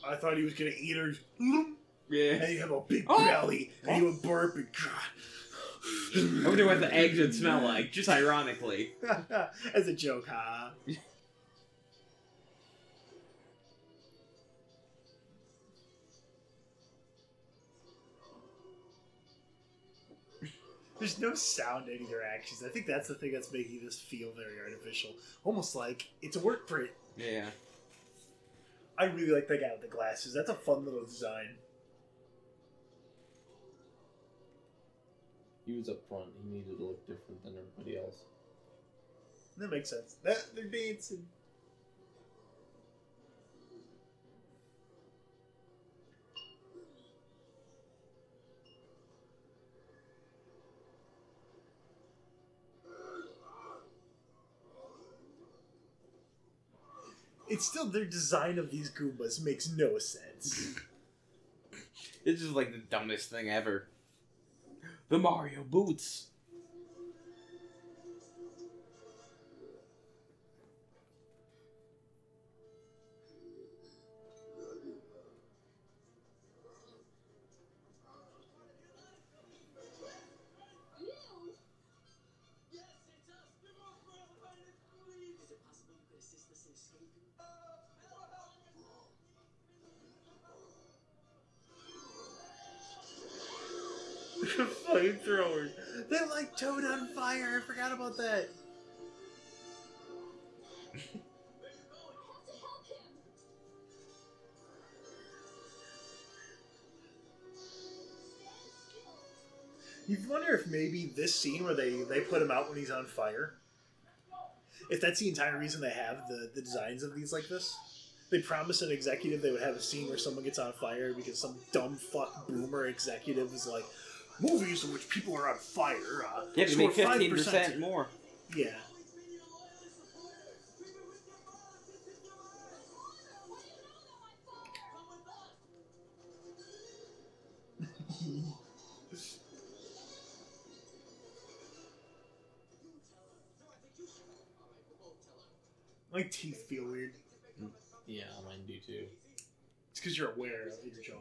A: I thought he was gonna eat her.
D: Yeah.
A: And you have a big
D: Oh!
A: belly, and you would burp and.
D: I wonder what the eggs would smell like, just ironically.
A: As a joke, huh? There's no sound in either actions. I think that's the thing that's making this feel very artificial. Almost like it's a work print.
D: Yeah.
A: I really like that guy with the glasses. That's a fun little design.
E: He was up front. He needed to look different than everybody else.
A: That makes sense. That they're dancing. It's still their design of these Goombas makes no sense.
D: This is like the dumbest thing ever. The Mario boots.
A: Fire. I forgot about that. You wonder if maybe this scene where they they put him out when he's on fire. if that's the entire reason they have the, the designs of these like this, they promised an executive they would have a scene where someone gets on fire because some dumb fuck boomer executive is like, movies in which people are on fire. Uh,
D: Yeah, they
A: score
D: make fifteen
A: 5%."
D: more.
A: Yeah. My teeth feel weird.
E: Yeah, mine do too.
A: It's because you're aware of your jaw.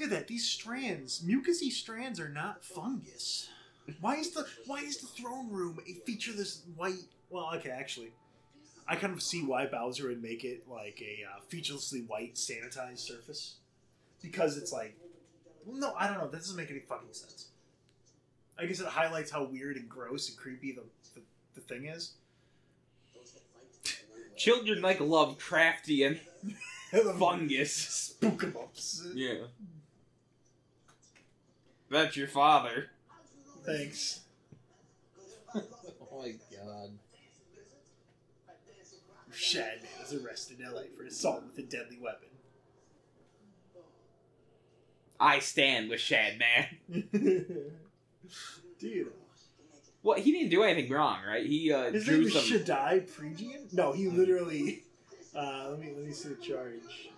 A: Hey, look at that. These strands, mucousy strands, are not fungus. Why is the Why is the throne room a feature this white? Well, okay, actually, I kind of see why Bowser would make it like a uh, featurelessly white sanitized surface because it's like, well, no, I don't know. That doesn't make any fucking sense. I guess it highlights how weird and gross and creepy the the, the thing is.
D: Children like Lovecraftian fungus.
A: Spookabups.
D: Yeah. That's your father.
A: Thanks.
E: Oh my god.
A: Shadman is arrested in LA for assault with a deadly weapon.
D: I stand with Shadman.
A: Dude.
D: Well, he didn't do anything wrong, right? He uh,
A: His
D: drew
A: name is
D: some.
A: Shaddai Pregian? No, he literally. Uh, let me let me see the charge.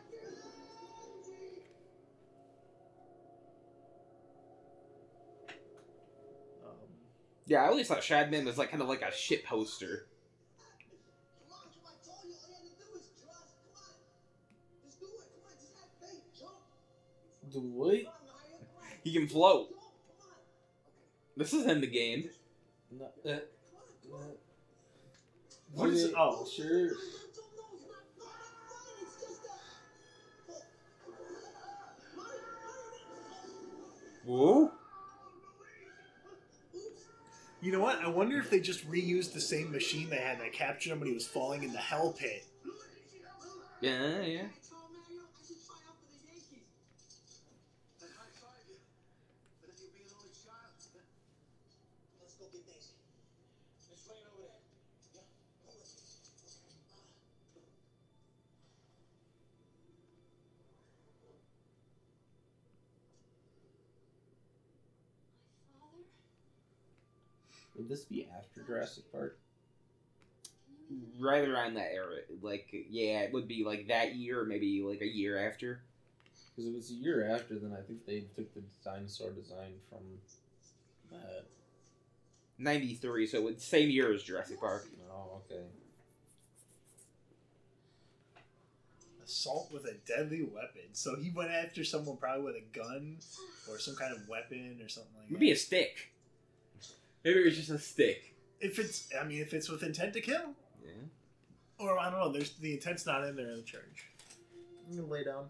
D: Yeah, I always thought Shadman was like kind of like a shit poster.
E: Do what?
D: He can float. This is in the game.
E: No, uh,
A: what is it? Oh,
E: Sure.
D: Whoa.
A: You know what? I wonder if they just reused the same machine they had that captured him when he was falling in the hell pit.
D: Yeah, yeah.
E: Would this be after Jurassic Park?
D: Right around that era. Like, yeah, it would be like that year, or maybe like a year after.
E: Because if it's a year after, then I think they took the dinosaur design from that.
D: 93, so it's same year as Jurassic Park.
E: Oh, okay.
A: Assault with a deadly weapon. So he went after someone probably with a gun or some kind of weapon or something like that.
D: Maybe a stick. Maybe it was just a stick.
A: If it's, I mean, if it's with intent to kill,
D: Yeah.
A: or I don't know, there's the intent's not in there in the charge. I'm gonna lay down.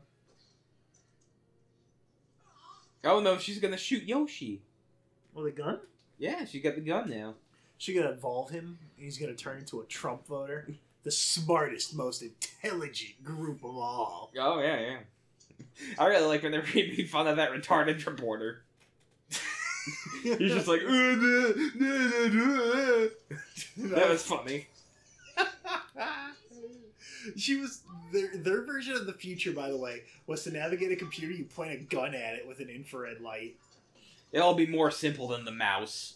D: Oh no, she's gonna shoot Yoshi.
A: With a gun?
D: Yeah, she got the gun now.
A: She gonna involve him. and He's gonna turn into a Trump voter, the smartest, most intelligent group of all.
D: Oh yeah, yeah. I really like when they're making fun of that retarded reporter. He's just like, "Uh, nah, nah, nah, nah." that was funny.
A: She was their their version of the future, by the way, was to navigate a computer. You point a gun at it with an infrared light.
D: It'll be more simple than the mouse.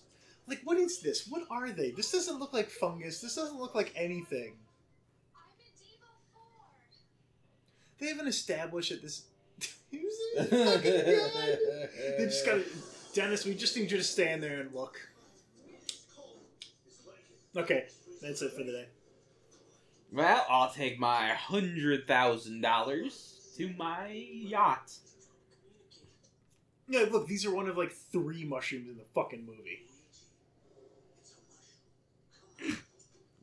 A: Like, what is this? What are they? This doesn't look like fungus. This doesn't look like anything. They haven't established that this. Who's this fucking guy? They just gotta. Dennis, we just need you to stand there and look. Okay, that's it for the day.
D: Well, I'll take my hundred thousand dollars to my yacht.
A: Yeah, look, these are one of like three mushrooms in the fucking movie.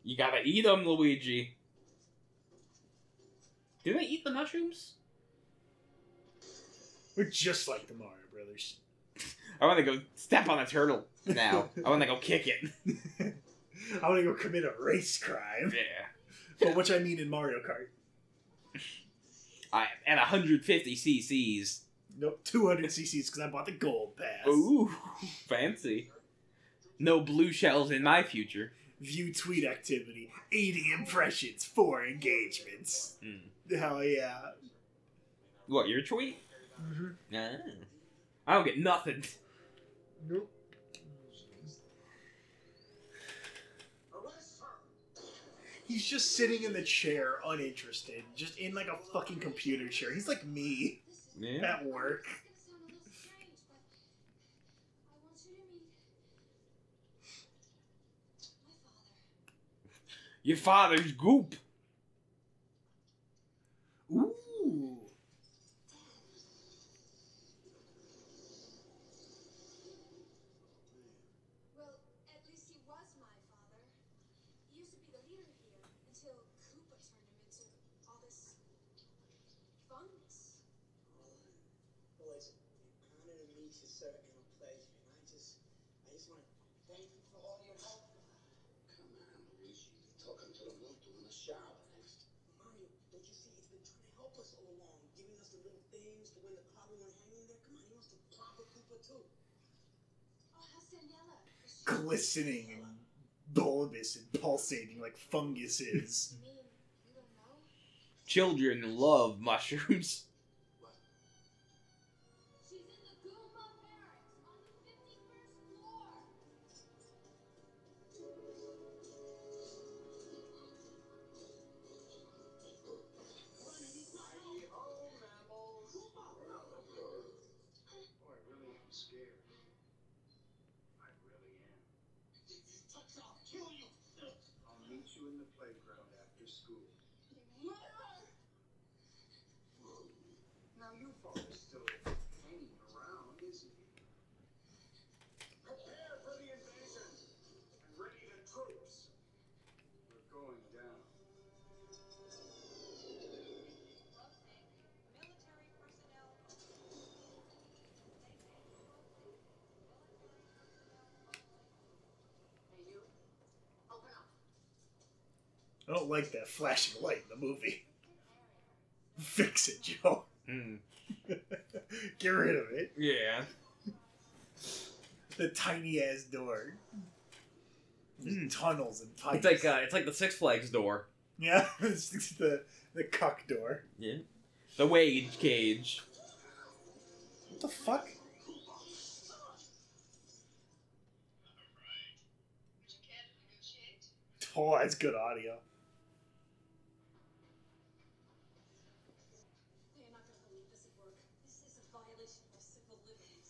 D: You gotta eat them, Luigi. Do they eat the mushrooms?
A: We're just like the Mario Brothers.
D: I want to go step on a turtle now. I want to go kick it.
A: I want to go commit a race crime.
D: Yeah.
A: But which I mean in Mario Kart.
D: I at 150 cc's.
A: Nope, 200 cc's because I bought the gold pass.
D: Ooh, fancy. No blue shells in my future.
A: View tweet activity. 80 impressions, 4 engagements.
D: Mm.
A: Hell yeah.
D: What, your tweet?
A: Mm-hmm.
D: Nah. I don't get nothing.
A: Nope. He's just sitting in the chair, uninterested, just in like a fucking computer chair. He's like me
D: Yeah.
A: at work.
K: It's gonna sound a little strange, but I want you to meet my father.
D: Your father's goop.
A: Ooh.
K: Well, at least he was my father. He used to be the leader here until Koopa turned him into all this fungus.
J: Boys, an honor to meet you, sir, and a pleasure. And I just, I just want to thank you for all your help. Come on, Luigi. You're talking to the monkey in the shower. Mario, don't you see? He's been trying to help us all along, giving us the little things when the car we want to hang in there. Come on, he wants to pop a Koopa too.
K: Oh, how's Daniela?
A: Glistening and bulbous and pulsating like fungus is.
K: You mean you don't know?
D: Children love mushrooms.
I: I
A: don't like that flashing light in the movie. Fix it, Joe.
D: Mm.
A: Get rid of it.
D: Yeah.
A: The tiny ass door. Just tunnels and pipes.
D: It's like uh, it's like the Six Flags door.
A: yeah, it's the the cuck door.
D: Yeah. The wage cage.
A: What the fuck? Oh, that's good audio.
K: They're not gonna believe this at work. This is a violation of our civil liberties.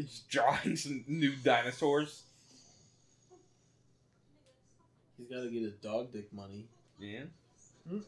D: It's drawing some new dinosaurs.
E: He's got to get his dog dick money.
D: Yeah.
A: The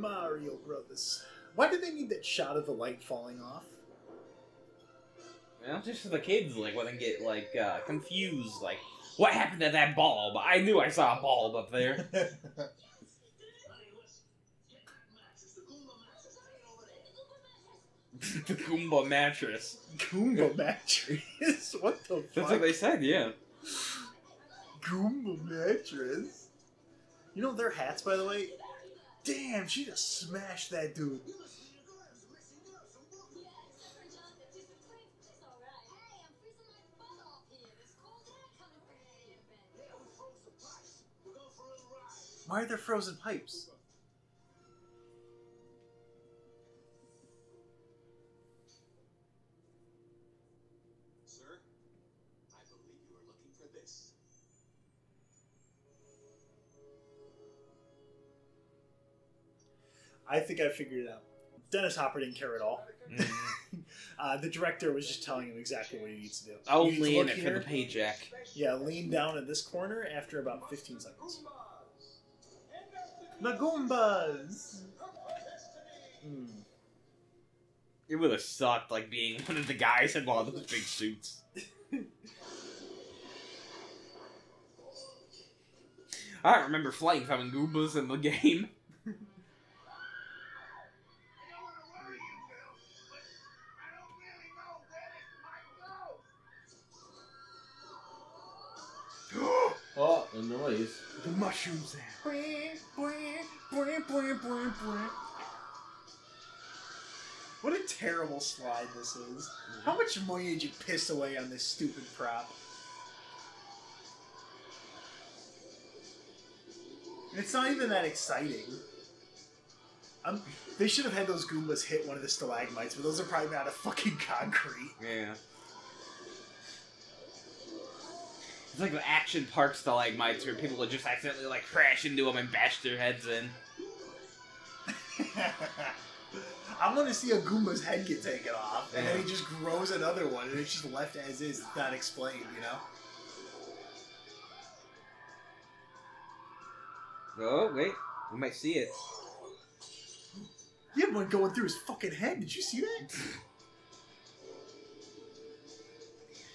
A: Mario Brothers. Why did they need that shot of the light falling off?
D: Well, just so the kids like wouldn't get like uh, confused, like what happened to that bulb? I knew I saw a bulb up there. the Goomba mattress.
A: Goomba mattress. what the fuck?
D: That's what they said. Yeah.
A: Goomba mattress. You know their hats, by the way. Damn, she just smashed that dude. Why are there frozen
J: She's I
A: think I figured it out. Dennis Hopper didn't care at all. uh, the director was just telling him exactly what he needs to do. You need to
D: Only in
A: look
D: it for the paycheck.
A: Yeah, lean down in this corner after about 15 seconds. The Goombas! Hmm.
D: It would have sucked, like being one of the guys in one of those big suits. I remember flying from Goombas in the game.
B: Oh, the noise.
A: The mushrooms What a terrible slide this is. How much money did you piss away on this stupid prop? It's not even that exciting. Um, they should have had those Goombas hit one of the stalagmites, but those are probably made out of fucking concrete.
D: Yeah. It's like the Action Park stalagmites where people would just accidentally like crash into them and bash their heads in.
A: I want to see a Goomba's head get taken off, and then he just grows another one, and it's just left as is, it's not explained, you know?
D: Oh, wait. We might see it.
A: He had one going through his fucking head. Did you see that?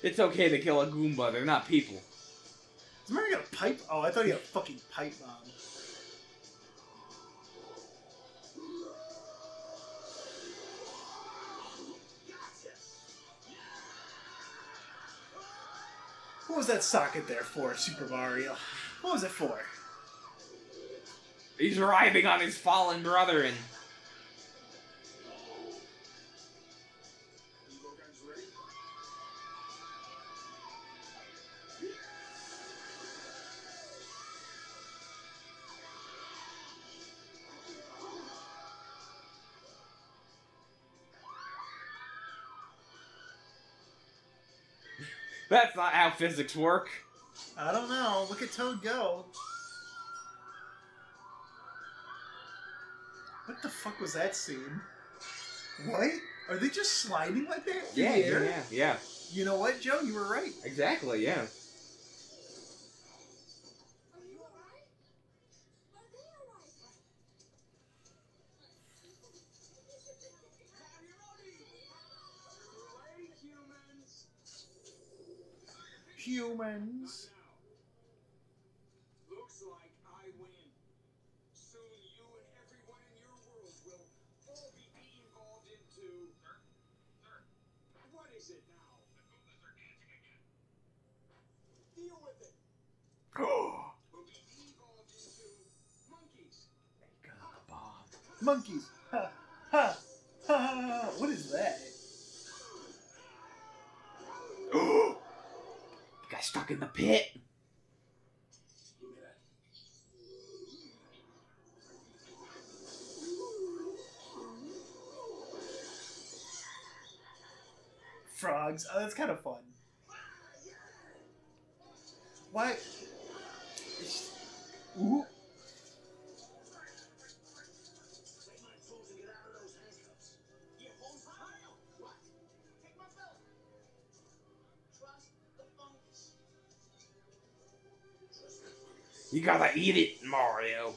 D: It's okay to kill a Goomba, they're not people.
A: Is Mario got a pipe? Oh, I thought he had a fucking pipe bomb. What was that socket there for, Super Mario? What was it for?
D: He's riding on his fallen brother and. That's not how physics work.
A: I don't know. Look at Toad go. What the fuck was that scene? What? Are they just sliding like that through
D: Yeah, yeah, yeah.
A: You know what, Joe? You were right.
D: Exactly, yeah.
K: Are you alright? Are they alright?
A: Humans.
I: Looks like I win. Soon you and everyone in your world will all be involved into. Sir? Sir? What is it now? The Goombas are dancing again. Deal with it. Will be evolved into monkeys.
A: Monkeys. Ha ha ha. ha. What is that?
D: Stuck in the pit.
A: Frogs. Oh, that's kind of fun. Why? It's- Ooh.
D: You gotta eat it, Mario.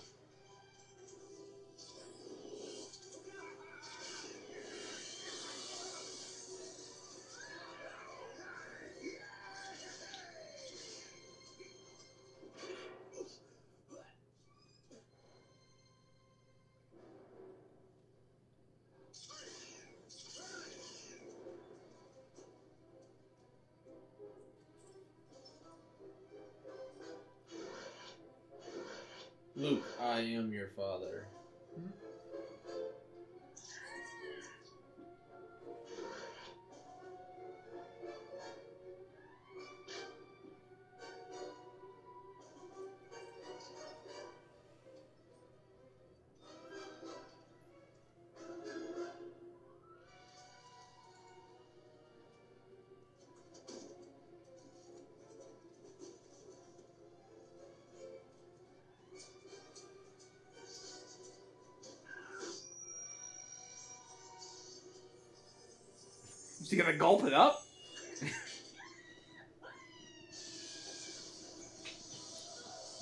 D: Is he gonna gulp it up?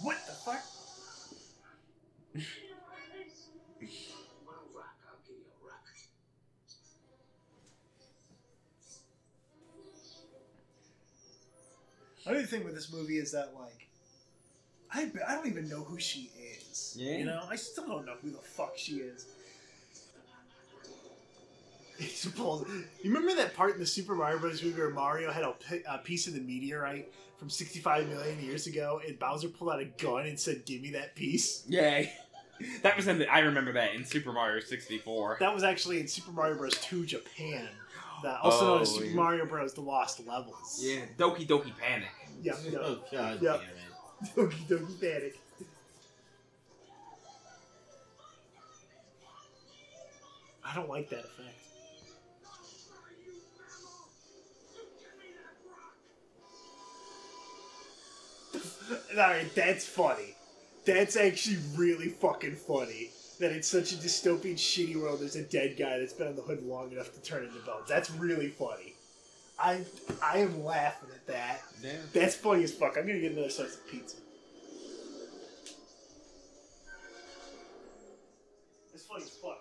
H: What the fuck?
F: One rock, I'll give you a rock.
A: Another thing with this movie is that like, I I don't even know who she is.
D: Yeah.
A: You know, I still don't know who the fuck she is. He pulls- You remember that part in the Super Mario Bros. movie where Mario had a, piece of the meteorite from 65 million years ago, and Bowser pulled out a gun and said, "Give me that piece."
D: Yeah. That was in the, I remember that in Super Mario 64.
A: That was actually in Super Mario Bros. 2 Japan, that, also known as
D: Oh,
A: Super
D: yeah.
A: Mario Bros. The Lost Levels.
D: Yeah, Doki Doki Panic.
A: Yeah. yeah.
E: Oh god
A: Yeah.
E: damn it.
A: Doki Doki Panic. I don't like that effect. Alright, that's funny. That's actually really fucking funny. That it's such a dystopian, shitty world. There's a dead guy that's been on the hood long enough to turn into bones. That's really funny. I I am laughing at that. That's funny as fuck. I'm gonna get another slice of pizza. That's funny as fuck.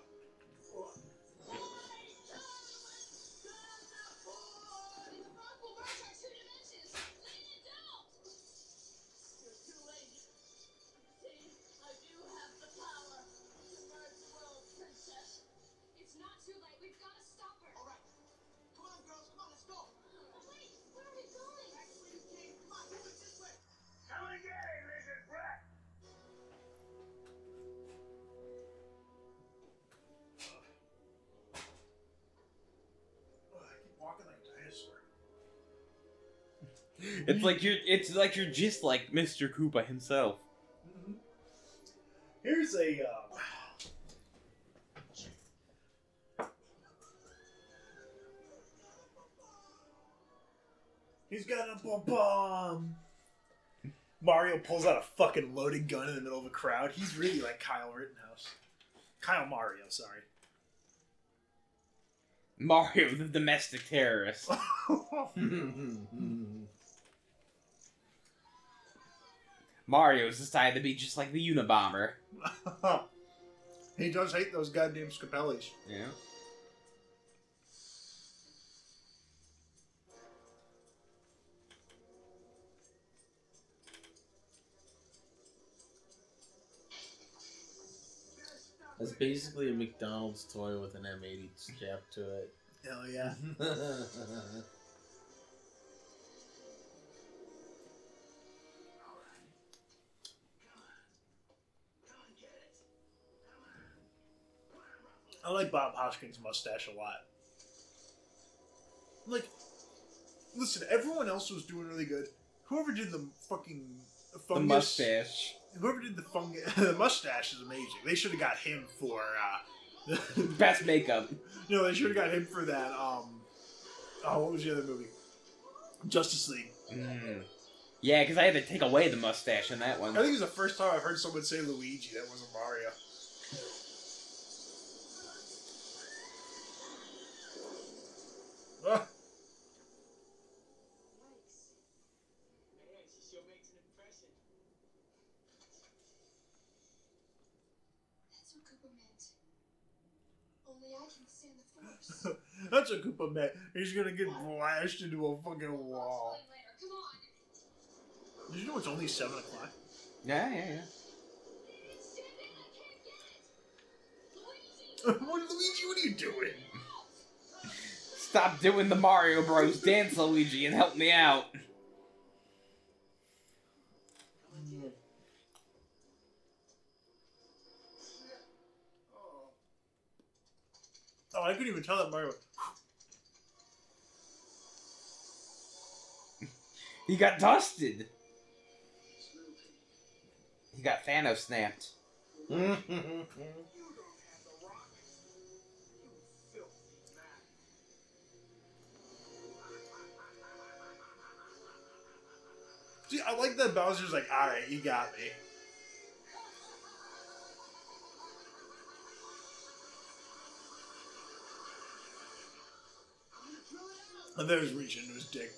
K: It's
A: like
D: you're it's like you're just like Mr. Koopa himself.
A: Here's a. Uh, He's got a Bob-omb. Mario pulls out a fucking loaded gun in the middle of a crowd. He's really like Kyle Rittenhouse. Kyle Mario, sorry.
D: Mario the domestic terrorist. Mario's decided to be just like the Unabomber.
A: he does hate those goddamn Scapellis.
D: Yeah.
E: That's basically a McDonald's toy with an M80 strapped to it.
A: Hell yeah. I like Bob Hoskins' mustache a lot. Like, listen, everyone else was doing really good. Whoever did the fucking
D: The mustache.
A: whoever did the fungus, the mustache is amazing. They should have got him for, uh,
D: Best makeup.
A: no, they should have got him for that. Um, oh, what was the other movie? Justice League.
D: Mm. Yeah, because I had to take away the mustache in that one.
A: I think it's the first time I've heard someone say Luigi. That wasn't Mario.
K: That's
A: a Koopa man. He's gonna get blasted into a fucking wall.
K: explain later. Come on.
A: Did you know it's only seven o'clock?
D: Yeah, yeah, yeah.
K: Standing, I can't get it. Luigi,
A: what, Luigi? What are you doing?
D: Stop doing the Mario Bros. dance, Luigi, and help me out.
A: Oh, I couldn't even tell that Mario.
D: He got dusted. He got Thanos snapped.
A: See, I like that Bowser's like, all right, you got me.
J: I'm gonna drill it
A: And there's reaching into his dick.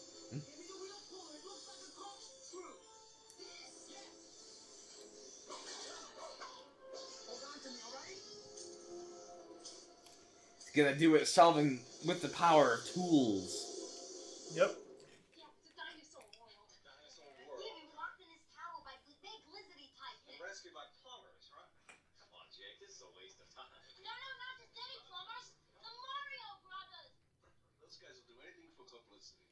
D: He's gonna do it solving with the power of tools.
A: Yep.
F: Rescued by plumbers, right? Come on, Jake, this is a waste of time.
K: No, no, not just any plumbers. The Mario Brothers.
F: Those guys will do anything.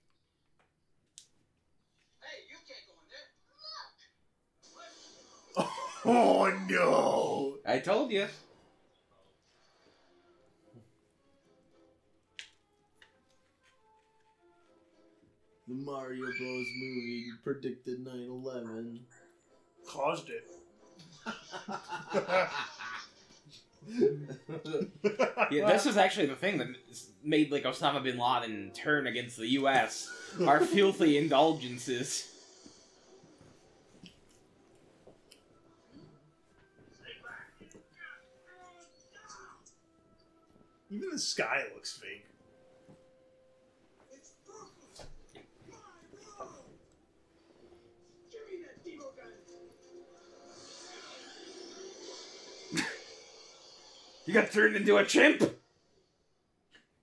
F: Hey, you can't go in there.
A: Oh no!
D: I told you.
E: The Mario Bros. movie predicted 9/11.
A: Caused it.
D: Yeah, this is actually the thing that made like Osama bin Laden turn against the U.S. Our filthy indulgences.
A: Even the sky looks fake.
D: You got turned into a chimp.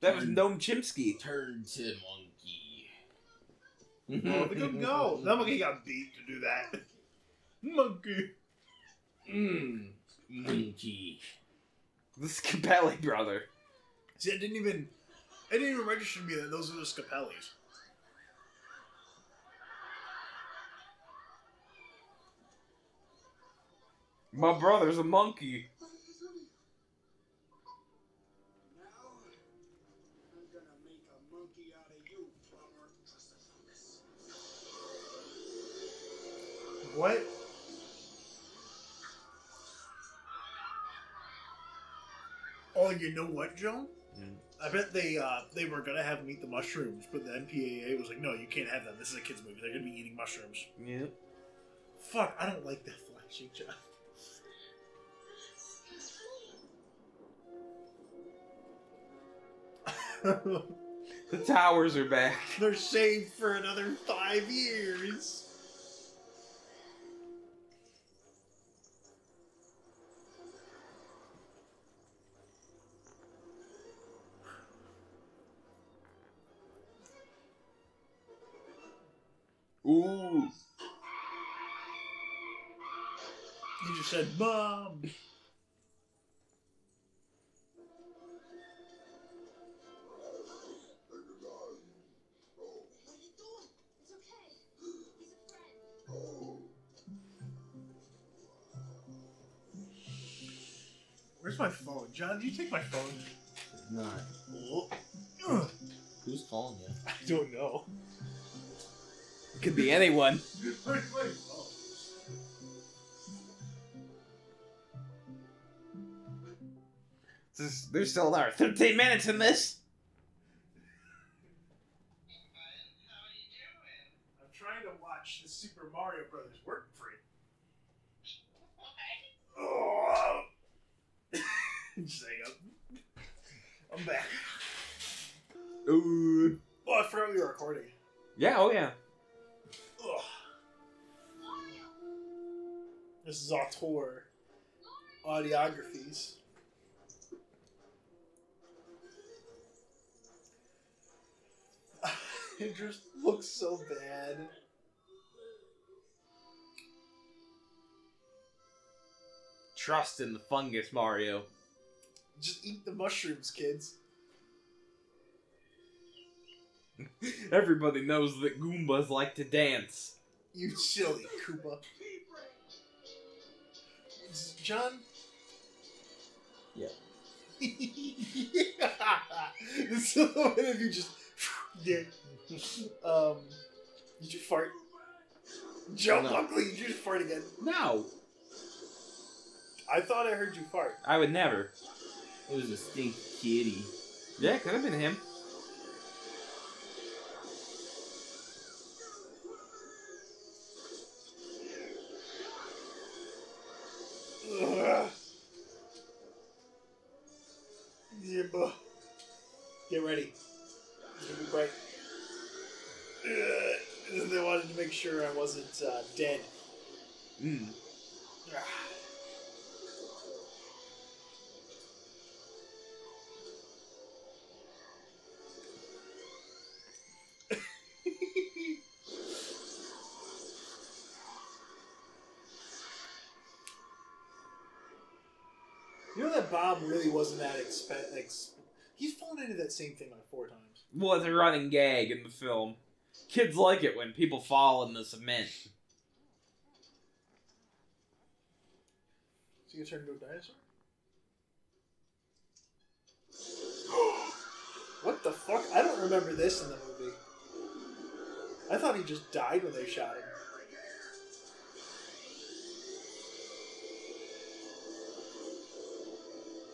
D: That was Gnome Chimpsky.
E: Turned to monkey.
A: Oh, look at him go. Mm-hmm. That monkey got beat to do that. Monkey.
E: Mmm. Monkey.
D: The Scapelli brother.
A: See, I didn't even. It didn't even register to me that those are the Scapellis.
D: My brother's a monkey.
A: What? Oh, you know what, Joe?
D: Mm.
A: I bet they uh, they were gonna have them eat the mushrooms, but the MPAA was like, "No, you can't have that. This is a kids' movie. They're gonna be eating mushrooms."
D: Yep.
A: Fuck, I don't like that flashing shot.
D: The towers are back.
A: They're saved for another five years.
D: Ooh.
A: You just said, "Mom."
K: What are you doing? It's okay. He's a friend.
A: Where's my phone, John? Did you take my phone? It's Not.
E: Who's calling you?
A: I don't know.
D: Could be anyone.
A: Where's my phone?
D: This- There's still another 13 minutes in this. Hey how are you doing?
A: I'm trying to watch the Super Mario Brothers work free. Oh. Just hang up. I'm back.
D: Ooh.
A: Oh, I forgot we were recording.
D: Yeah, oh yeah.
A: This is auteur audiographies. it just looks so bad.
D: Trust in the fungus, Mario.
A: Just eat the mushrooms, kids.
D: Everybody knows that Goombas like to dance.
A: You silly Koopa. John?
E: Yeah.
A: the of you just. Yeah. Um. Did you fart? Joe
E: No.
A: Buckley, did you just fart again?
D: No,
A: I thought I heard you fart.
D: I would never.
E: It was a stink kitty.
D: Yeah, could have been him.
A: Wasn't uh, dead.
D: Mm.
A: You know that Bob really wasn't that exp- ex- He's fallen into that same thing like four times.
D: Well, it's a running gag in the film. Kids like it when people fall in the cement.
A: Is he gonna turn into a dinosaur? what the fuck? I don't remember this in the movie. I thought he just died when they shot him.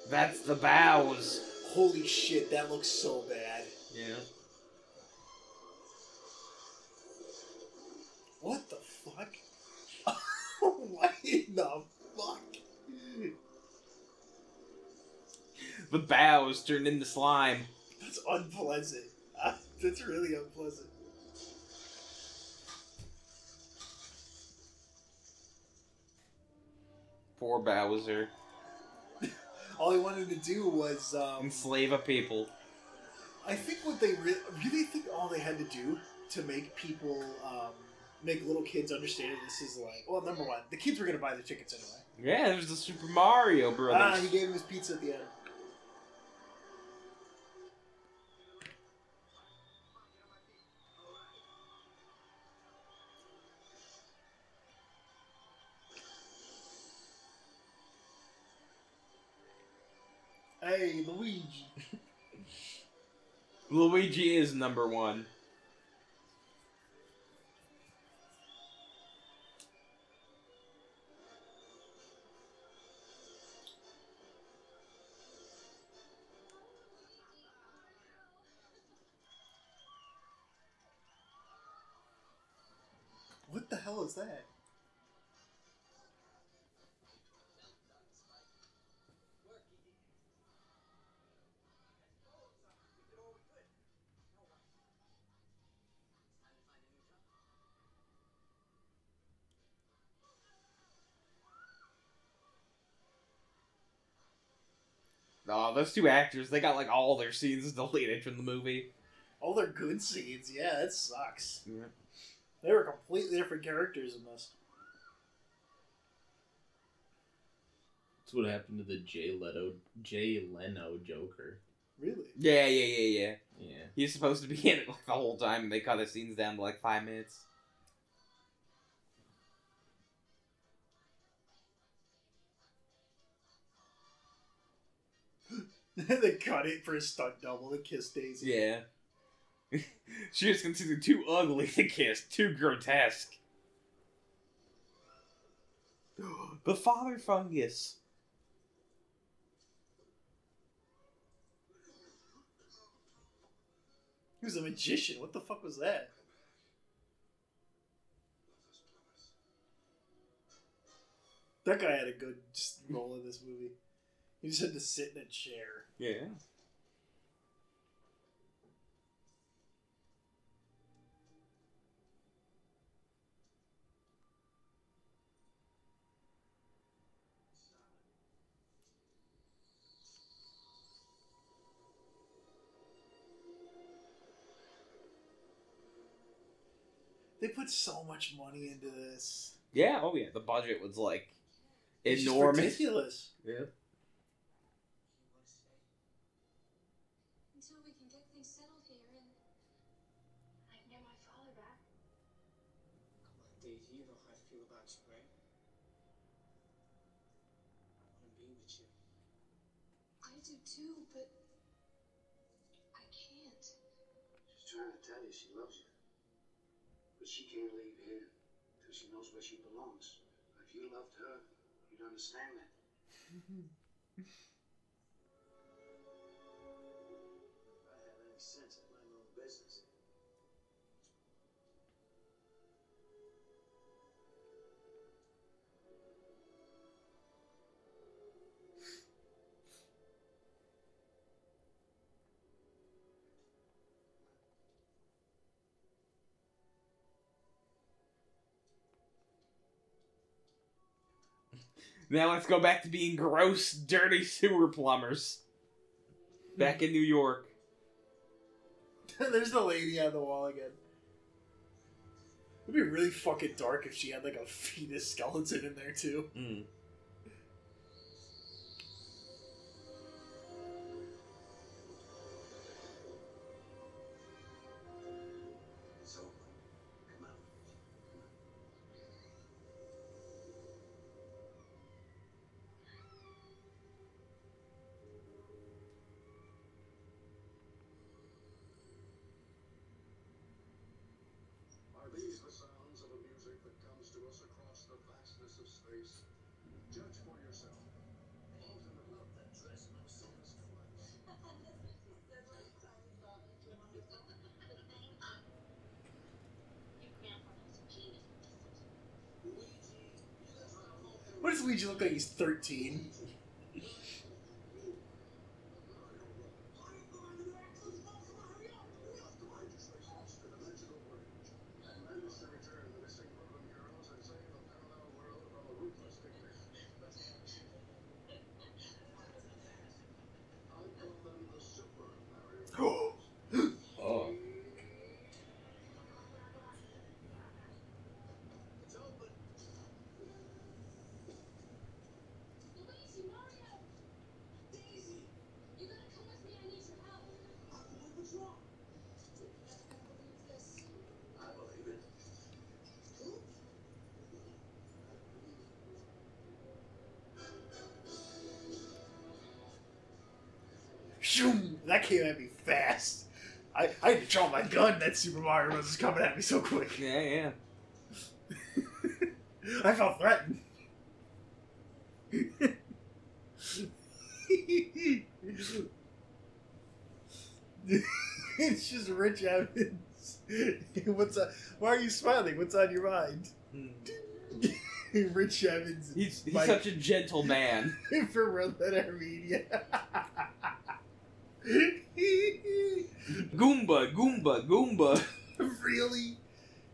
D: That's the bows.
A: Holy shit, that looks so bad.
D: Yeah.
A: What the fuck? what in the fuck?
D: The bows turned into slime.
A: That's unpleasant. Uh, That's really unpleasant.
D: Poor Bowser.
A: All he wanted to do was, um,
D: Enslave a people.
A: I think what they re- really think all they had to do to make people, um, make little kids understand this is like, well, number one, the kids were gonna buy the tickets anyway.
D: Yeah, there's the Super Mario
A: Ah,
D: Brothers.
A: he gave him his pizza at the end. Luigi.
D: Luigi is number one.
A: What the hell is that?
D: Oh, those two actors, they got like all their scenes deleted from the movie.
A: All their good scenes. Yeah, that sucks.
D: Yeah.
A: They were completely different characters in this.
B: That's what happened to the Jay Leto Jay Leno Joker.
A: Really?
D: Yeah, yeah, yeah, yeah.
B: Yeah.
D: He's supposed to be in it like the whole time, and they cut his scenes down to like five minutes.
A: they cut it for a stunt double to kiss Daisy.
D: Yeah. she is considered too ugly to kiss, too grotesque. the father fungus.
A: He was a magician. What the fuck was that? That guy had a good role in this movie. He just had to sit in a chair.
D: Yeah.
A: They put so much money into this.
D: Yeah, oh yeah, the budget was like
A: It's just
D: enormous.
A: ridiculous.
D: Yeah.
K: Until we can get things settled here and I can get my father back.
J: Come on, Daisy, you know how I feel about you, right? I want to be with you.
K: I do too, but I can't.
G: She's trying to tell you she loves you. But she can't leave here till she knows where she belongs. If you loved her, you'd understand that.
D: Now let's go back to being gross, dirty sewer plumbers. Back in New York.
A: There's the lady on the wall again. It'd be really fucking dark if she had like a fetus skeleton in there too.
D: Mm.
A: Does Luigi look like? He's 13.
K: I, I
A: had to draw my gun. That Super Mario Bros. is coming at me so quick.
D: Yeah, yeah.
A: I felt threatened. it's just Rich Evans. What's up? Why are you smiling? What's on your mind? Hmm. Rich Evans.
D: He's, he's
A: Mike
D: such a gentle man.
A: for Red Letter Media.
D: Goomba, Goomba, Goomba.
A: really?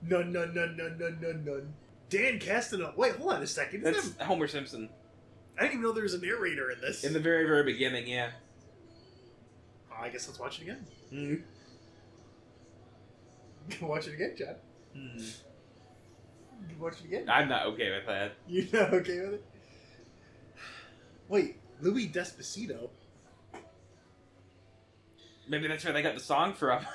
A: None, none, none, none, none, none, none. Dan Castellaneta. Wait, hold on a second. Isn't
D: That's
A: that-
D: Homer Simpson.
A: I didn't even know there was a narrator in this.
D: In the very, very beginning, yeah.
A: Oh, I guess let's watch it again.
D: Mm.
A: watch it again, John.
D: Mm.
A: Watch it again.
D: I'm not okay with that.
A: You're not okay with it? Wait, Louis Despacito.
D: Maybe that's where they got the song from.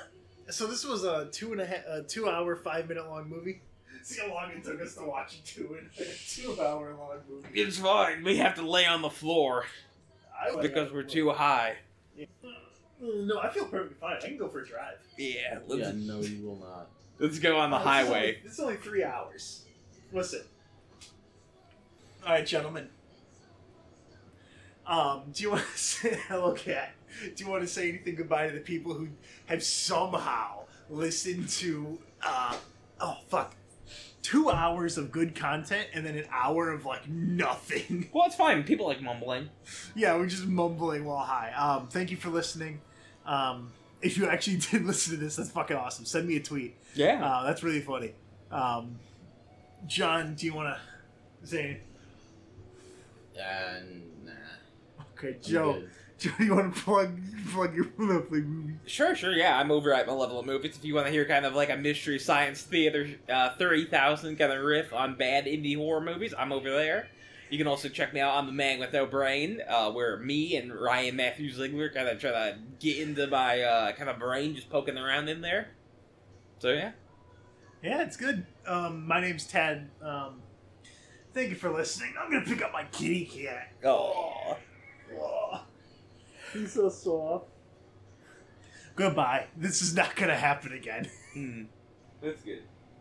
A: So this was a two and a half, a two hour, five minute long movie. See how long it took us to watch a two and a two hour long movie.
D: It's fine. We have to lay on the floor
A: I
D: because we're too high.
A: No, I feel perfectly fine. I can go for a drive.
D: Yeah, let's,
B: Yeah, no, you will not.
D: let's go on the
A: this is only-
D: highway.
A: This is only three hours. Listen. All right, gentlemen. Um, do you want to say hello, cat? Do you want to say anything goodbye to the people who have somehow listened to? Uh, oh fuck, two hours of good content and then an hour of like nothing.
D: Well, it's fine. People like mumbling.
A: yeah, we're just mumbling while high. Um, thank you for listening. Um, if you actually did listen to this, that's fucking awesome. Send me a tweet.
D: Yeah.
A: Uh, that's really funny. Um, John, do you want to say? anything?
B: Uh, nah.
A: Okay,
B: I'm
A: Joe.
B: Good.
A: Joe, do you want to plug plug your lovely movie?
D: Sure, sure, yeah. I'm over at Malevolent Movies. If you want to hear kind of like a mystery science theater, uh, 30,000 kind of riff on bad indie horror movies, I'm over there. You can also check me out on The Man with No Brain, uh, where me and Ryan Matthew Ziegler kind of try to get into my uh, kind of brain, just poking around in there. So, yeah.
A: Yeah, it's good. Um, my name's Ted. Um, thank you for listening. I'm gonna pick up my kitty cat.
D: Oh.
A: Oh, he's so soft. Goodbye. This is not gonna happen again.
D: Hmm. That's good.